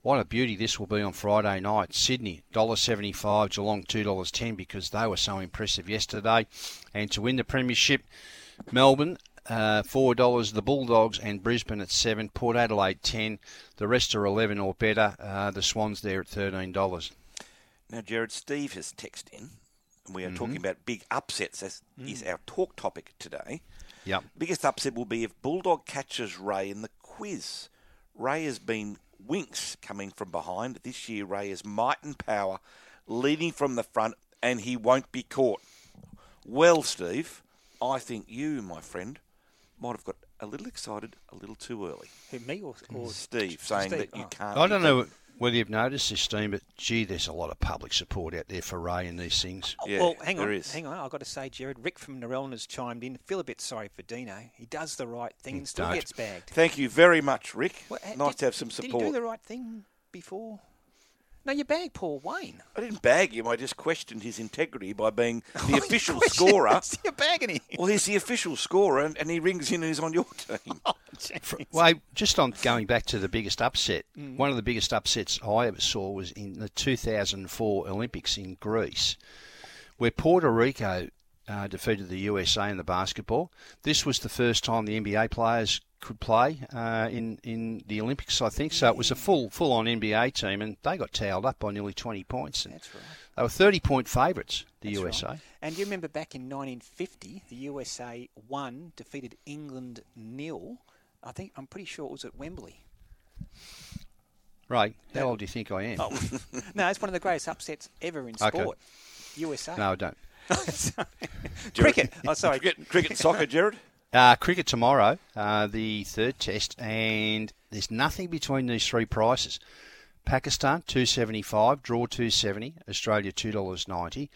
What a beauty this will be on Friday night. Sydney, $1.75, Geelong, $2.10 because they were so impressive yesterday. And to win the Premiership, Melbourne, uh, $4, the Bulldogs and Brisbane at 7 Port Adelaide 10 The rest are 11 or better. Uh, the Swans there at $13. Now, Jared, Steve has texted in, and we are Mhm. talking about big upsets. As is our talk topic today. Yep. Biggest upset will be if Bulldog catches Ray in the quiz. Ray has been Winx coming from behind. This year, Ray is might and power, leading from the front, and he won't be caught. Well, Steve, I think you, my friend, might have got a little excited a little too early. Who, me or, or Steve saying Steve, that you oh. can't. I don't know whether you've noticed this, Steve, but gee, there's a lot of public support out there for Ray and these things. Oh, yeah, well, hang on, hang on. I've got to say, Jared, Rick from Narellan has chimed in. Feel a bit sorry for Dino. He does the right thing and still Don't. gets bagged. Thank you very much, Rick. Well, nice did- to have some support. Did he support. do the right thing before? No, you bagged Paul Wayne. I didn't bag him. I just questioned his integrity by being the official Question- scorer. You're bagging him. Well, he's the official scorer, and, and he rings in and he's on your team. Well, just on going back to the biggest upset, Mm. one of the biggest upsets I ever saw was in the 2004 Olympics in Greece, where Puerto Rico uh, defeated the USA in the basketball. This was the first time the NBA players could play uh, in in the Olympics, I think. So it was a full full on NBA team, and they got towed up by nearly 20 points. And That's right. They were 30 point favourites, the That's USA. right. And you remember back in 1950, the USA won, defeated England nil. I think I'm pretty sure it was at Wembley. Right, how old do you think I am? Oh, no, it's one of the greatest upsets ever in Okay. sport. USA. No, I don't. Cricket. Oh, sorry. Cricket, cricket and soccer, Jared. Uh, cricket tomorrow, uh, the third test, and there's nothing between these three prices. Pakistan two seventy five, draw two seventy, Australia two dollars ninety.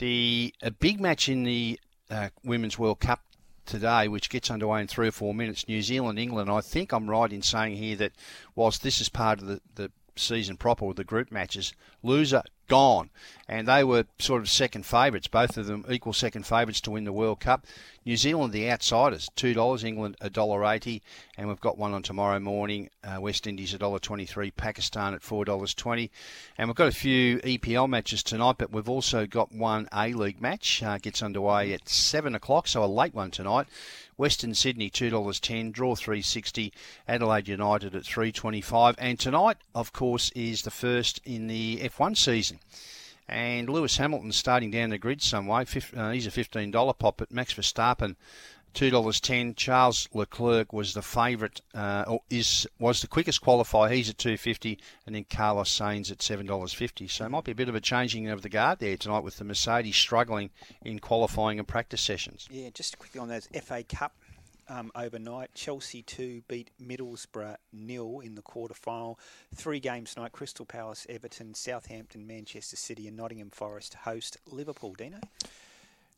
The a big match in the uh, Women's World Cup today, which gets underway in three or four minutes. New Zealand, England. I think I'm right in saying here that whilst this is part of the, the season proper with the group matches, loser gone, and they were sort of second favourites. Both of them equal second favourites to win the World Cup. New Zealand, the outsiders, two dollars. England, a dollar eighty, and we've got one on tomorrow morning. Uh, West Indies, a dollar twenty-three. Pakistan at four dollars twenty, and we've got a few EPL matches tonight. But we've also got one A League match. Uh, gets underway at seven o'clock, so a late one tonight. Western Sydney two dollars ten, draw three sixty. Adelaide United at three twenty five, and tonight, of course, is the first in the F one season. And Lewis Hamilton starting down the grid some way. Uh, he's a fifteen dollar pop, but Max Verstappen. Two dollars ten. Charles Leclerc was the favourite, uh, or is was the quickest qualifier. He's at two fifty, and then Carlos Sainz at seven dollars fifty. So it might be a bit of a changing of the guard there tonight with the Mercedes struggling in qualifying and practice sessions. Yeah, just quickly on those FA Cup um, overnight. Chelsea 2 beat Middlesbrough nil in the quarter final. Three games tonight Crystal Palace, Everton, Southampton, Manchester City, and Nottingham Forest host Liverpool. Dino?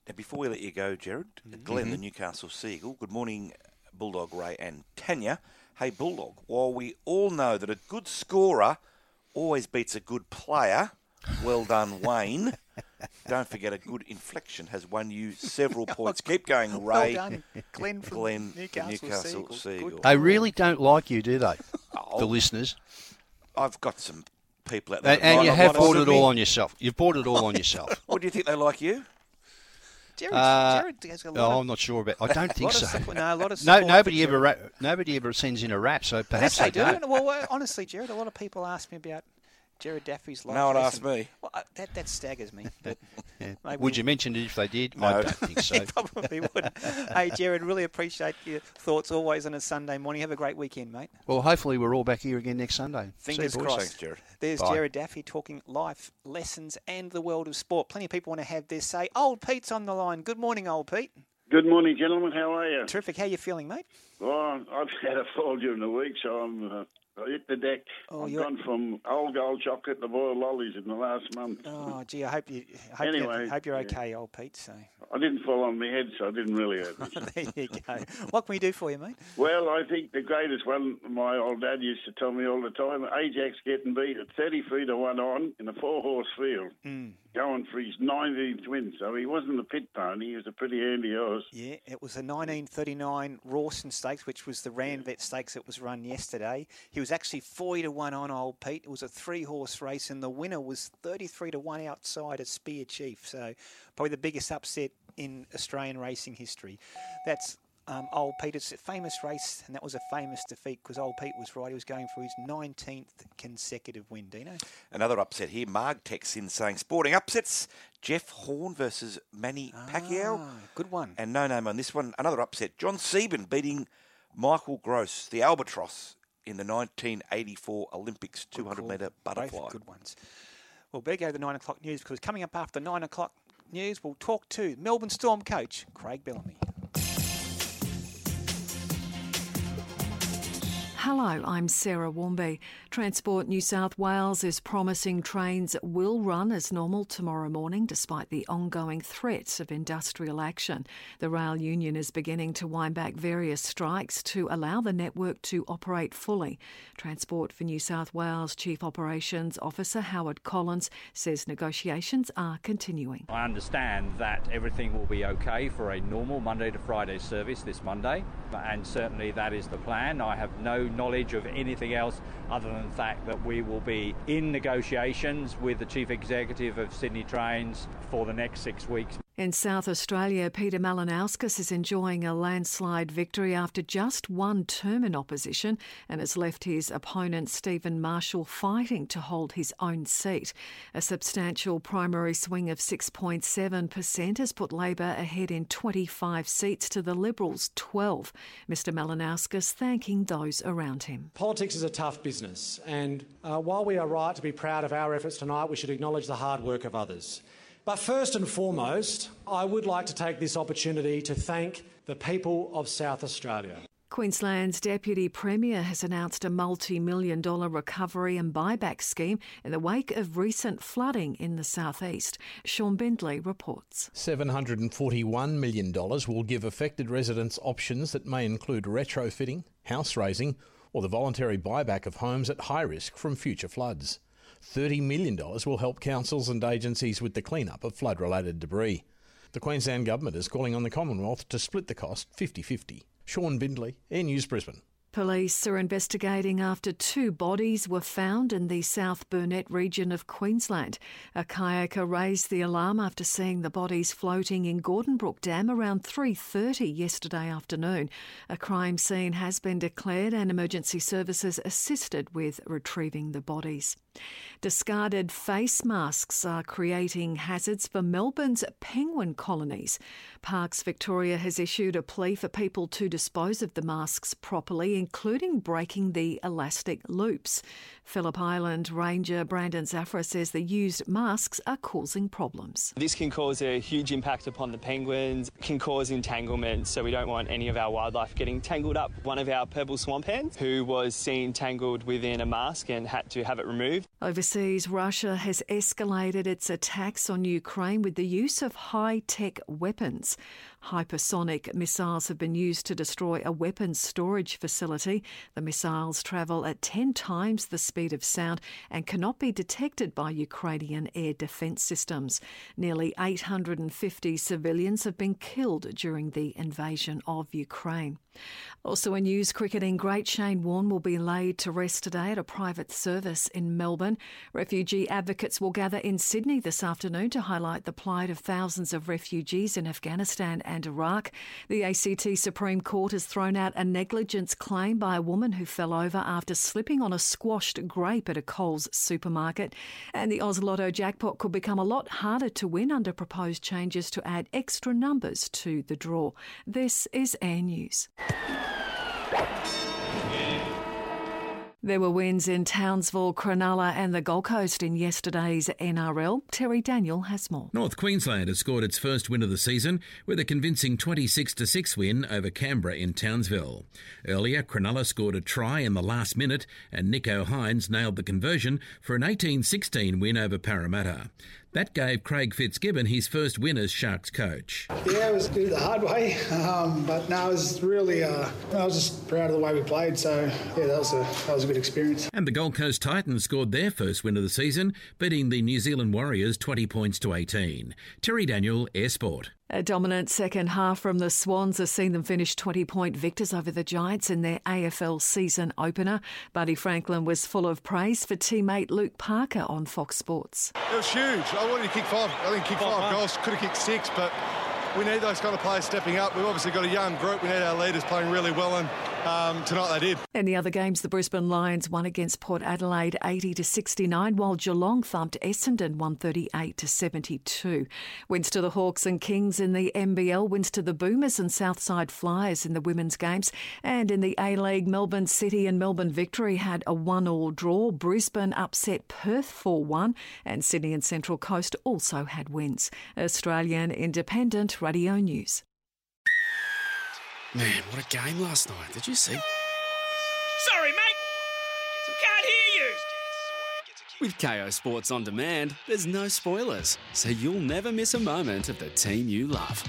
Now, before we let you go, Jared, Mm-hmm. Glenn, the Newcastle Seagull. Good morning, Bulldog Ray and Tanya. Hey, Bulldog. While we all know that a good scorer always beats a good player, well done, Wayne. Don't forget, a good inflection has won you several points. Keep going, Well Ray. done, Glenn from Glenn, Newcastle Newcastle Seagull. Seagull. They really don't like you, do they? Oh. The listeners. I've got some people out there. And, and you have want bought it all on yourself. You've bought it all on yourself. What do you think they like you? Jared, Uh, Jared has got a oh, lot I'm not sure about. I don't think so. support- no, a lot of no, nobody ever. Ra- nobody ever sends in a rap. So perhaps yes, they they do. don't. Well, honestly, Jared, a lot of people ask me about Jared Daffy's life. No one lesson. asked me. Well, uh, that, that staggers me. But Yeah. maybe Would you mention it if they did? No. I don't think so. Probably would. hey, Jared, really appreciate your thoughts always on a Sunday morning. Have a great weekend, mate. Well, hopefully we're all back here again next Sunday. See you, Fingers boys. crossed. Thanks, Jared. There's Bye. Jared Daffy talking life lessons and the world of sport. Plenty of people want to have their say. Old Pete's on the line. Good morning, old Pete. Good morning, gentlemen. How are you? Terrific. How are you feeling, mate? Well, I've had a fall during the week, so I'm uh, I hit the deck. Oh, I've you're- gone from old gold chocolate to boiled lollies in the last month. Oh, gee, I hope you hope, Anyway, you, hope you're yeah. okay, old Pete. So I didn't fall on my head, so I didn't really hurt there you go. What can we do for you, mate? Well, I think the greatest one, my old dad used to tell me all the time, Ajax getting beat at 30 feet to one on in a four-horse field, Mm. going for his 19th win. So he wasn't a pit pony, he was a pretty handy horse. Yeah, it was a 1939 Rawson Stakes, which was the Ranvet Stakes that was run yesterday. He was actually 40 to 1 on Old Pete. It was a three horse race, and the winner was 33 to 1 outside a Spear Chief. So, probably the biggest upset in Australian racing history. That's um, Old Pete. It's a famous race, and that was a famous defeat because Old Pete was right. He was going for his 19th consecutive win, Dino. Another upset here. Marg texts in saying sporting upsets. Jeff Horn versus Manny Pacquiao. Ah, good one. And no name on this one. Another upset. John Sieben beating Michael Gross, the Albatross, in the 1984 Olympics 200 metre butterfly. Both good ones. Well, better go to the nine o'clock news because coming up after nine o'clock news, we'll talk to Melbourne Storm coach Craig Bellamy. Hello, I'm Sarah Warmby. Transport New South Wales is promising trains will run as normal tomorrow morning despite the ongoing threats of industrial action. The rail union is beginning to wind back various strikes to allow the network to operate fully. Transport for New South Wales Chief Operations Officer Howard Collins says negotiations are continuing. I understand that everything will be okay for a normal Monday to Friday service this Monday, and certainly that is the plan. I have no knowledge of anything else other than the fact that we will be in negotiations with the Chief Executive of Sydney Trains for the next six weeks. In South Australia, Peter Malinauskas is enjoying a landslide victory after just one term in opposition and has left his opponent Stephen Marshall fighting to hold his own seat. A substantial primary swing of 6.7% has put Labor ahead in 25 seats to the Liberals' 12. Mr Malinauskas thanking those around him. Politics is a tough business, and uh, while we are right to be proud of our efforts tonight, we should acknowledge the hard work of others. But first and foremost, I would like to take this opportunity to thank the people of South Australia. Queensland's Deputy Premier has announced a multi million dollar recovery and buyback scheme in the wake of recent flooding in the southeast. Sean Bindley reports. $741 million will give affected residents options that may include retrofitting, house raising, or the voluntary buyback of homes at high risk from future floods. $30 million will help councils and agencies with the clean-up of flood-related debris. The Queensland Government is calling on the Commonwealth to split the cost 50-50. Sean Bindley, Air News Brisbane. Police are investigating after two bodies were found in the South Burnett region of Queensland. A kayaker raised the alarm after seeing the bodies floating in Gordonbrook Dam around 3:30 yesterday afternoon. A crime scene has been declared and emergency services assisted with retrieving the bodies. Discarded face masks are creating hazards for Melbourne's penguin colonies. Parks Victoria has issued a plea for people to dispose of the masks properly, including breaking the elastic loops. Phillip Island Ranger Brandon Zafra says the used masks are causing problems. This can cause a huge impact upon the penguins, can cause entanglement, so we don't want any of our wildlife getting tangled up. One of our purple swamp hens, who was seen tangled within a mask and had to have it removed. Overseas, Russia has escalated its attacks on Ukraine with the use of high tech weapons. Hypersonic missiles have been used to destroy a weapons storage facility. The missiles travel at 10 times the speed of sound and cannot be detected by Ukrainian air defence systems. Nearly 850 civilians have been killed during the invasion of Ukraine. Also in news, cricketing great Shane Warne will be laid to rest today at a private service in Melbourne. Refugee advocates will gather in Sydney this afternoon to highlight the plight of thousands of refugees in Afghanistan and Iraq. The ACT Supreme Court has thrown out a negligence claim by a woman who fell over after slipping on a squashed grape at a Coles supermarket. And the Oz Lotto jackpot could become a lot harder to win under proposed changes to add extra numbers to the draw. This is Air News. There were wins in Townsville, Cronulla, and the Gold Coast in yesterday's NRL. Terry Daniel has more. North Queensland has scored its first win of the season with a convincing 26 6 win over Canberra in Townsville. Earlier, Cronulla scored a try in the last minute, and Nicho Hynes nailed the conversion for an 18 16 win over Parramatta. That gave Craig Fitzgibbon his first win as Sharks coach. Yeah, it was good the hard way, um, but no, it was really. Uh, I was just proud of the way we played. So yeah, that was a that was a good experience. And the Gold Coast Titans scored their first win of the season, beating the New Zealand Warriors 20 points to 18. Terry Daniel, Air Sport. A dominant second half from the Swans has seen them finish 20 point victors over the Giants in their AFL season opener. Buddy Franklin was full of praise for teammate Luke Parker on Fox Sports. It was huge. I wanted to kick five. I think kick five, five goals. Could have kicked six, but we need those kind of players stepping up. We've obviously got a young group. We need our leaders playing really well, and um, tonight they did. In the other games, the Brisbane Lions won against Port Adelaide 80 to 69, while Geelong thumped Essendon 138 to 72. Wins to the Hawks and Kings in the NBL, wins to the Boomers and Southside Flyers in the women's games, and in the A League, Melbourne City and Melbourne Victory had a one-all draw. Brisbane upset Perth 4-1, and Sydney and Central Coast also had wins. Australian Independent Radio News. Man, what a game last night. Did you see? Sorry, mate. Can't hear you. With Kayo Sports On Demand, there's no spoilers, so you'll never miss a moment of the team you love.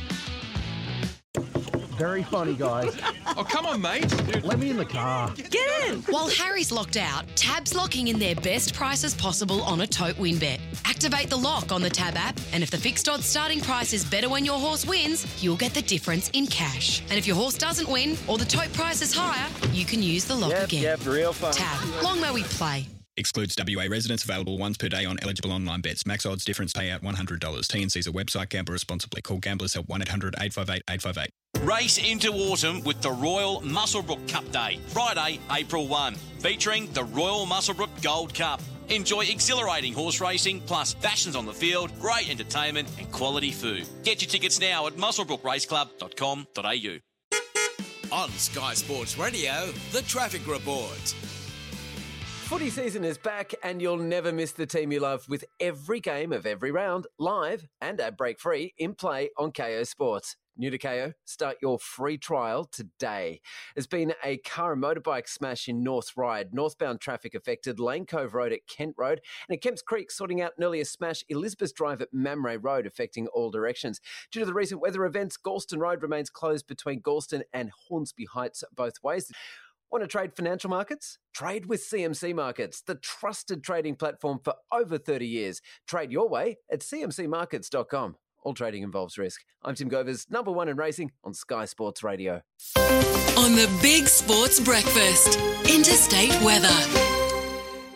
Very funny, guys. oh, come on, mate. Let me in the car. Get in! While Harry's locked out, Tab's locking in their best prices possible on a tote win bet. Activate the lock on the Tab app, and if the fixed odds starting price is better when your horse wins, you'll get the difference in cash. And if your horse doesn't win or the tote price is higher, you can use the lock Yep, again. yep, real fun. Tab. Long may we play. Excludes WA residents. Available once per day on eligible online bets. Max odds difference payout $100. TNC's a website. Gamble responsibly. Call Gamblers Help 1-800-858-858. Race into autumn with the Royal Muswellbrook Cup Day, Friday, April 1, featuring the Royal Muswellbrook Gold Cup. Enjoy exhilarating horse racing, plus fashions on the field, great entertainment, and quality food. Get your tickets now at muswellbrookraceclub.com.au. On Sky Sports Radio, the traffic report. Footy season is back, and you'll never miss the team you love with every game of every round live and ad break free in play on Kayo Sports. New to Kayo, start your free trial today. There's been a car and motorbike smash in North Ryde. Northbound traffic affected Lane Cove Road at Kent Road, and at Kemps Creek, sorting out an earlier smash, Elizabeth Drive at Mamre Road, affecting all directions. Due to the recent weather events, Galston Road remains closed between Galston and Hornsby Heights both ways. Want to trade financial markets? Trade with CMC Markets, the trusted trading platform for over 30 years. Trade your way at cmcmarkets.com. All trading involves risk. I'm Tim Govers, number one in racing on Sky Sports Radio. On the Big Sports Breakfast, interstate weather.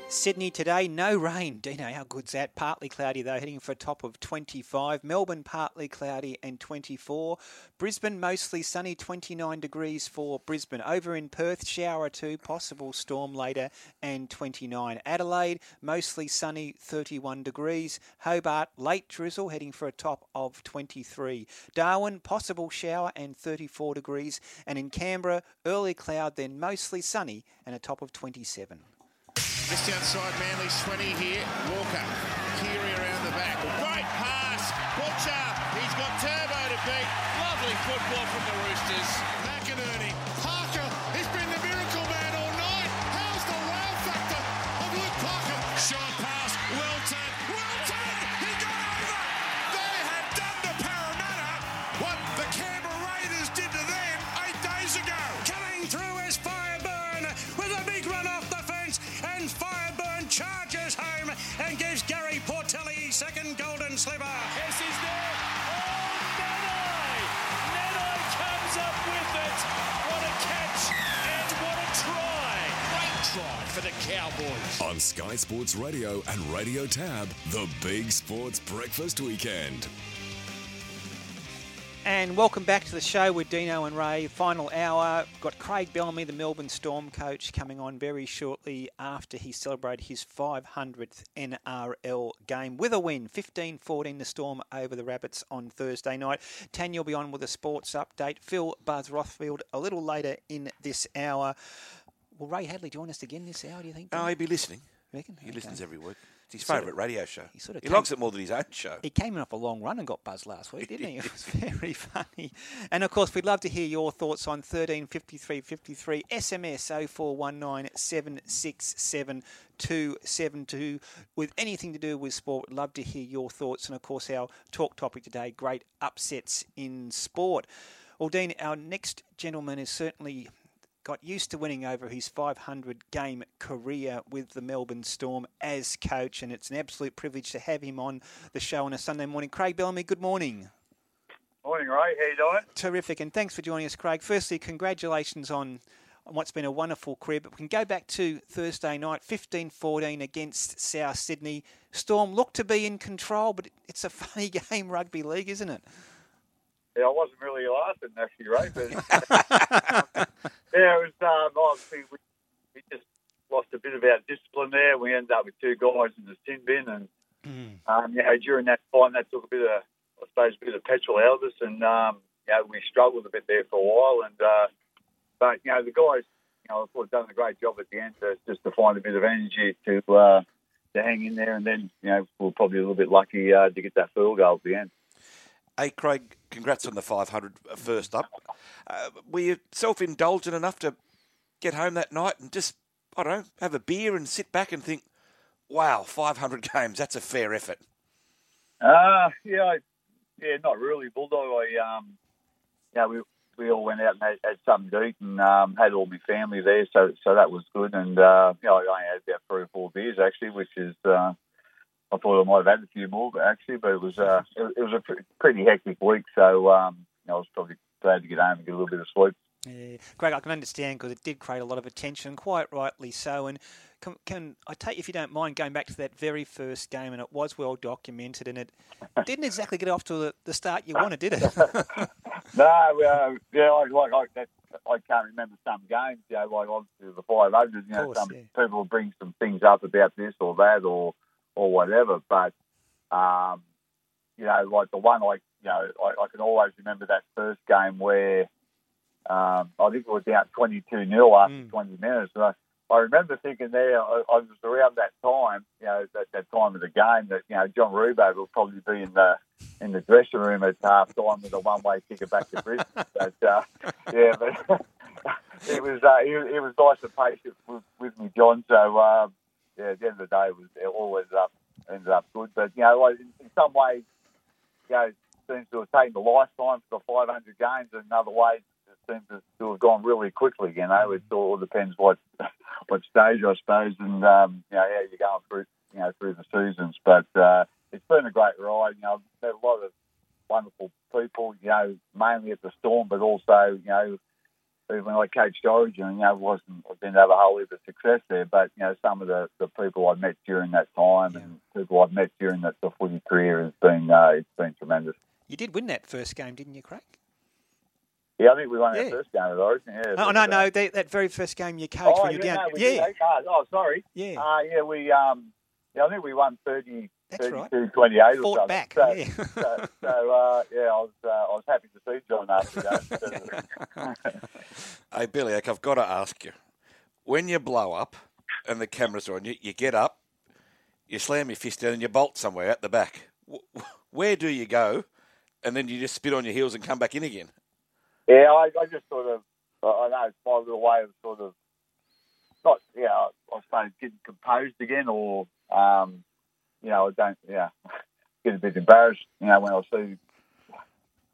Sydney today, no rain. Dino, how good's that? Partly cloudy though, heading for a top of 25. Melbourne, partly cloudy and 24. Brisbane, mostly sunny, 29 degrees for Brisbane. Over in Perth, shower too, possible storm later, and 29. Adelaide, mostly sunny, 31 degrees. Hobart, late drizzle, heading for a top of 23. Darwin, possible shower and 34 degrees. And in Canberra, early cloud, then mostly sunny, and a top of 27. Just outside Manly's 20 here. Walker. Keary around the back. Great pass. Butcher. He's got Turbo to beat. Lovely football from the Roosters. McInerney. Sliver. There. Oh, Nenai! Nenai comes up with it. What a catch and what a try. Great try for the Cowboys. On Sky Sports Radio and Radio Tab, the Big Sports Breakfast Weekend. And welcome back to the show with Dino and Ray. Final hour. Got Craig Bellamy, the Melbourne Storm coach, coming on very shortly after he celebrated his 500th NRL game with a win. 15 14 the Storm over the Rabbits on Thursday night. Tanya will be on with a sports update. Phil Buzz Rothfield a little later in this hour. Will Ray Hadley join us again this hour, do you think? Oh, he'd be listening. Reckon? He Okay. listens every week. It's his He sort favourite of- radio show. he sort of he likes it more than his own show. He came in off a long run and got buzzed last week, didn't he? It was very funny. And of course, we'd love to hear your thoughts on 13 53 53 SMS 0419 767 272 with anything to do with sport. We'd love to hear your thoughts. And of course, our talk topic today great upsets in sport. Well, Dean, our next gentleman is certainly got used to winning over his 500 game career with the Melbourne Storm as coach, and it's an absolute privilege to have him on the show on a Sunday morning. Craig Bellamy, good morning. Morning, Ray. How you doing? Terrific, and thanks for joining us, Craig. Firstly, congratulations on on what's been a wonderful career. But we can go back to Thursday night, 15-14 against South Sydney. Storm looked to be in control, but it's a funny game, rugby league, isn't it? Yeah, I wasn't really laughing actually, Ray. But yeah, it was um, obviously we, we just lost a bit of our discipline there. We ended up with two guys in the sin bin, and um, you know during that time that took a bit of I suppose a bit of petrol out of us, and um, you know we struggled a bit there for a while. And uh, but you know the guys, you know, I thought done a great job at the end to just to find a bit of energy to uh, to hang in there, and then you know we we're probably a little bit lucky uh, to get that field goal at the end. Hey, Craig, congrats on the 500 first up. Uh, were you self indulgent enough to get home that night and just, I don't know, have a beer and sit back and think, wow, 500 games, that's a fair effort? Uh, yeah, I, yeah, not really, Bulldog. I, um, yeah, we we all went out and had, had something to eat and um, had all my family there, so so that was good. And uh, you know, I only had about three or four beers actually, which is uh, I thought I might have had a few more, but actually, but it was uh, it, it was a pretty, pretty hectic week, so um, you know, I was probably glad to get home and get a little bit of sleep. Yeah, Greg, I can understand because it did create a lot of attention, quite rightly so. And can, can, I take, if you don't mind, going back to that very first game, and it was well documented, and it didn't exactly get off to the, the start you wanted, did it? no, uh, yeah, I, like, like that, I can't remember some games, you know, like obviously the 500, you know, course, some yeah. people will bring some things up about this or that or or whatever, but, um, you know, like the one, like, you know, I, I can always remember that first game where um, I think it was down 22 0 after Mm. 20 minutes. And I, I remember thinking there, I, I was around that time, you know, that, that time of the game that, you know, John Ribot will probably be in the in the dressing room at half time with a one way ticket back to Brisbane. but, uh, yeah, but it was uh, it, it was nice and patient with, with me, John. So, um, yeah, at the end of the day, it was it all ended up, ended up good. But, you know, in, in some ways, you know, it seems to have taken a lifetime for the 500 games, and in other ways, it seems to have gone really quickly. You know, it all depends what what stage, I suppose, and um, you know how you're going through, you know, through the seasons. But uh, it's been a great ride. You know, I've met a lot of wonderful people. You know, mainly at the Storm, but also you know. Even when I coached Origin, you know, wasn't I didn't have a whole heap of success there, but you know, some of the, the people I've met during that time and people I've met during that the footy career has been uh, it's been tremendous. You did win that first game, didn't you, Craig? Yeah, I think we won Yeah. our first game at Origin. Yeah, Oh, no, no, that, that very first game you coached oh, when you were yeah, down. no, yeah. oh, sorry. Yeah. Uh, yeah, we um, yeah, I think we won 30, That's 32, right. 28 or Fought something. back, So, yeah. so, so uh, yeah, I was uh, I was happy to see John after that. Hey, Billy, I've got to ask you. When you blow up and the cameras are on you, you get up, you slam your fist down and you bolt somewhere at the back. Where do you go? And then you just spit on your heels and come back in again. Yeah, I, I just sort of, I I know it's my little way of sort of, not, yeah, I suppose getting composed again, or, um, you know, I don't, yeah, get a bit embarrassed, you know, when I see,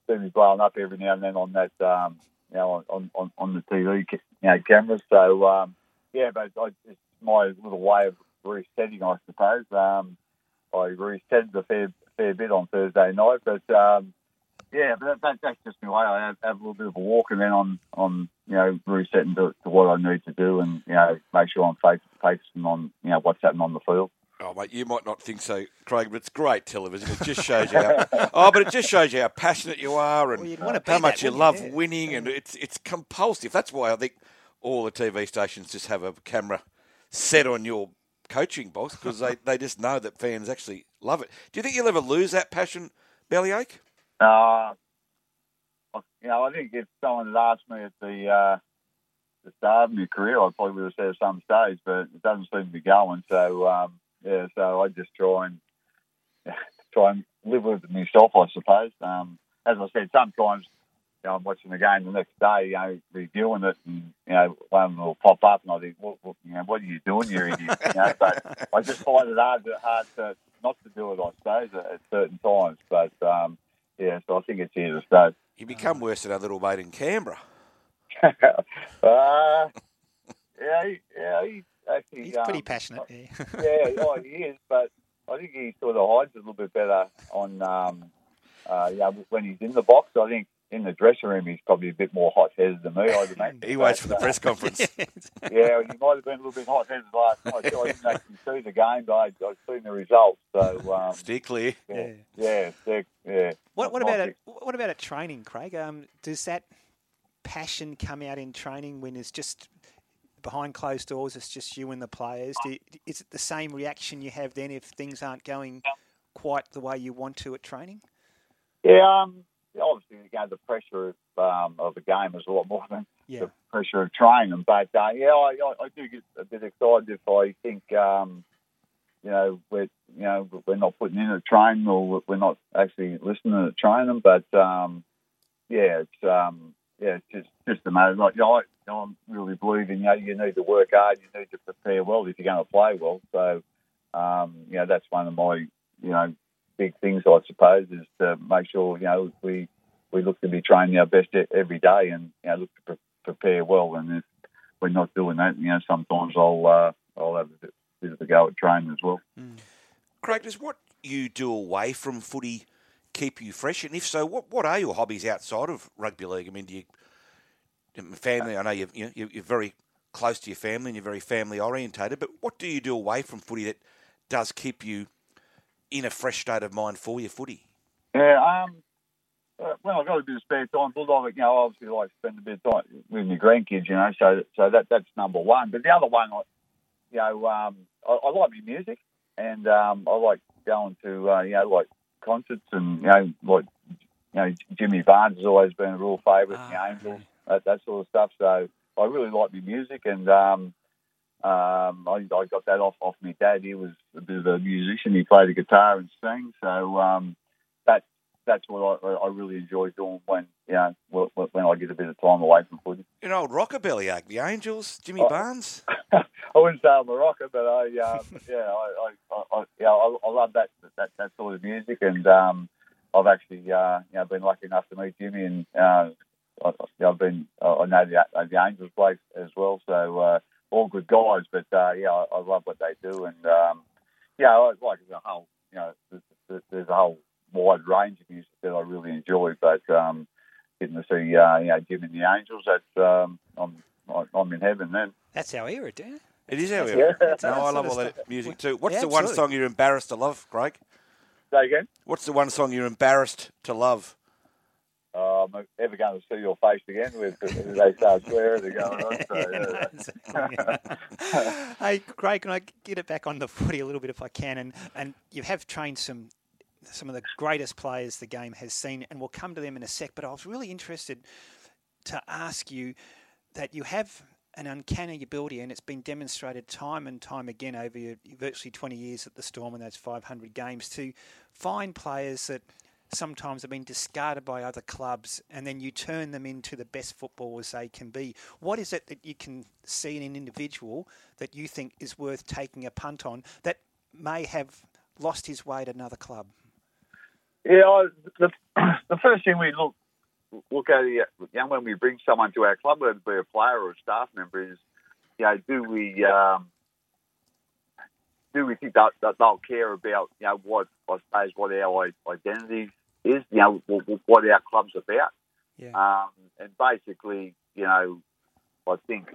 see me blowing up every now and then on that, um, you know, on, on, on the TV, you know, cameras. So, um, yeah, but I, it's my little way of resetting, I suppose. Um, I resetted a fair, fair bit on Thursday night, but, um, yeah, but that, that, that's just my way. I have, have a little bit of a walk and then on, on you know, resetting to, to what I need to do and, you know, make sure I'm focusing on, you know, what's happening on the field. Oh, mate, you might not think so, Craig, but it's great television. It just shows you how. oh, but it just shows you how passionate you are and wanna how much that, you wouldn't you? love winning, and it's it's compulsive. That's why I think all the TV stations just have a camera set on your coaching box because they, they just know that fans actually love it. Do you think you'll ever lose that passion, bellyache? Uh, you know, I think if someone had asked me at the uh, the start of my career, I probably would have said at some stage, but it doesn't seem to be going. So um, yeah, so I just try and try and live with it myself, I suppose. Um, as I said, sometimes you know, I'm watching the game the next day, you know, reviewing it, and you know, one of them will pop up, and I think, what, what, you know, what are you doing, you idiot? You know, but I just find it hard hard to not to do it, I suppose, at, at certain times. But um, yeah, so I think it's here to stay. You become worse than our little mate in Canberra. uh, yeah, he, yeah, he actually. He's pretty um, passionate. Yeah. yeah, oh, he is, but I think he sort of hides a little bit better on, um, uh, yeah, when he's in the box. I think in the dressing room he's probably a bit more hot-headed than me. I'd imagine. He waits for the uh, press conference. yeah, he might have been a little bit hot-headed last night. I didn't actually see the game, but I, I've seen the results. So um, Steer clear. yeah, yeah, yeah. yeah. What, what about it? What about at training, Craig? Um, does that passion come out in training when it's just behind closed doors? It's just you and the players. Do you, is it the same reaction you have then if things aren't going quite the way you want to at training? Yeah, um, obviously, you know, the pressure of, um, of the game is a lot more than Yeah. the pressure of training. But uh, yeah, I, I, I do get a bit excited if I think, um, you know, we're you know we're not putting in a training or we're not actually listening to training. But um, yeah, it's um, yeah, it's just just amazing. Like, you know, I, I'm really believing, you know, you need to work hard, you need to prepare well if you're going to play well. So, um, you know, that's one of my, you know, big things, I suppose, is to make sure, you know, we we look to be training our best every day and, you know, look to pre- prepare well. And if we're not doing that, you know, sometimes I'll uh, I'll have a bit, of a go at training as well. Craig, does what you do away from footy keep you fresh? And if so, what what are your hobbies outside of rugby league? I mean, do you family? I know you're you know, you're very close to your family and you're very family orientated. But what do you do away from footy that does keep you in a fresh state of mind for your footy? Yeah, um, uh, well, I've got a bit of spare time, but I, you know, obviously like spend a bit of time with my grandkids, you know, so so that that's number one. But the other one, I, you know, um, I, I like my music, and um, I like going to, uh, you know, like concerts, and you know, like you know, Jimmy Barnes has always been a real favourite, the Angels, that, that sort of stuff. So I really like my music, and um, um, I, I got that off off my dad. He was a bit of a musician. He played the guitar and sang. So um, that that's what I, I really enjoy doing when you know when, when I get a bit of time away from footy. An old rockabilly act, the Angels, Jimmy Oh. Barnes. I wouldn't say I'm a rocker, but I um, yeah I, I, I, I yeah I, I love that, that that sort of music, and um, I've actually uh, you know been lucky enough to meet Jimmy, and uh, I, I've been I know the uh, the Angels play as well, so uh, all good guys. But uh, yeah, I, I love what they do, and um, yeah, I like the whole you know there's, there's- a whole wide range of music that I really enjoy, but um, getting to see uh, you know Jim and the Angels, that's um, I'm I'm in heaven then. That's our era, Dan. It is our Yeah. era. That's No, I love all that music too. What's Yeah, the one song you're embarrassed to love, Craig? Say again. What's the one song you're embarrassed to love? I'm ever going to see your face again with they start swearing and going on. So, yeah. hey, Craig, can I get it back on the footy a little bit if I can? And and you have trained some some of the greatest players the game has seen, and we'll come to them in a sec. But I was really interested to ask you that you have an uncanny ability, and it's been demonstrated time and time again over virtually 20 years at the Storm and those 500 games to find players that sometimes have been discarded by other clubs, and then you turn them into the best footballers they can be. What is it that you can see in an individual that you think is worth taking a punt on that may have lost his way at another club? Yeah, I, the, the first thing we look look at, you know, when we bring someone to our club, whether it be a player or a staff member, is you know, do we um, do we think that, that they'll care about you know what I suppose what our identity is, you know, what, what our club's about, Yeah. um, and basically, you know, I think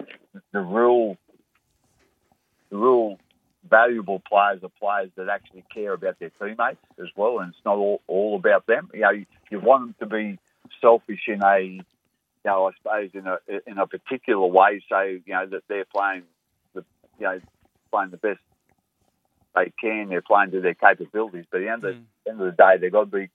the real the real valuable players are players that actually care about their teammates as well, and it's not all, all about them. You know, you, you want them to be selfish in a, you know, I suppose in a in a particular way, so you know that they're playing the, you know, playing the best they can. They're playing to their capabilities, but at the end of, the end of the day, they've got to be,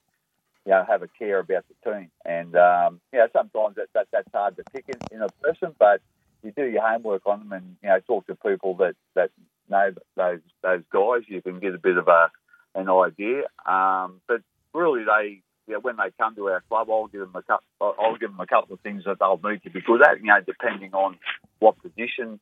you know, have a care about the team. And um, you know, sometimes that, that that's hard to pick in, in a person, but you do your homework on them and you know talk to people that that know those those guys. You can get a bit of a an idea. Um, but really, they know, when they come to our club, I'll give them a couple. I'll give them a couple of things that they'll need to be good at. You know, depending on what position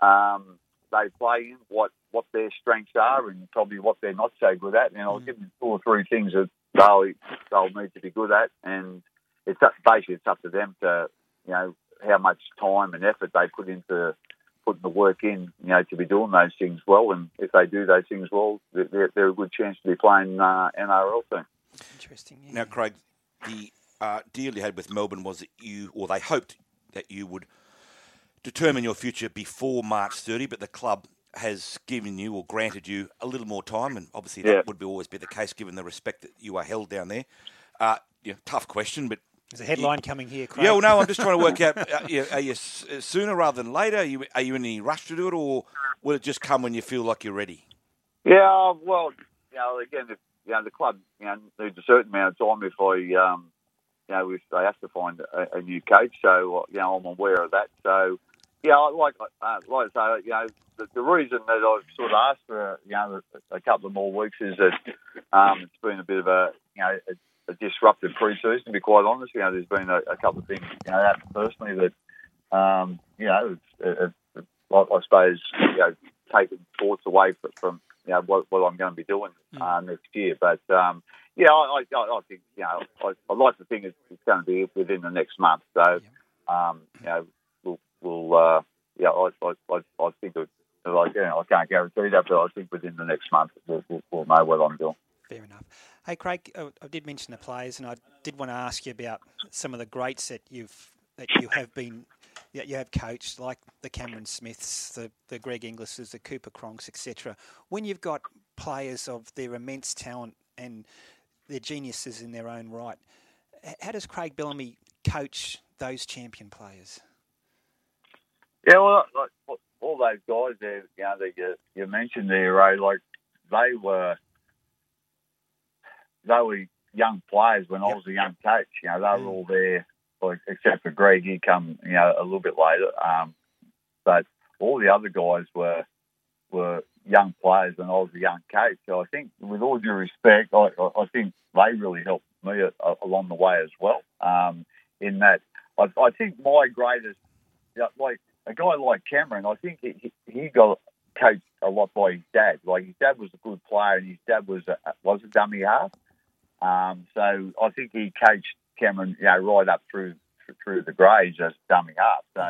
um, they play in, what what their strengths are, and probably what they're not so good at. And I'll give them two or three things that they'll they'll need to be good at, and it's up, basically it's up to them to you know how much time and effort they put into putting the work in, you know, to be doing those things well. And if they do those things well, they're, they're a good chance to be playing uh, NRL team. Interesting. Now, Craig, the uh, deal you had with Melbourne was that you, or they hoped that you would determine your future before March 30, but the club has given you or granted you a little more time, and obviously that Yeah. would be always be the case given the respect that you are held down there. Uh, you know, tough question, but There's a headline coming here, Craig. yeah, well, no, I'm just trying to work out: uh, you- are you s- sooner rather than later? Are you are you in any rush to do it, or will it just come when you feel like you're ready? Yeah, well, you know, again, if you know the club, you know, needs a certain amount of time if I, um, you know, if they have to find a, a new coach. So, you know, I'm aware of that. So, yeah, like uh, like I say, you know, the, the reason that I've sort of asked for, you know, a, a couple of more weeks is that um, it's been a bit of a, you know, a, a disrupted pre-season. To be quite honest, you know, there's been a, a couple of things, you know, that personally that, um, you know, it's, it's, I, I suppose, you know, taken thoughts away from, from you know what, what I'm going to be doing uh, next year. But um, yeah, I, I, I think you know I, I like to think it's, it's going to be within the next month. So um, you know we'll, we'll uh, yeah I, I, I, I think it, like you know, I can't guarantee that, but I think within the next month we'll, we'll, we'll know what I'm doing. Fair enough. Hey, Craig, uh, I did mention the players, and I did want to ask you about some of the greats that you've that you have been you, you have coached, like the Cameron Smiths, the, the Greg Inglis's, the Cooper Cronks, etc. When you've got players of their immense talent and their geniuses in their own right, how does Craig Bellamy coach those champion players? Yeah, well, like, all those guys there, you know, that you, you mentioned there, Ray, like they were they were young players when I was a young coach. You know, they were mm. all there except for Greg, he come you know a little bit later. Um, but all the other guys were were young players and I was a young coach. So I think, with all due respect, I, I think they really helped me along the way as well. Um, in that, I, I think my greatest, like a guy like Cameron, I think he, he got coached a lot by his dad. Like his dad was a good player, and his dad was a, was a dummy half. Um, so I think he coached Cameron, you know, right up through through the grades as dumbing up. So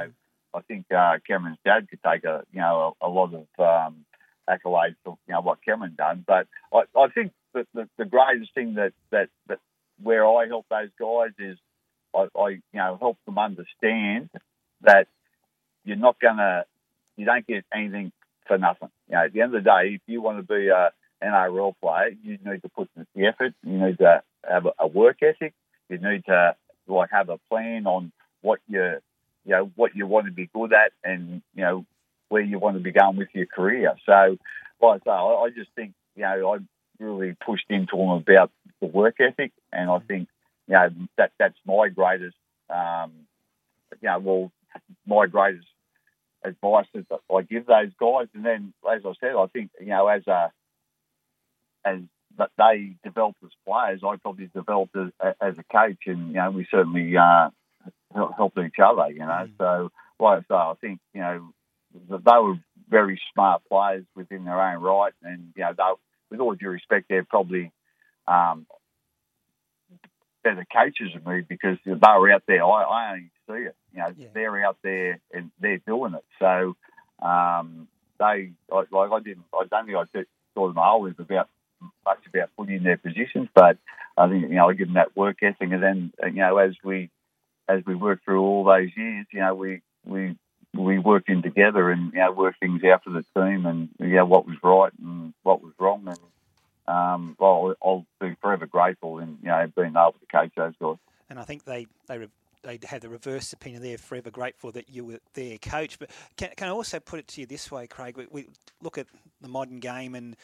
I think uh, Cameron's dad could take a you know a, a lot of um, accolades for you know what Cameron done. But I, I think that the, the greatest thing that, that that where I help those guys is I, I you know help them understand that you're not gonna you don't get anything for nothing. You know, at the end of the day, if you want to be a NRL player, you need to put the effort. You need to have a, a work ethic. You need to like have a plan on what you you know what you want to be good at and you know where you want to be going with your career. So, like I say, I, I just think you know I really pushed into them about the work ethic, and I think you know that that's my greatest um, you know well my greatest advice that I give those guys. And then, as I said, I think you know as a as that they developed as players, I probably developed as, as a coach, and you know we certainly uh, helped each other. You know, mm. so like I say, I think you know they were very smart players within their own right, and you know they, with all due respect, they're probably um, better coaches than me because they were out there. I, I only see it. You know, yeah. they're out there and they're doing it. So um, they like I didn't. I don't think I saw them always about much about putting in their positions, but I think you know I give them that work ethic, and then you know as we as we work through all those years, you know we we we worked in together and you know work things out for the team, and you know what was right and what was wrong, and um, well, I'll be forever grateful in you know being able to coach those guys. And I think they they they had the reverse opinion. They're forever grateful that you were their coach. But can, can I also put it to you this way, Craig? We, we look at the modern game and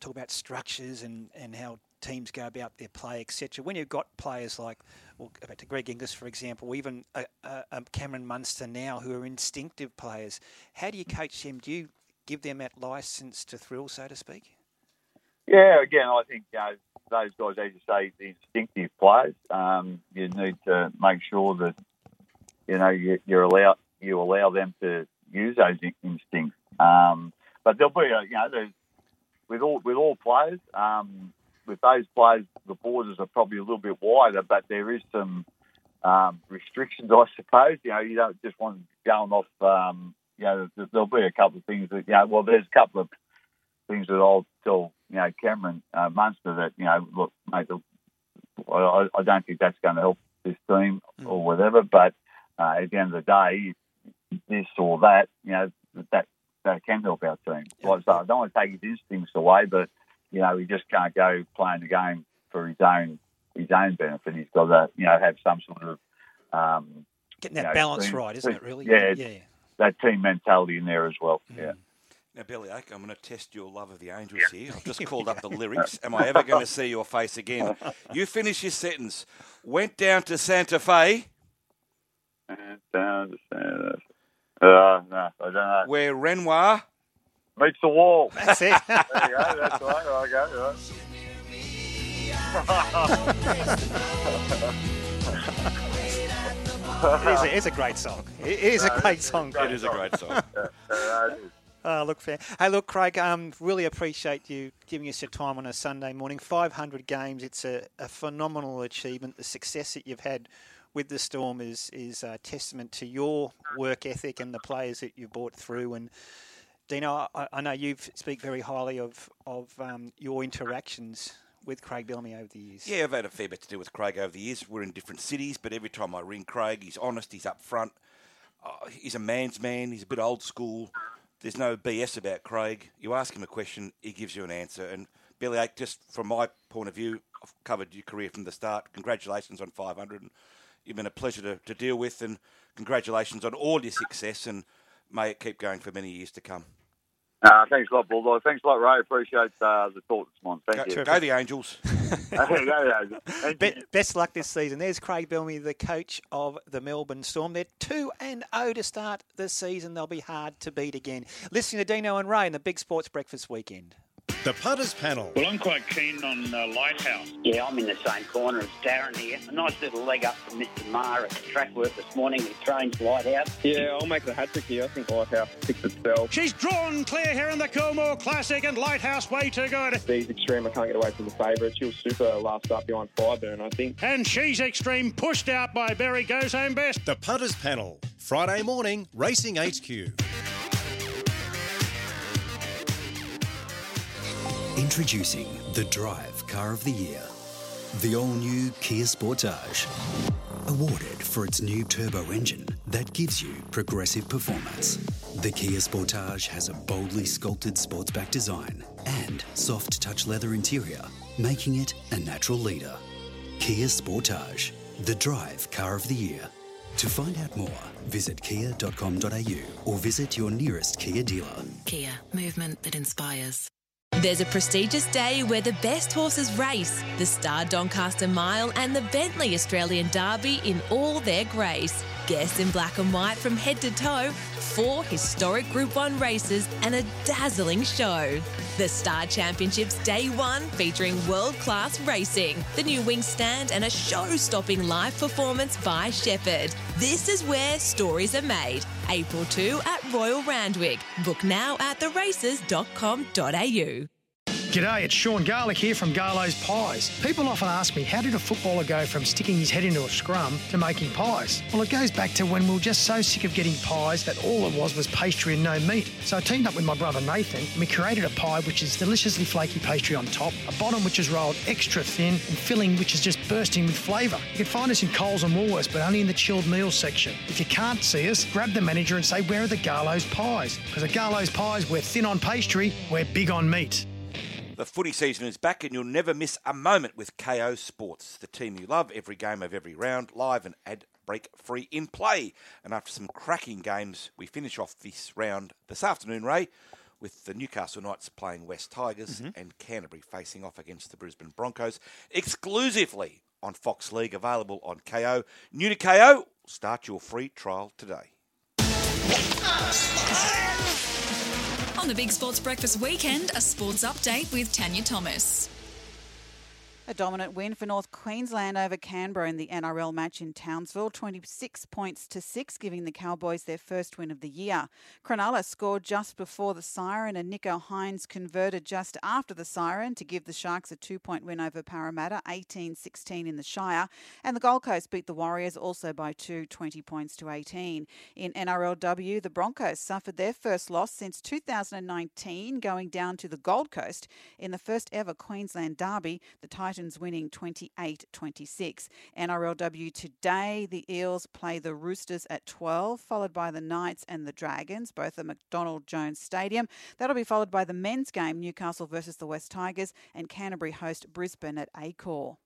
talk about structures and, and how teams go about their play, etc. When you've got players like, well, back to Greg Inglis, for example, or even a, a, a Cameron Munster now, who are instinctive players, how do you coach them? Do you give them that license to thrill, so to speak? Yeah, again, I think you know, those guys, as you say, the instinctive players. Um, you need to make sure that you know you, you're allow you allow them to use those instincts. Um, but there'll be, a, you know, there's with all with all players. Um, with those players, the borders are probably a little bit wider, but there is some um, restrictions, I suppose. You know, you don't just want going off. Um, you know, there'll be a couple of things that you know. Well, there's a couple of things that I'll tell you know Cameron uh, Munster that you know, look, mate, the, I, I don't think that's going to help this team or whatever. But uh, at the end of the day, this or that, you know, that that can help our team. Like so, I don't want to take his instincts away, but you know, he just can't go playing the game for his own his own benefit. He's got to you know have some sort of um, getting that you know, balance team, right, isn't it? Really? Yeah, yeah. That team mentality in there as well. Mm. Yeah. Now, Bellyache, I'm going to test your love of the Angels here. I've just called up the lyrics. Am I ever going to see your face again? You finish your sentence. Went down to Santa Fe. Went down to Santa uh, no, I don't know. Where Renoir meets the wall. That's it. there you go. That's right. I go. Right. it, is a, it is a great song. It is a great song. It is a great song. Oh, look, fair. Hey, look, Craig. Um, really appreciate you giving us your time on a Sunday morning. Five hundred games. It's a, a phenomenal achievement. The success that you've had with the Storm is is a testament to your work ethic and the players that you brought through. And Dino, I, I know you speak very highly of of um, your interactions with Craig Bellamy over the years. Yeah, I've had a fair bit to do with Craig over the years. We're in different cities, but every time I ring Craig, he's honest, he's up front. Uh, he's a man's man, he's a bit old school. There's no BS about Craig. You ask him a question, he gives you an answer. And Bellyache, just from my point of view, I've covered your career from the start. Congratulations on 500. And you've been a pleasure to, to deal with, and congratulations on all your success, and may it keep going for many years to come. Uh, thanks a lot, Bulldog. Thanks a lot, Ray. Appreciate uh, the talk this morning. Thank Go, you. go the Angels. Go the Angels. Be- best luck this season. There's Craig Bellamy, the coach of the Melbourne Storm. They're 2 and 0 to start the season. They'll be hard to beat again. Listening to Dino and Ray in the Big Sports Breakfast weekend. The putters panel. Well, I'm quite keen on uh, Lighthouse. Yeah, I'm in the same corner as Darren here. A nice little leg up from Mr. Marr at the track work this morning. He trains Lighthouse. Yeah, I'll make the hat trick here. I think Lighthouse picks itself. She's drawn clear here in the Coolmore Classic and Lighthouse way too good. She's extreme. I can't get away from the favourite. She was super last up behind Fireburn, I think. And she's extreme pushed out by Barry goes home best. The putters panel. Friday morning, Racing HQ. Introducing the Drive Car of the Year. The all new Kia Sportage. Awarded for its new turbo engine that gives you progressive performance. The Kia Sportage has a boldly sculpted sportsback design and soft touch leather interior, making it a natural leader. Kia Sportage, the Drive Car of the Year. To find out more, visit kia.com.au or visit your nearest Kia dealer. Kia, movement that inspires. There's a prestigious day where the best horses race the Star Doncaster Mile and the Bentley Australian Derby in all their grace. Guests in black and white from head to toe, four historic Group 1 races, and a dazzling show. The Star Championships Day 1 featuring world class racing, the new wing stand, and a show stopping live performance by Shepherd. This is where stories are made. April 2 at Royal Randwick. Book now at theraces.com.au. G'day, it's Sean Garlick here from Garlo's Pies. People often ask me, how did a footballer go from sticking his head into a scrum to making pies? Well, it goes back to when we were just so sick of getting pies that all it was was pastry and no meat. So I teamed up with my brother Nathan and we created a pie which is deliciously flaky pastry on top, a bottom which is rolled extra thin, and filling which is just bursting with flavour. You can find us in Coles and Woolworths, but only in the chilled meals section. If you can't see us, grab the manager and say, where are the Garlo's Pies? Because at Garlo's Pies, we're thin on pastry, we're big on meat. The footy season is back, and you'll never miss a moment with Kayo Sports, the team you love, every game of every round, live and ad break free in play. And after some cracking games, we finish off this round this afternoon, Ray, with the Newcastle Knights playing West Tigers mm-hmm. and Canterbury facing off against the Brisbane Broncos exclusively on Fox League, available on Kayo. New to KO, start your free trial today. On the Big Sports Breakfast weekend, a sports update with Tanya Thomas. A dominant win for North Queensland over Canberra in the NRL match in Townsville, 26 points to 6, giving the Cowboys their first win of the year. Cronulla scored just before the siren, and Nicho Hynes converted just after the siren to give the Sharks a two point win over Parramatta, 18 16 in the Shire. And the Gold Coast beat the Warriors also by two, 20 points to 18. In NRLW, the Broncos suffered their first loss since 2019, going down to the Gold Coast in the first ever Queensland Derby. The Titans winning 28 26. NRLW today, the Eels play the Roosters at 12, followed by the Knights and the Dragons, both at McDonald Jones Stadium. That'll be followed by the men's game, Newcastle versus the West Tigers, and Canterbury host Brisbane at Accor.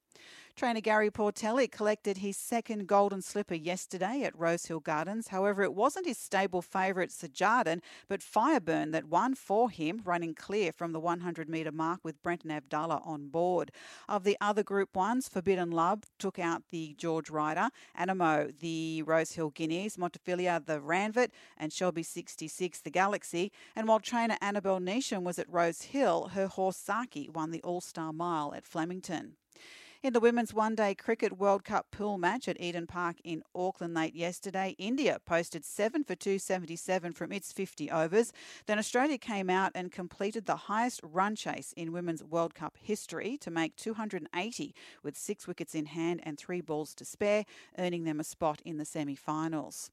Trainer Gary Portelli collected his second golden slipper yesterday at Rosehill Gardens. However, it wasn't his stable favourite Sejardan, but Fireburn that won for him, running clear from the 100 metre mark with Brenton Avdulla on board. Of the other Group 1s, Forbidden Love took out the George Ryder, Anamoe the Rosehill Guineas, Montefilia the Ranvet, and Shelby 66 the Galaxy. And while trainer Annabel Neasham was at Rosehill, her horse Zaaki won the All Star Mile at Flemington. In the Women's One Day Cricket World Cup pool match at Eden Park in Auckland late yesterday, India posted 7 for 277 from its 50 overs. Then Australia came out and completed the highest run chase in Women's World Cup history to make 280 with six wickets in hand and three balls to spare, earning them a spot in the semi finals.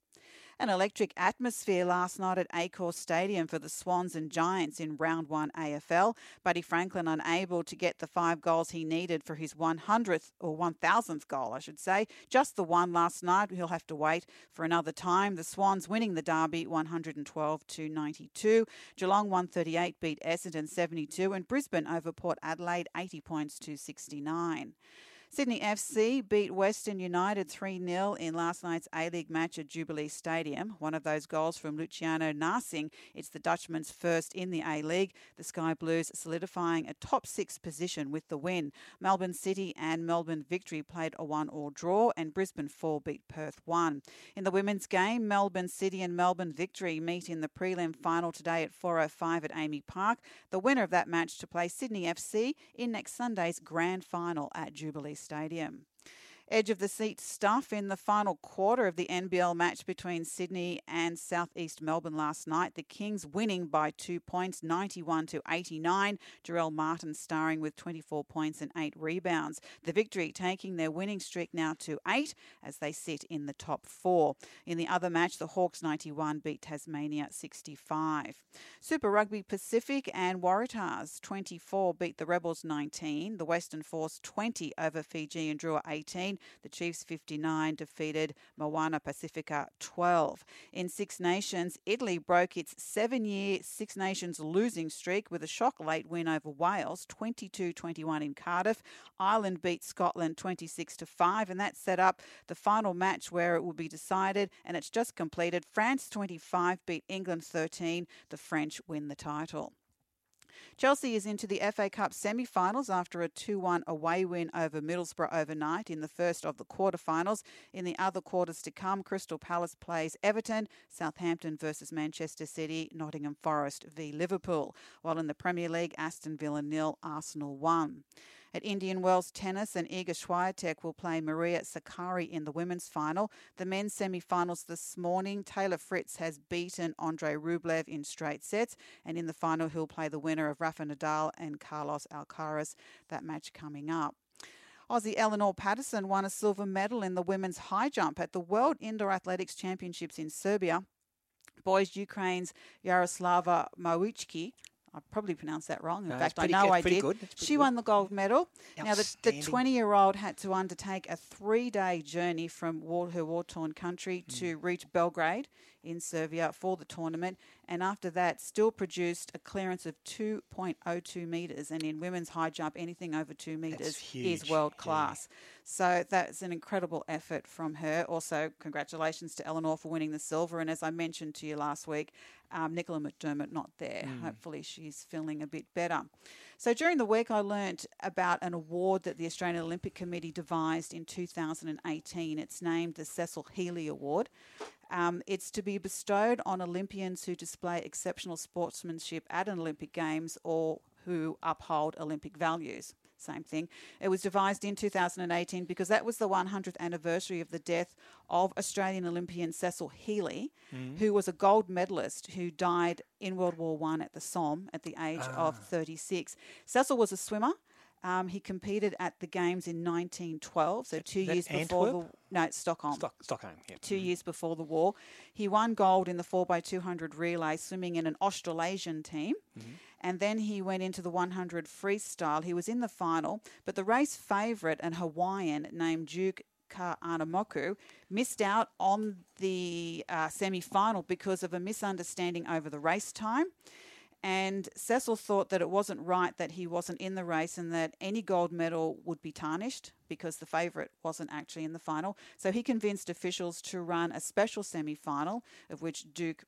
An electric atmosphere last night at Accor Stadium for the Swans and Giants in round one AFL. Buddy Franklin unable to get the five goals he needed for his 100th or 1000th goal, I should say. Just the one last night. He'll have to wait for another time. The Swans winning the derby 112 to 92. Geelong 138 beat Essendon 72 and Brisbane over Port Adelaide 80 points to 69. Sydney FC beat Western United 3 0 in last night's A League match at Jubilee Stadium. One of those goals from Luciano Narsingh. It's the Dutchman's first in the A League. The Sky Blues solidifying a top six position with the win. Melbourne City and Melbourne Victory played a 1 all draw, and Brisbane 4 beat Perth 1. In the women's game, Melbourne City and Melbourne Victory meet in the prelim final today at 4.05 at AAMI Park. The winner of that match to play Sydney FC in next Sunday's grand final at Jubilee Stadium. Stadium. Edge of the seat stuff in the final quarter of the NBL match between Sydney and Southeast Melbourne last night. The Kings winning by two points, 91 to 89. Jarell Martin starring with 24 points and eight rebounds. The victory taking their winning streak now to eight as they sit in the top four. In the other match, the Hawks 91 beat Tasmania 65. Super Rugby Pacific and Waratahs 24 beat the Rebels 19. The Western Force 20 over Fijian Drua 18. The Chiefs 59 defeated Moana Pacifica 12. In Six Nations, Italy broke its seven year Six Nations losing streak with a shock late win over Wales 22 21 in Cardiff. Ireland beat Scotland 26 5, and that set up the final match where it will be decided, and it's just completed. France 25 beat England 13. The French win the title. Chelsea is into the FA Cup semi finals after a 2 1 away win over Middlesbrough overnight in the first of the quarter-finals. In the other quarters to come, Crystal Palace plays Everton, Southampton versus Manchester City, Nottingham Forest v Liverpool. While in the Premier League, Aston Villa nil, Arsenal 1. At Indian Wells Tennis, and Iga Swiatek will play Maria Sakkari in the women's final. The men's semi-finals this morning, Taylor Fritz has beaten Andrei Rublev in straight sets, and in the final he'll play the winner of Rafa Nadal and Carlos Alcaraz. That match coming up. Aussie Eleanor Patterson won a silver medal in the women's high jump at the World Indoor Athletics Championships in Serbia. Boys, Ukraine's Yaroslava Mawichki I probably pronounced that wrong. In No, fact, I know good, I did. She good. won the gold medal. Now, the, the 20 year old had to undertake a three day journey from war, her war torn country Hmm. to reach Belgrade in Serbia for the tournament. And after that, still produced a clearance of 2.02 metres. And in women's high jump, anything over two metres is world class. So that's an incredible effort from her. Also, congratulations to Eleanor for winning the silver. And as I mentioned to you last week, um, Nicola McDermott not there. Mm. Hopefully, she's feeling a bit better. So during the week, I learnt about an award that the Australian Olympic Committee devised in 2018. It's named the Cecil Healy Award. Um, it's to be bestowed on Olympians who display exceptional sportsmanship at an Olympic Games or who uphold Olympic values. Same thing. It was devised in 2018 because that was the 100th anniversary of the death of Australian Olympian Cecil Healy, Mm. who was a gold medalist who died in World War One at the Somme at the age of Ah. 36. Cecil was a swimmer. Um, he competed at the games in 1912, so two years before Antwerp? the no it's Stockholm. Stock, Stockholm, yeah. Two years before the war, he won gold in the 4x200 relay, swimming in an Australasian team. And then he went into the 100 freestyle. He was in the final, but the race favourite, an Hawaiian named Duke Kahanamoku, missed out on the uh, semi final because of a misunderstanding over the race time. And Cecil thought that it wasn't right that he wasn't in the race and that any gold medal would be tarnished because the favourite wasn't actually in the final. So he convinced officials to run a special semi final, of which Duke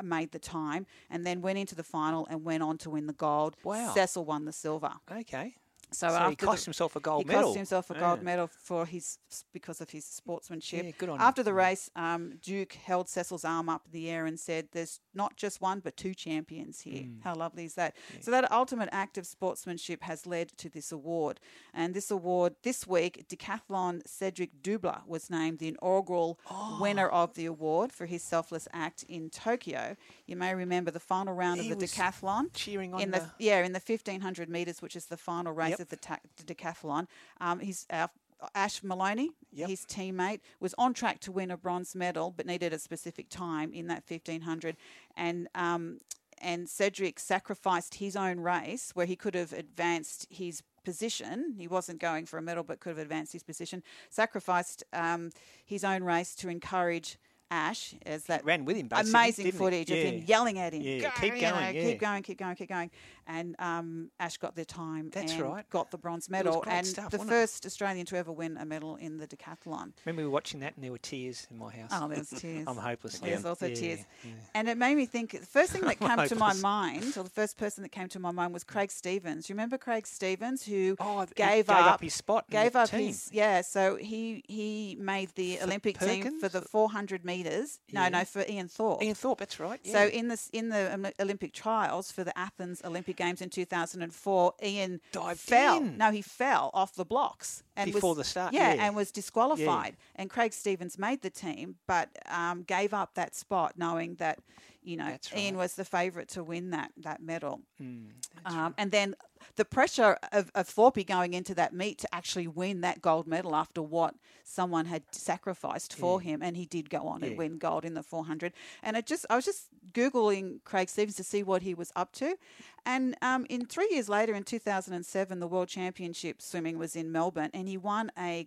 made the time, and then went into the final and went on to win the gold. Wow. Cecil won the silver. Okay. So, So he cost the, himself a gold he medal. He cost himself a gold Yeah. medal for his because of his sportsmanship. Yeah, good on him. After the race, um, Duke held Cecil's arm up in the air and said, "There's not just one, but two champions here. Mm. How lovely is that?" So that ultimate act of sportsmanship has led to this award, and this award this week, decathlon Cedric Dubler was named the inaugural winner of the award for his selfless act in Tokyo. You may remember the final round He of the decathlon cheering on in the, the- yeah in the 1500 meters, which is the final race Yep. Of the, ta- the decathlon. Um, he's our Ash Moloney, Yep. his teammate, was on track to win a bronze medal, but needed a specific time in that 1500. And um, and Cedric sacrificed his own race where he could have advanced his position. He wasn't going for a medal, but could have advanced his position. Sacrificed um, his own race to encourage. Ash as that ran with him, amazing footage of him yelling at him. Yeah, "Go," keep going, know, yeah. keep going, keep going, keep going. And um, Ash got the time. That's and right. Got the bronze medal and stuff, the wasn't it? first Australian to ever win a medal in the decathlon. Remember we were watching that and there were tears in my house. Oh, there was tears. I'm hopeless. There's also Yeah, tears. yeah. And it made me think, the first thing that came to my mind, or the first person that came to my mind was Craig Stevens. You remember Craig Stevens who Oh, gave, gave up his spot Gave up team. his, yeah, so he he made the Olympic team for the 400 metres. No, Yeah. no, for Ian Thorpe. Ian Thorpe, that's right. So in this in the Olympic trials for the Athens Olympic Games in 2004, Ian Dived fell. in. No, he fell off the blocks and Before was, the start, Yeah, yeah. and was disqualified. And Craig Stevens made the team, but um, gave up that spot, knowing that you know Ian was the favourite to win that that medal. Mm, Um, and then the pressure of, of Thorpe going into that meet to actually win that gold medal after what someone had sacrificed for him, and he did go on and win gold in the 400. And it just, I was just googling Craig Stevens to see what he was up to, and um, in three years later, in 2007, the World Championship swimming was in Melbourne, and he won a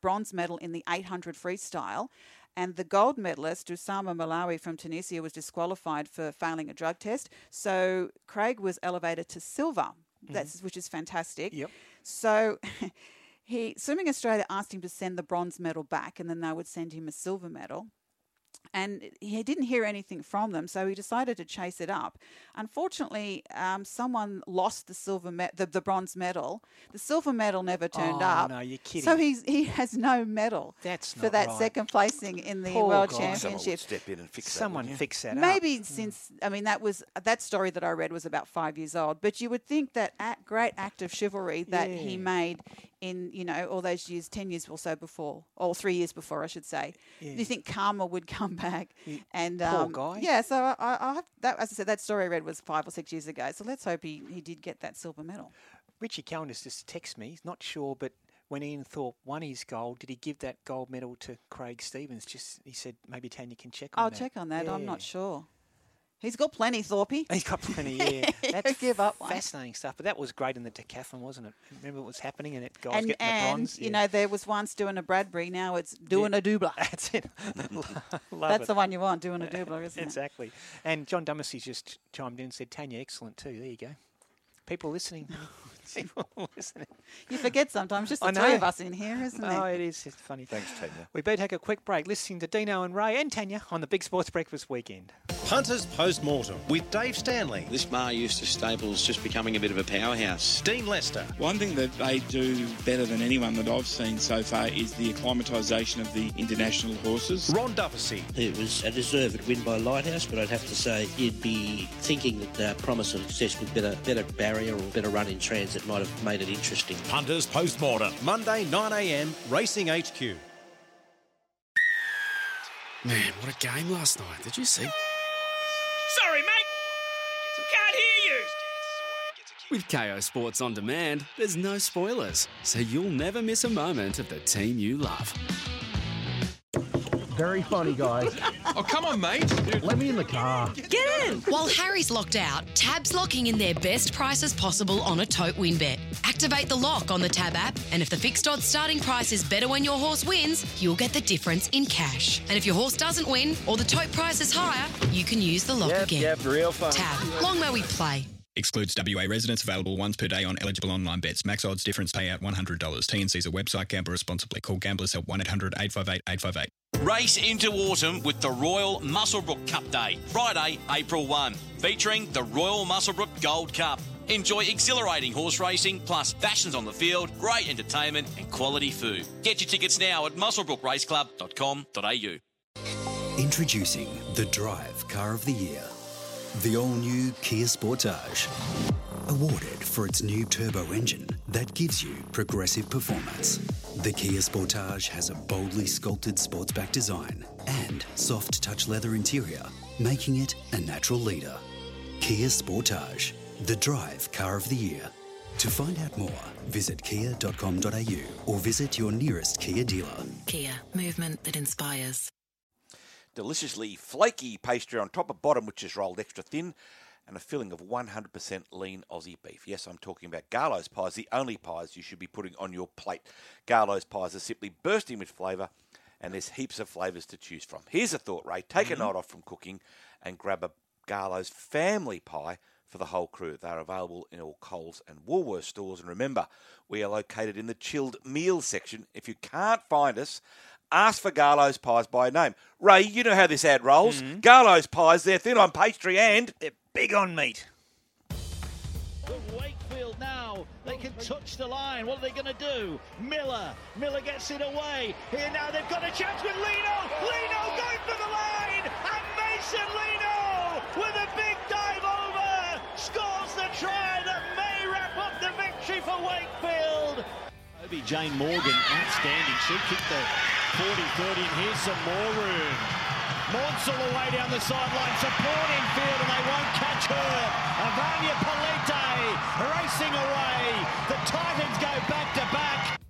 bronze medal in the 800 freestyle. And the gold medalist, Oussama Mellouli from Tunisia, was disqualified for failing a drug test. So Craig was elevated to silver, mm-hmm. that's, which is fantastic. Yep. So he Swimming Australia asked him to send the bronze medal back, and then they would send him a silver medal. And he didn't hear anything from them, so he decided to chase it up. Unfortunately, um, someone lost the silver, me- the, the bronze medal. The silver medal never turned Oh, up. no, you're kidding. So he's he has no medal That's for that right. second placing in the Poor World guy. Someone would Championship. step in and fix that. Someone wouldn't fix that up. Maybe since I mean that was that story that I read was about five years old, but you would think that act, great act of chivalry that he made in you know all those years, ten years or so before, or three years before, I should say. Yeah. You think karma would come back and Poor um, guy. yeah. So I, I that as I said that story I read was five or six years ago. So let's hope he, he did get that silver medal. Richie Callander's just texted me. He's not sure, but when Ian Thorpe won his gold, did he give that gold medal to Craig Stevens? Just he said maybe Tanya can check on that. I'll check on that. I'm not sure. He's got plenty, Thorpe. He's got plenty, yeah. That's give up fascinating stuff. But that was great in the decathlon, wasn't it? Remember what was happening and it guys and getting the and bronze. you Yeah. know there was once doing a Bradbury. Now it's doing a doubler. That's it. Love That's it. the one you want, doing a doubler, isn't it? exactly. And John Dumacy's just chimed in and said, Tanya, excellent too. There you go. People listening. People listening. You forget sometimes, just the I three know. of us in here, isn't it? Oh, it? it is. It's funny. Thanks, Tanya. We better take a quick break listening to Dino and Ray and Tanya on the Big Sports Breakfast Weekend. Punters Post Mortem with Dave Stanley. This Maher Eustace Staples just becoming a bit of a powerhouse. Dean Lester. One thing that they do better than anyone that I've seen so far is the acclimatisation of the international horses. Ron Dufficy. It was a deserved win by Lighthouse, but I'd have to say you'd be thinking that the promise of success with better, better barrier or better run in transit might have made it interesting. Punters Post Mortem. Monday, 9am, Racing HQ. Man, what a game last night. Did you see? Sorry, mate. Can't hear you. With Kayo Sports On Demand, there's no spoilers, so you'll never miss a moment of the team you love. Very funny, guys. Oh, come on, mate. Let me in the car. Get in! While Harry's locked out, Tab's locking in their best prices possible on a tote win bet. Activate the lock on the Tab app, and if the fixed odds starting price is better when your horse wins, you'll get the difference in cash. And if your horse doesn't win or the tote price is higher, you can use the lock again. Yep, real fun. Tab, long may we play. Excludes WA residents available once per day on eligible online bets. Max odds difference payout $100. TNC's a website. Gamble responsibly. Call Gamblers Help 1 800 858 858. Race into autumn with the Royal Muswellbrook Cup Day, Friday, April 1, featuring the Royal Muswellbrook Gold Cup. Enjoy exhilarating horse racing, plus fashions on the field, great entertainment, and quality food. Get your tickets now at muswellbrookraceclub.com.au. Introducing the Drive Car of the Year. The all new Kia Sportage. Awarded for its new turbo engine that gives you progressive performance. The Kia Sportage has a boldly sculpted sportsback design and soft touch leather interior, making it a natural leader. Kia Sportage, the Drive Car of the Year. To find out more, visit kia.com.au or visit your nearest Kia dealer. Kia, movement that inspires. Deliciously flaky pastry on top of bottom, which is rolled extra thin, and a filling of 100% lean Aussie beef. Yes, I'm talking about Garlo's pies, the only pies you should be putting on your plate. Garlo's pies are simply bursting with flavour, and there's heaps of flavours to choose from. Here's a thought, Ray. Take Mhm. a night off from cooking and grab a Garlo's family pie for the whole crew. They're available in all Coles and Woolworths stores. And remember, we are located in the chilled meals section. If you can't find us, ask for Garlo's pies by name. Ray, you know how this ad rolls. Mm-hmm. Garlo's pies, they're thin on pastry and they're big on meat. Wakefield now. They can touch the line. What are they going to do? Miller. Miller gets it away. Here now they've got a chance with Lino. Lino going for the line. And Mason Lino with a big dive over scores the try that may wrap up the victory for Wakefield. Obi Jane Morgan, outstanding. She kicked the 40-30 and here's some more room. Monsell away down the sideline, supporting field, and they won't catch her. Evania Pelite racing away. The Titans go back to back.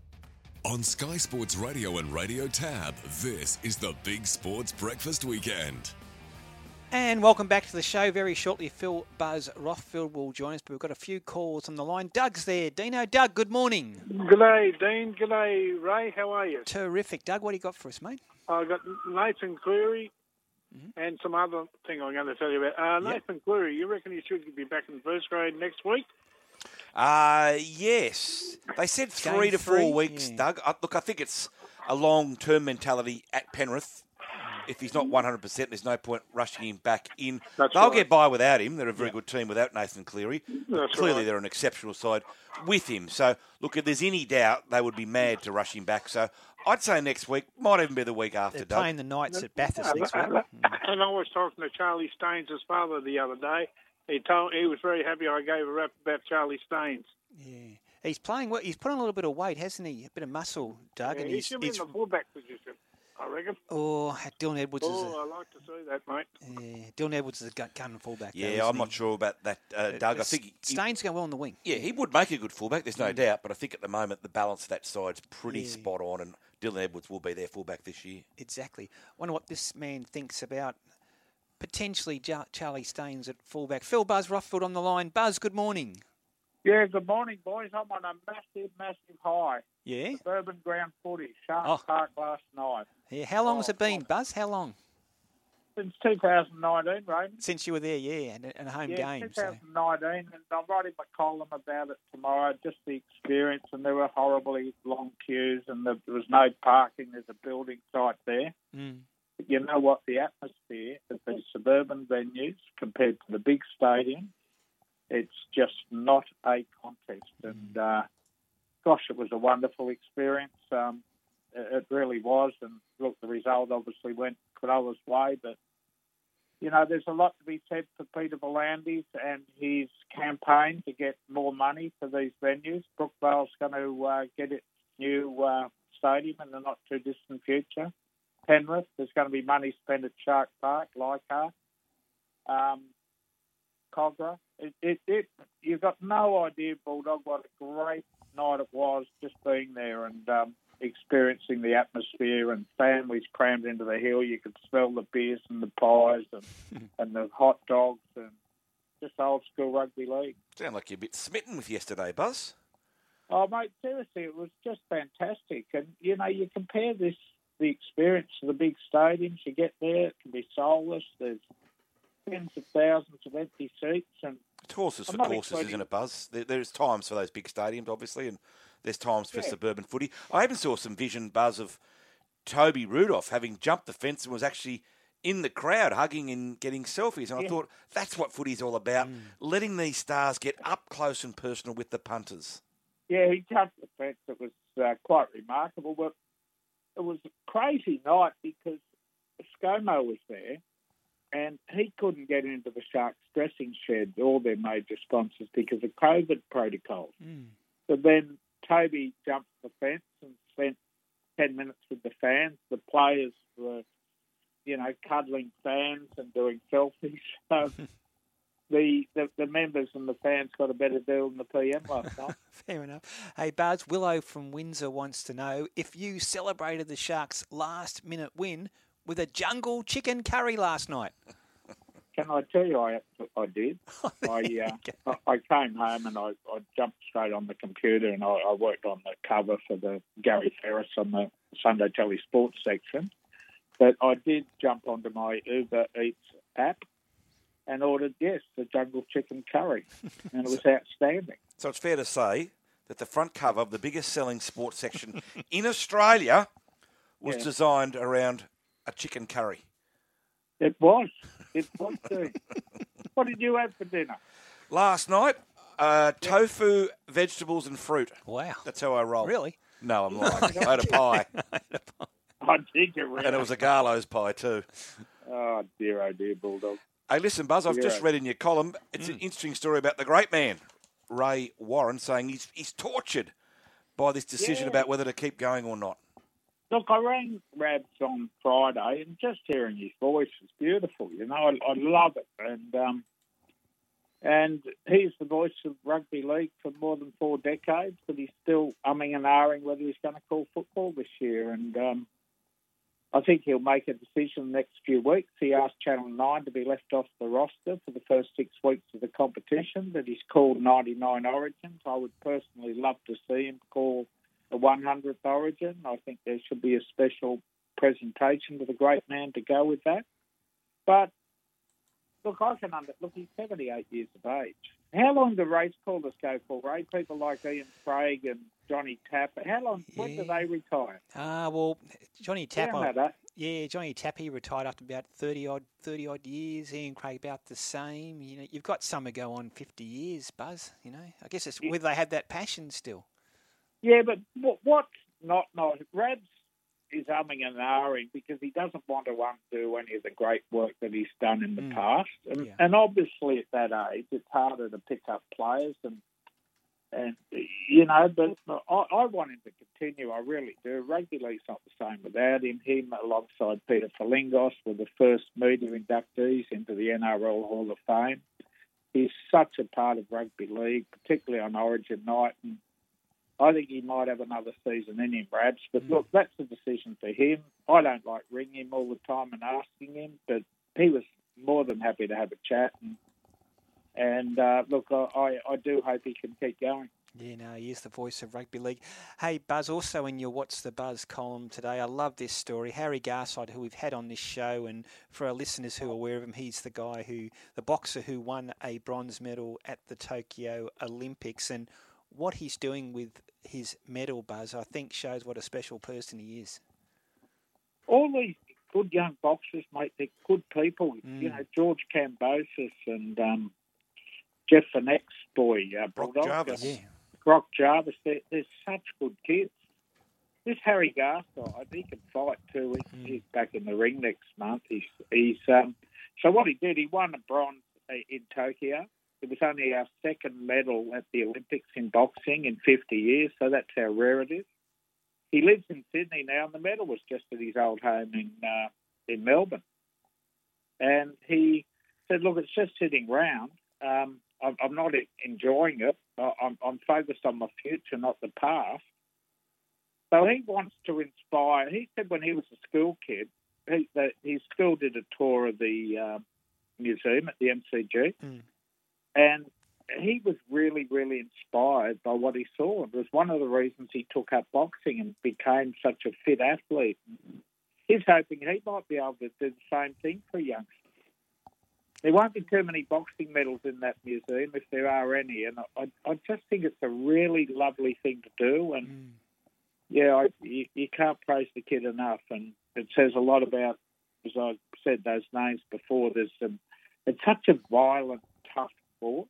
On Sky Sports Radio and Radio Tab, this is the Big Sports Breakfast Weekend. And welcome back to the show. Very shortly, Phil Buzz Rothfield will join us, but we've got a few calls on the line. Doug's there. Dino, Doug, good morning. G'day, Dean. G'day, Ray. How are you? Terrific. Doug, what do you got for us, mate? I've got Nathan Cleary and some other thing I'm going to tell you about. Uh, Nathan Cleary, you reckon he should be back in first grade next week? Uh, yes. They said Game three to four three? weeks, Yeah. Doug. Uh, look, I think it's a long term mentality at Penrith. If he's not 100%, there's no point rushing him back in. That's They'll right. get by without him. They're a very good team without Nathan Cleary. That's Clearly, right. they're an exceptional side with him. So, look, if there's any doubt, they would be mad to rush him back. So, I'd say next week, might even be the week after, They're Doug. playing the Knights at Bathurst next week. And I was talking to Charlie Staines' father the other day. He told he was very happy I gave a rap about Charlie Staines. Yeah. He's playing well. He's put on a little bit of weight, hasn't he? A bit of muscle, Doug. Yeah, and he he's, should be in the fullback position, I reckon. oh, Dylan Edwards is Oh, I like to see that, mate. a yeah, Dylan Edwards is a gun, gun fullback. Yeah, isn't I'm he? not sure about that, uh, Doug. I S- think he, Staines going well on the wing. Yeah, he would make a good fullback. There's no Mm. doubt. But I think at the moment the balance of that side's pretty Yeah. spot on, and Dylan Edwards will be their fullback this year. Exactly. I wonder what this man thinks about potentially Charlie Staines at fullback. Phil Buzz Rothfield on the line. Buzz, good morning. Yeah, good morning, boys. I'm on a massive, massive high. Yeah. Suburban ground footy, Shark Oh. Park last night. Yeah. How long has it been, Buzz? How long? Since 2019, Raymond. Since you were there, yeah, and, and a home yeah, game. So. 2019, and I'm writing my column about it tomorrow. Just the experience, and there were horribly long queues, and there was no parking. There's a building site there. Mm. But you know what? The atmosphere at the suburban venues compared to the big stadium, it's just not a contest. And uh, gosh, it was a wonderful experience. Um, it it really was. And look, the result obviously went Cronulla's way, but you know, there's a lot to be said for Peter V'landys and his campaign to get more money for these venues. Brookvale's going to uh, get its new uh, stadium in the not too distant future. Penrith, there's going to be money spent at Shark Park, Leichhardt, um, Kogarah. It, it, it, you've got no idea, Bulldog, what a great night it was just being there and um, experiencing the atmosphere and families crammed into the hill. You could smell the beers and the pies and, and the hot dogs and just old school rugby league. Sound like you're a bit smitten with yesterday, Buzz. Oh, mate, seriously, it was just fantastic. And, you know, you compare this, the experience to the big stadiums. You get there, it can be soulless. There's tens of thousands of empty seats. And It's horses for courses, expecting- isn't it, Buzz? There, there's times for those big stadiums, obviously, and there's times for Yeah. suburban footy. I even saw some vision, Buzz, of Toby Rudolf having jumped the fence and was actually in the crowd, hugging and getting selfies. And I thought that's what footy's all about: letting these stars get up close and personal with the punters. Yeah, he jumped the fence. It was uh, quite remarkable. But it was a crazy night because ScoMo was there and he couldn't get into the Sharks dressing shed, all their major sponsors, because of COVID protocols. Hmm. So then Toby jumped the fence and spent 10 minutes with the fans. The players were, you know, cuddling fans and doing selfies. So the, the, the members and the fans got a better deal than the PM last night. Fair enough. Hey, Buzz, Willow from Windsor wants to know if you celebrated the Sharks' last minute win with a jungle chicken curry last night. Can I tell you, I I did. I uh, I I came home and I, I jumped straight on the computer and I, I worked on the cover for the Gary Ferris on the Sunday Telly Sports section. But I did jump onto my Uber Eats app and ordered yes the jungle chicken curry, and it was outstanding. So it's fair to say that the front cover of the biggest selling sports section in Australia was Yeah. designed around a chicken curry. It was. It was. too. what did you have for dinner? Last night, uh, tofu, vegetables, and fruit. Wow. That's how I roll. Really? No, I'm lying. I had a pie. I did you really? And it was a Garlo's pie, too. Oh dear, oh dear, bulldog. Hey, listen, Buzz, I've just read in your column, it's an interesting story about the great man, Ray Warren, saying he's, he's tortured by this decision Yeah. about whether to keep going or not. Look, I rang Rabs on Friday, and just hearing his voice was beautiful. You know, I, I love it, and um, and he's the voice of rugby league for more than four decades, but he's still umming and ahhing whether he's going to call football this year, and um, I think he'll make a decision the next few weeks. He asked Channel Nine to be left off the roster for the first six weeks of the competition, but he's called 99 Origins. I would personally love to see him call the 100th Origin. I think there should be a special presentation to the great man to go with that. But look, I can under look. He's 78 years of age. How long do race callers go for, Ray? People like Ian Craig and Johnny Tapper. How long? When do they retire? Ah, well, Johnny Tapp. I- eh? yeah, Johnny Tapp. He retired after about thirty odd, thirty odd years. Ian Craig about the same. You know, you've got some who go on fifty years, Buzz. You know, I guess it's whether they have that passion still. Yeah, but what, what's not not Rabs is umming and ahhing because he doesn't want to undo any of the great work that he's done in the mm. past. And, and obviously, at that age, it's harder to pick up players and and you know. But I, I want him to continue. I really do. Rugby league's not the same without him. Him alongside Peter Frilingos were the first media inductees into the NRL Hall of Fame. He's such a part of rugby league, particularly on Origin night. And I think he might have another season in him, Rabs. But look, that's a decision for him. I don't like ringing him all the time and asking him, but he was more than happy to have a chat. And, and uh, look, I, I, I do hope he can keep going. Yeah, no, he is the voice of rugby league. Hey, Buzz, also in your What's the Buzz column today, I love this story. Harry Garside, who we've had on this show, and for our listeners who are aware of him, he's the guy who, the boxer who won a bronze medal at the Tokyo Olympics. And what he's doing with his medal, Buzz, I think shows what a special person he is. All these good young boxers, mate, they're good people. Mm. You know, George Kambosos and um, Jeff the next boy, uh, Bulldog. Jarvis. uh, Yeah. Brock Jarvis. They're, they're such good kids. This Harry Garside, he can fight too. He's, he's back in the ring next month. He's he's um, so what he did, he won a bronze uh, in Tokyo. It was only our second medal at the Olympics in boxing in 50 years, so that's how rare it is. He lives in Sydney now, and the medal was just at his old home in uh, in Melbourne. And he said, "Look, it's just sitting round. Um, I'm, I'm not enjoying it. I'm, I'm focused on my future, not the past." So he wants to inspire. He said when he was a school kid, he, that his school did a tour of the uh, museum at the MCG, and he was really, really inspired by what he saw. It was one of the reasons he took up boxing and became such a fit athlete. He's hoping he might be able to do the same thing for youngsters. There won't be too many boxing medals in that museum if there are any, and I, I just think it's a really lovely thing to do. And mm. yeah, I, you, you can't praise the kid enough, and it says a lot about as I said those names before, there's some. It's such a violent, sport.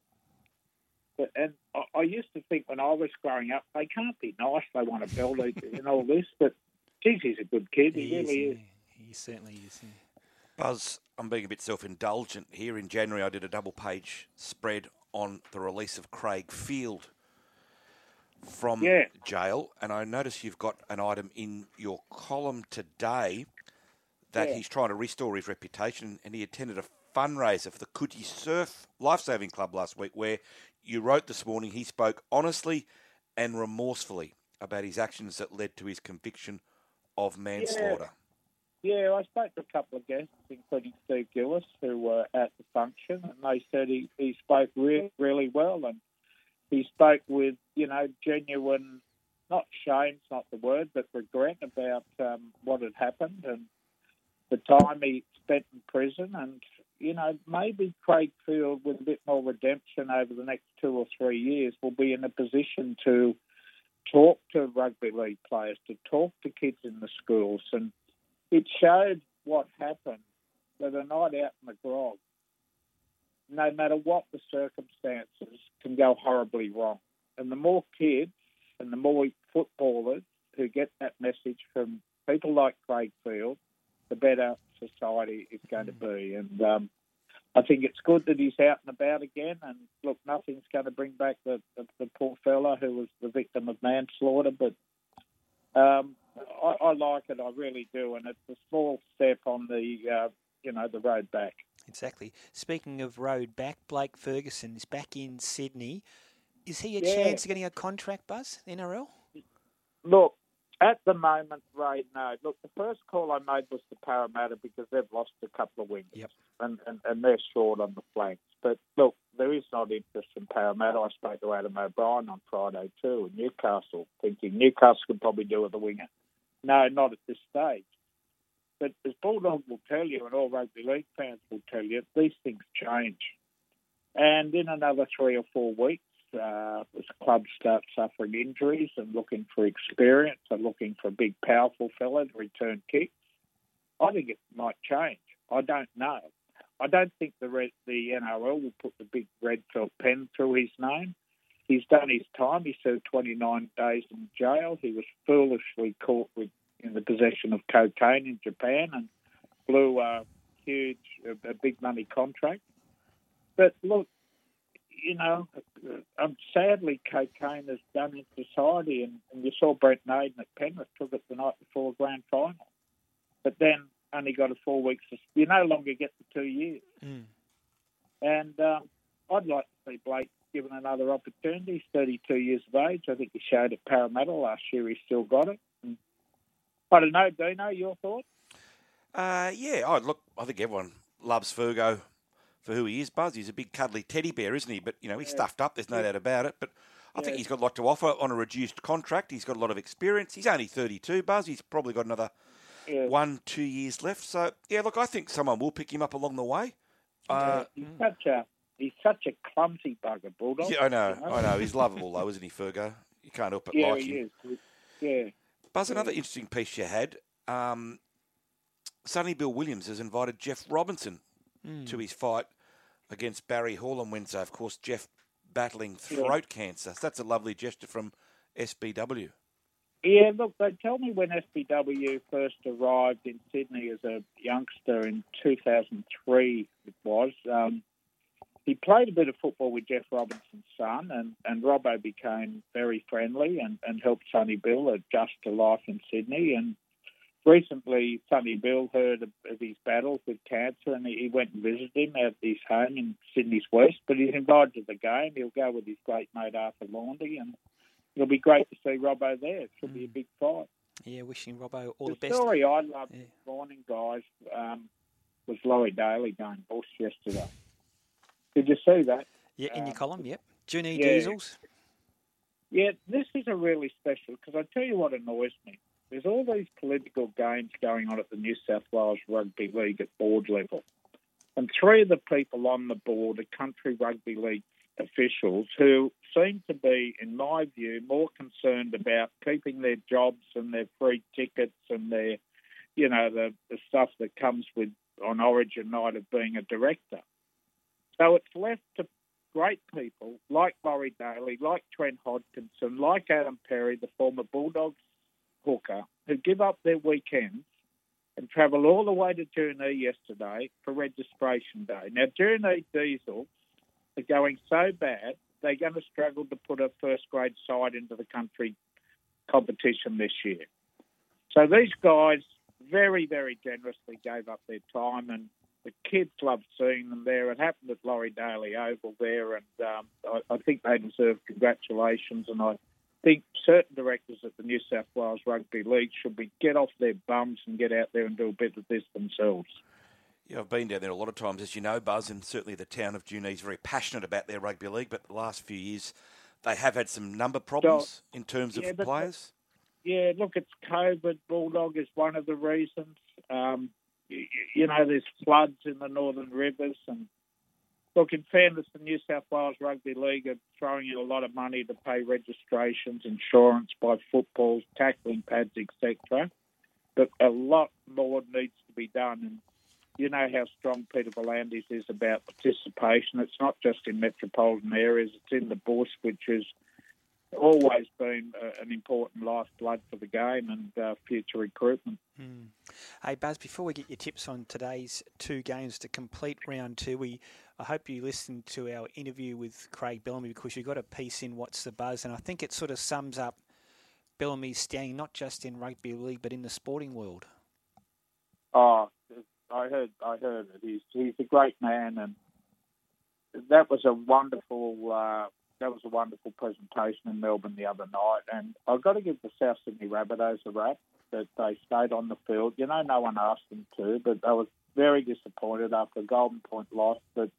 But, and I, I used to think when I was growing up, they can't be nice. They want to build each and all this. But geez, he's a good kid. He, He is, really is. He certainly is. yeah. Buzz, I'm being a bit self indulgent here. In January, I did a double page spread on the release of Craig Field from Yeah. jail, and I notice you've got an item in your column today that Yeah. he's trying to restore his reputation, and he attended a fundraiser for the Coogee Surf Lifesaving Club last week, where you wrote this morning he spoke honestly and remorsefully about his actions that led to his conviction of manslaughter. Yeah, I spoke to a couple of guests, including Steve Gillis, who were at the function, and they said he, he spoke really, really well, and he spoke with, you know, genuine, not shame's not the word, but regret about um, what had happened and the time he spent in prison, and you know, maybe Craig Field, with a bit more redemption over the next two or three years, will be in a position to talk to rugby league players, to talk to kids in the schools, and it showed what happened that a night out in the grog, no matter what the circumstances, can go horribly wrong. And the more kids and the more footballers who get that message from people like Craig Field, the better society is going to be. And um, I think it's good that he's out and about again. And look, nothing's going to bring back the, the, the poor fella who was the victim of manslaughter, but um, I, I like it. I really do, and it's a small step on the uh, you know the road back. Exactly. Speaking of road back, Blake Ferguson is back in Sydney. Is he a Yeah. chance of getting a contract, Buzz, NRL? Look, at the moment, Ray, no. Look, the first call I made was to Parramatta because they've lost a couple of wingers, Yep. and, and and they're short on the flanks. But look, there is not interest in Parramatta. I spoke to Adam O'Brien on Friday too, in Newcastle, thinking Newcastle could probably do with a winger. No, not at this stage. But as Bulldog will tell you, and all rugby league fans will tell you, these things change. And in another three or four weeks, uh, as clubs start suffering injuries and looking for experience and looking for a big, powerful fella to return kicks, I think it might change. I don't know. I don't think the red, the NRL will put the big red felt pen through his name. He's done his time. He served 29 days in jail. He was foolishly caught with in the possession of cocaine in Japan and blew a huge, a, a big money contract. But look, you know, um, sadly, cocaine has done in society, and, and you saw Brent Naden at Penrith took it the night before a grand final, but then only got a four weeks. You no longer get the two years, and um, I'd like to see Blake given another opportunity. He's 32 years of age. I think he showed at Parramatta last year. He still got it. And I don't know, Dino. Your thoughts? Uh, yeah, I look. I think everyone loves Fergo for who he is. Buzz, he's a big cuddly teddy bear, isn't he? But you know, he's stuffed up. There's no doubt about it. But I think he's got a lot to offer on a reduced contract. He's got a lot of experience. He's only 32. Buzz, he's probably got another Yeah. one, two years left. So yeah, look, I think someone will pick him up along the way. Uh, he's such a he's such a clumsy bugger, Bulldog. yeah, I know, you I know. He's lovable though, isn't he, Fergo? You can't help but yeah, like he him. is. Yeah. Buzz, another interesting piece you had. Um, Sonny Bill Williams has invited Jeff Robinson Mm. to his fight against Barry Hall on Wednesday. Of course, Jeff battling Yeah. throat cancer. So that's a lovely gesture from SBW. Yeah, look, they tell me when SBW first arrived in Sydney as a youngster in 2003, it was, um, he played a bit of football with Jeff Robinson's son, and, and Robbo became very friendly and, and helped Sonny Bill adjust to life in Sydney. And recently, Sonny Bill heard of, his battles with cancer, and he, went and visited him at his home in Sydney's West. But he's invited to the game. He'll go with his great mate Arthur Laundy, and it'll be great to see Robbo there. It should be a big fight. Yeah, wishing Robbo all the, The best. story I loved this morning, guys, um, was Laurie Daley going bush yesterday. Did you see that? Yeah, in your Um, column, yep. Junee yeah. Diesels. Yeah, this is a really special because I tell you what annoys me. There's all these political games going on at the New South Wales Rugby League at board level. And three of the people on the board are country rugby league officials who seem to be, in my view, more concerned about keeping their jobs and their free tickets and their, you know, the, the stuff that comes with on Origin night of being a director. So it's left to great people like Laurie Daley, like Trent Hodkinson, like Adam Perry, the former Bulldogs hooker, who give up their weekends and travel all the way to Junee yesterday for registration day. Now, Junee Diesel are going so bad, they're going to struggle to put a first grade side into the country competition this year. So these guys very, very generously gave up their time, and the kids loved seeing them there. It happened at Laurie Daley Oval there, and um, I, I think they deserve congratulations. And I think certain directors at the New South Wales Rugby League should be get off their bums and get out there and do a bit of this themselves. Yeah, I've been down there a lot of times, as you know, Buzz, and certainly the town of Junee is very passionate about their rugby league. But the last few years, they have had some number problems in terms of yeah, but- players. Yeah, look, it's COVID. Bulldog is one of the reasons. Um, you, you know, there's floods in the northern rivers, and look, in fairness, the New South Wales Rugby League are throwing in a lot of money to pay registrations, insurance, buy footballs, tackling pads, etc. But a lot more needs to be done, and you know how strong Peter V'landys is about participation. It's not just in metropolitan areas; it's in the bush, which is always been uh, an important lifeblood for the game and uh, future recruitment. Hmm. Hey Buzz, before we get your tips on today's two games to complete round two, we I hope you listened to our interview with Craig Bellamy because you got a piece in What's the Buzz, and I think it sort of sums up Bellamy's standing not just in rugby league but in the sporting world. Oh, I heard, I heard it. He's he's a great man, and that was a wonderful. Uh, that was a wonderful presentation in Melbourne the other night, and I've got to give the South Sydney Rabbitohs a rap that they stayed on the field. You know, no one asked them to, but they were very disappointed after Golden Point loss. But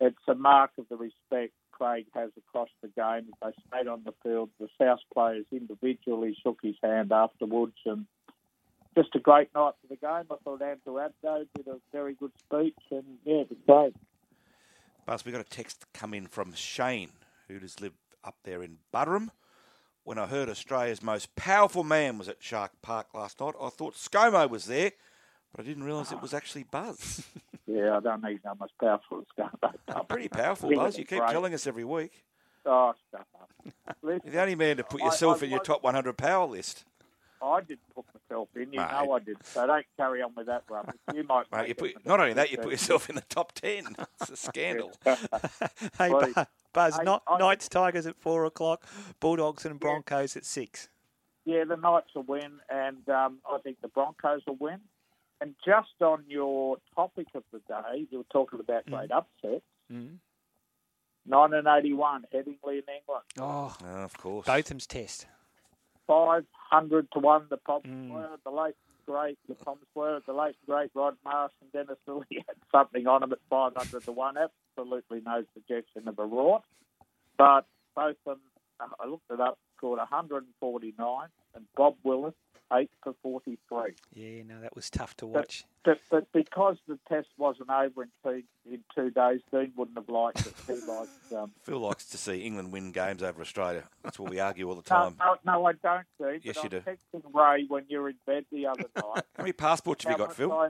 it's a mark of the respect Craig has across the game. They stayed on the field. The South players individually shook his hand afterwards, and just a great night for the game. I thought Andrew Abdo did a very good speech, and yeah, it was great. Buzz, we got a text come in from Shane, who does live up there in Buderim. When I heard Australia's most powerful man was at Shark Park last night, I thought ScoMo was there, but I didn't realise it was actually Buzz. Yeah, I don't need how much powerful it's going to Pretty powerful, Buzz. You keep telling us every week. Oh, shut up. You're the only man to put yourself I in your was- top 100 power list. I didn't put myself in. You Mate. know I did. So don't carry on with that rubbish. You might. Mate, you put, not only that, you put yourself in the top 10. It's a scandal. Hey, Please. Buzz, Hey, not, I- Knights Tigers at four o'clock, Bulldogs and Broncos at six. Yeah, the Knights will win, and um, I think the Broncos will win. And just on your topic of the day, you were talking about great upsets. Mm. 1981, Headingley in England. Oh, of course. Botham's test. 500 to 1, the Poms Mm. were, the late great, the Poms were, the late great Rod Marsh and Dennis Lillee had something on them at 500 to 1. Absolutely no suggestion of a rort. But both of them, uh, I looked it up, scored 149, and Bob Willis, 8 for 43. Yeah, no, that was tough to watch. but, but because the test wasn't over in two, in two days, Dean wouldn't have liked it. He liked um, Phil likes to see England win games over Australia. That's what we argue all the time. no, no, I don't, Dean. Yes, but you I'm do. texting Ray when you're in bed the other night. How many passports have you got, Phil? I,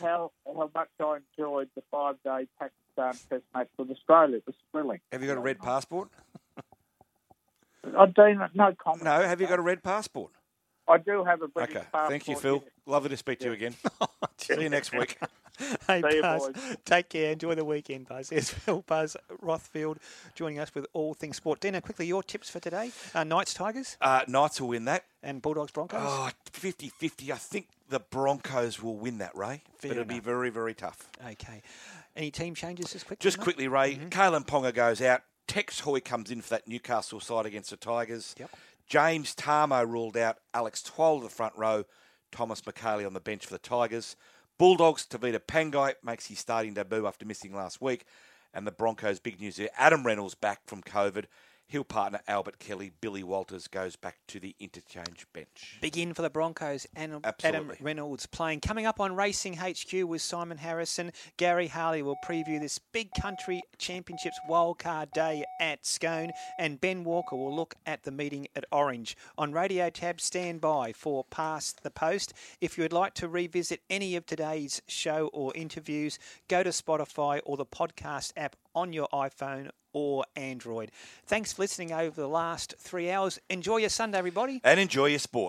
how, how much I enjoyed the five day Pakistan test match with Australia. It was thrilling. Have you got a red passport? I do no comment. No, have you got a red passport? I do have a British Okay, passport. thank you, Phil. Lovely to speak to you again. See you next week. Hey, See you, Buzz, boys. take care. Enjoy the weekend, Buzz. There's Phil Buzz Rothfield joining us with all things sport. Dino, quickly, your tips for today? Uh, Knights, Tigers, Uh, Knights will win that. and Bulldogs, Broncos. Oh, 50-50. I think the Broncos will win that, Ray. Fair but it'll be very, very tough. Okay. Any team changes just quickly? Just mate? quickly, Ray. Mm-hmm. Kalyn Ponga goes out. Tex Hoy comes in for that Newcastle side against the Tigers. Yep. James Tamou ruled out. Alex Twal to the front row. Thomas Mikaele on the bench for the Tigers. Bulldogs, Tevita Pangai makes his starting debut after missing last week. And the Broncos, big news here. Adam Reynolds back from COVID. Hill partner Albert Kelly, Billy Walters goes back to the interchange bench. Big in for the Broncos and Adam Reynolds playing. Coming up on Racing HQ with Simon Harrison, Gary Harley will preview this big country championships wildcard day at Scone, and Ben Walker will look at the meeting at Orange. On Radio Tab, stand by for Past the Post. If you would like to revisit any of today's show or interviews, go to Spotify or the podcast app on your iPhone or Android. Thanks for listening over the last three hours. Enjoy your Sunday, everybody. And enjoy your sport.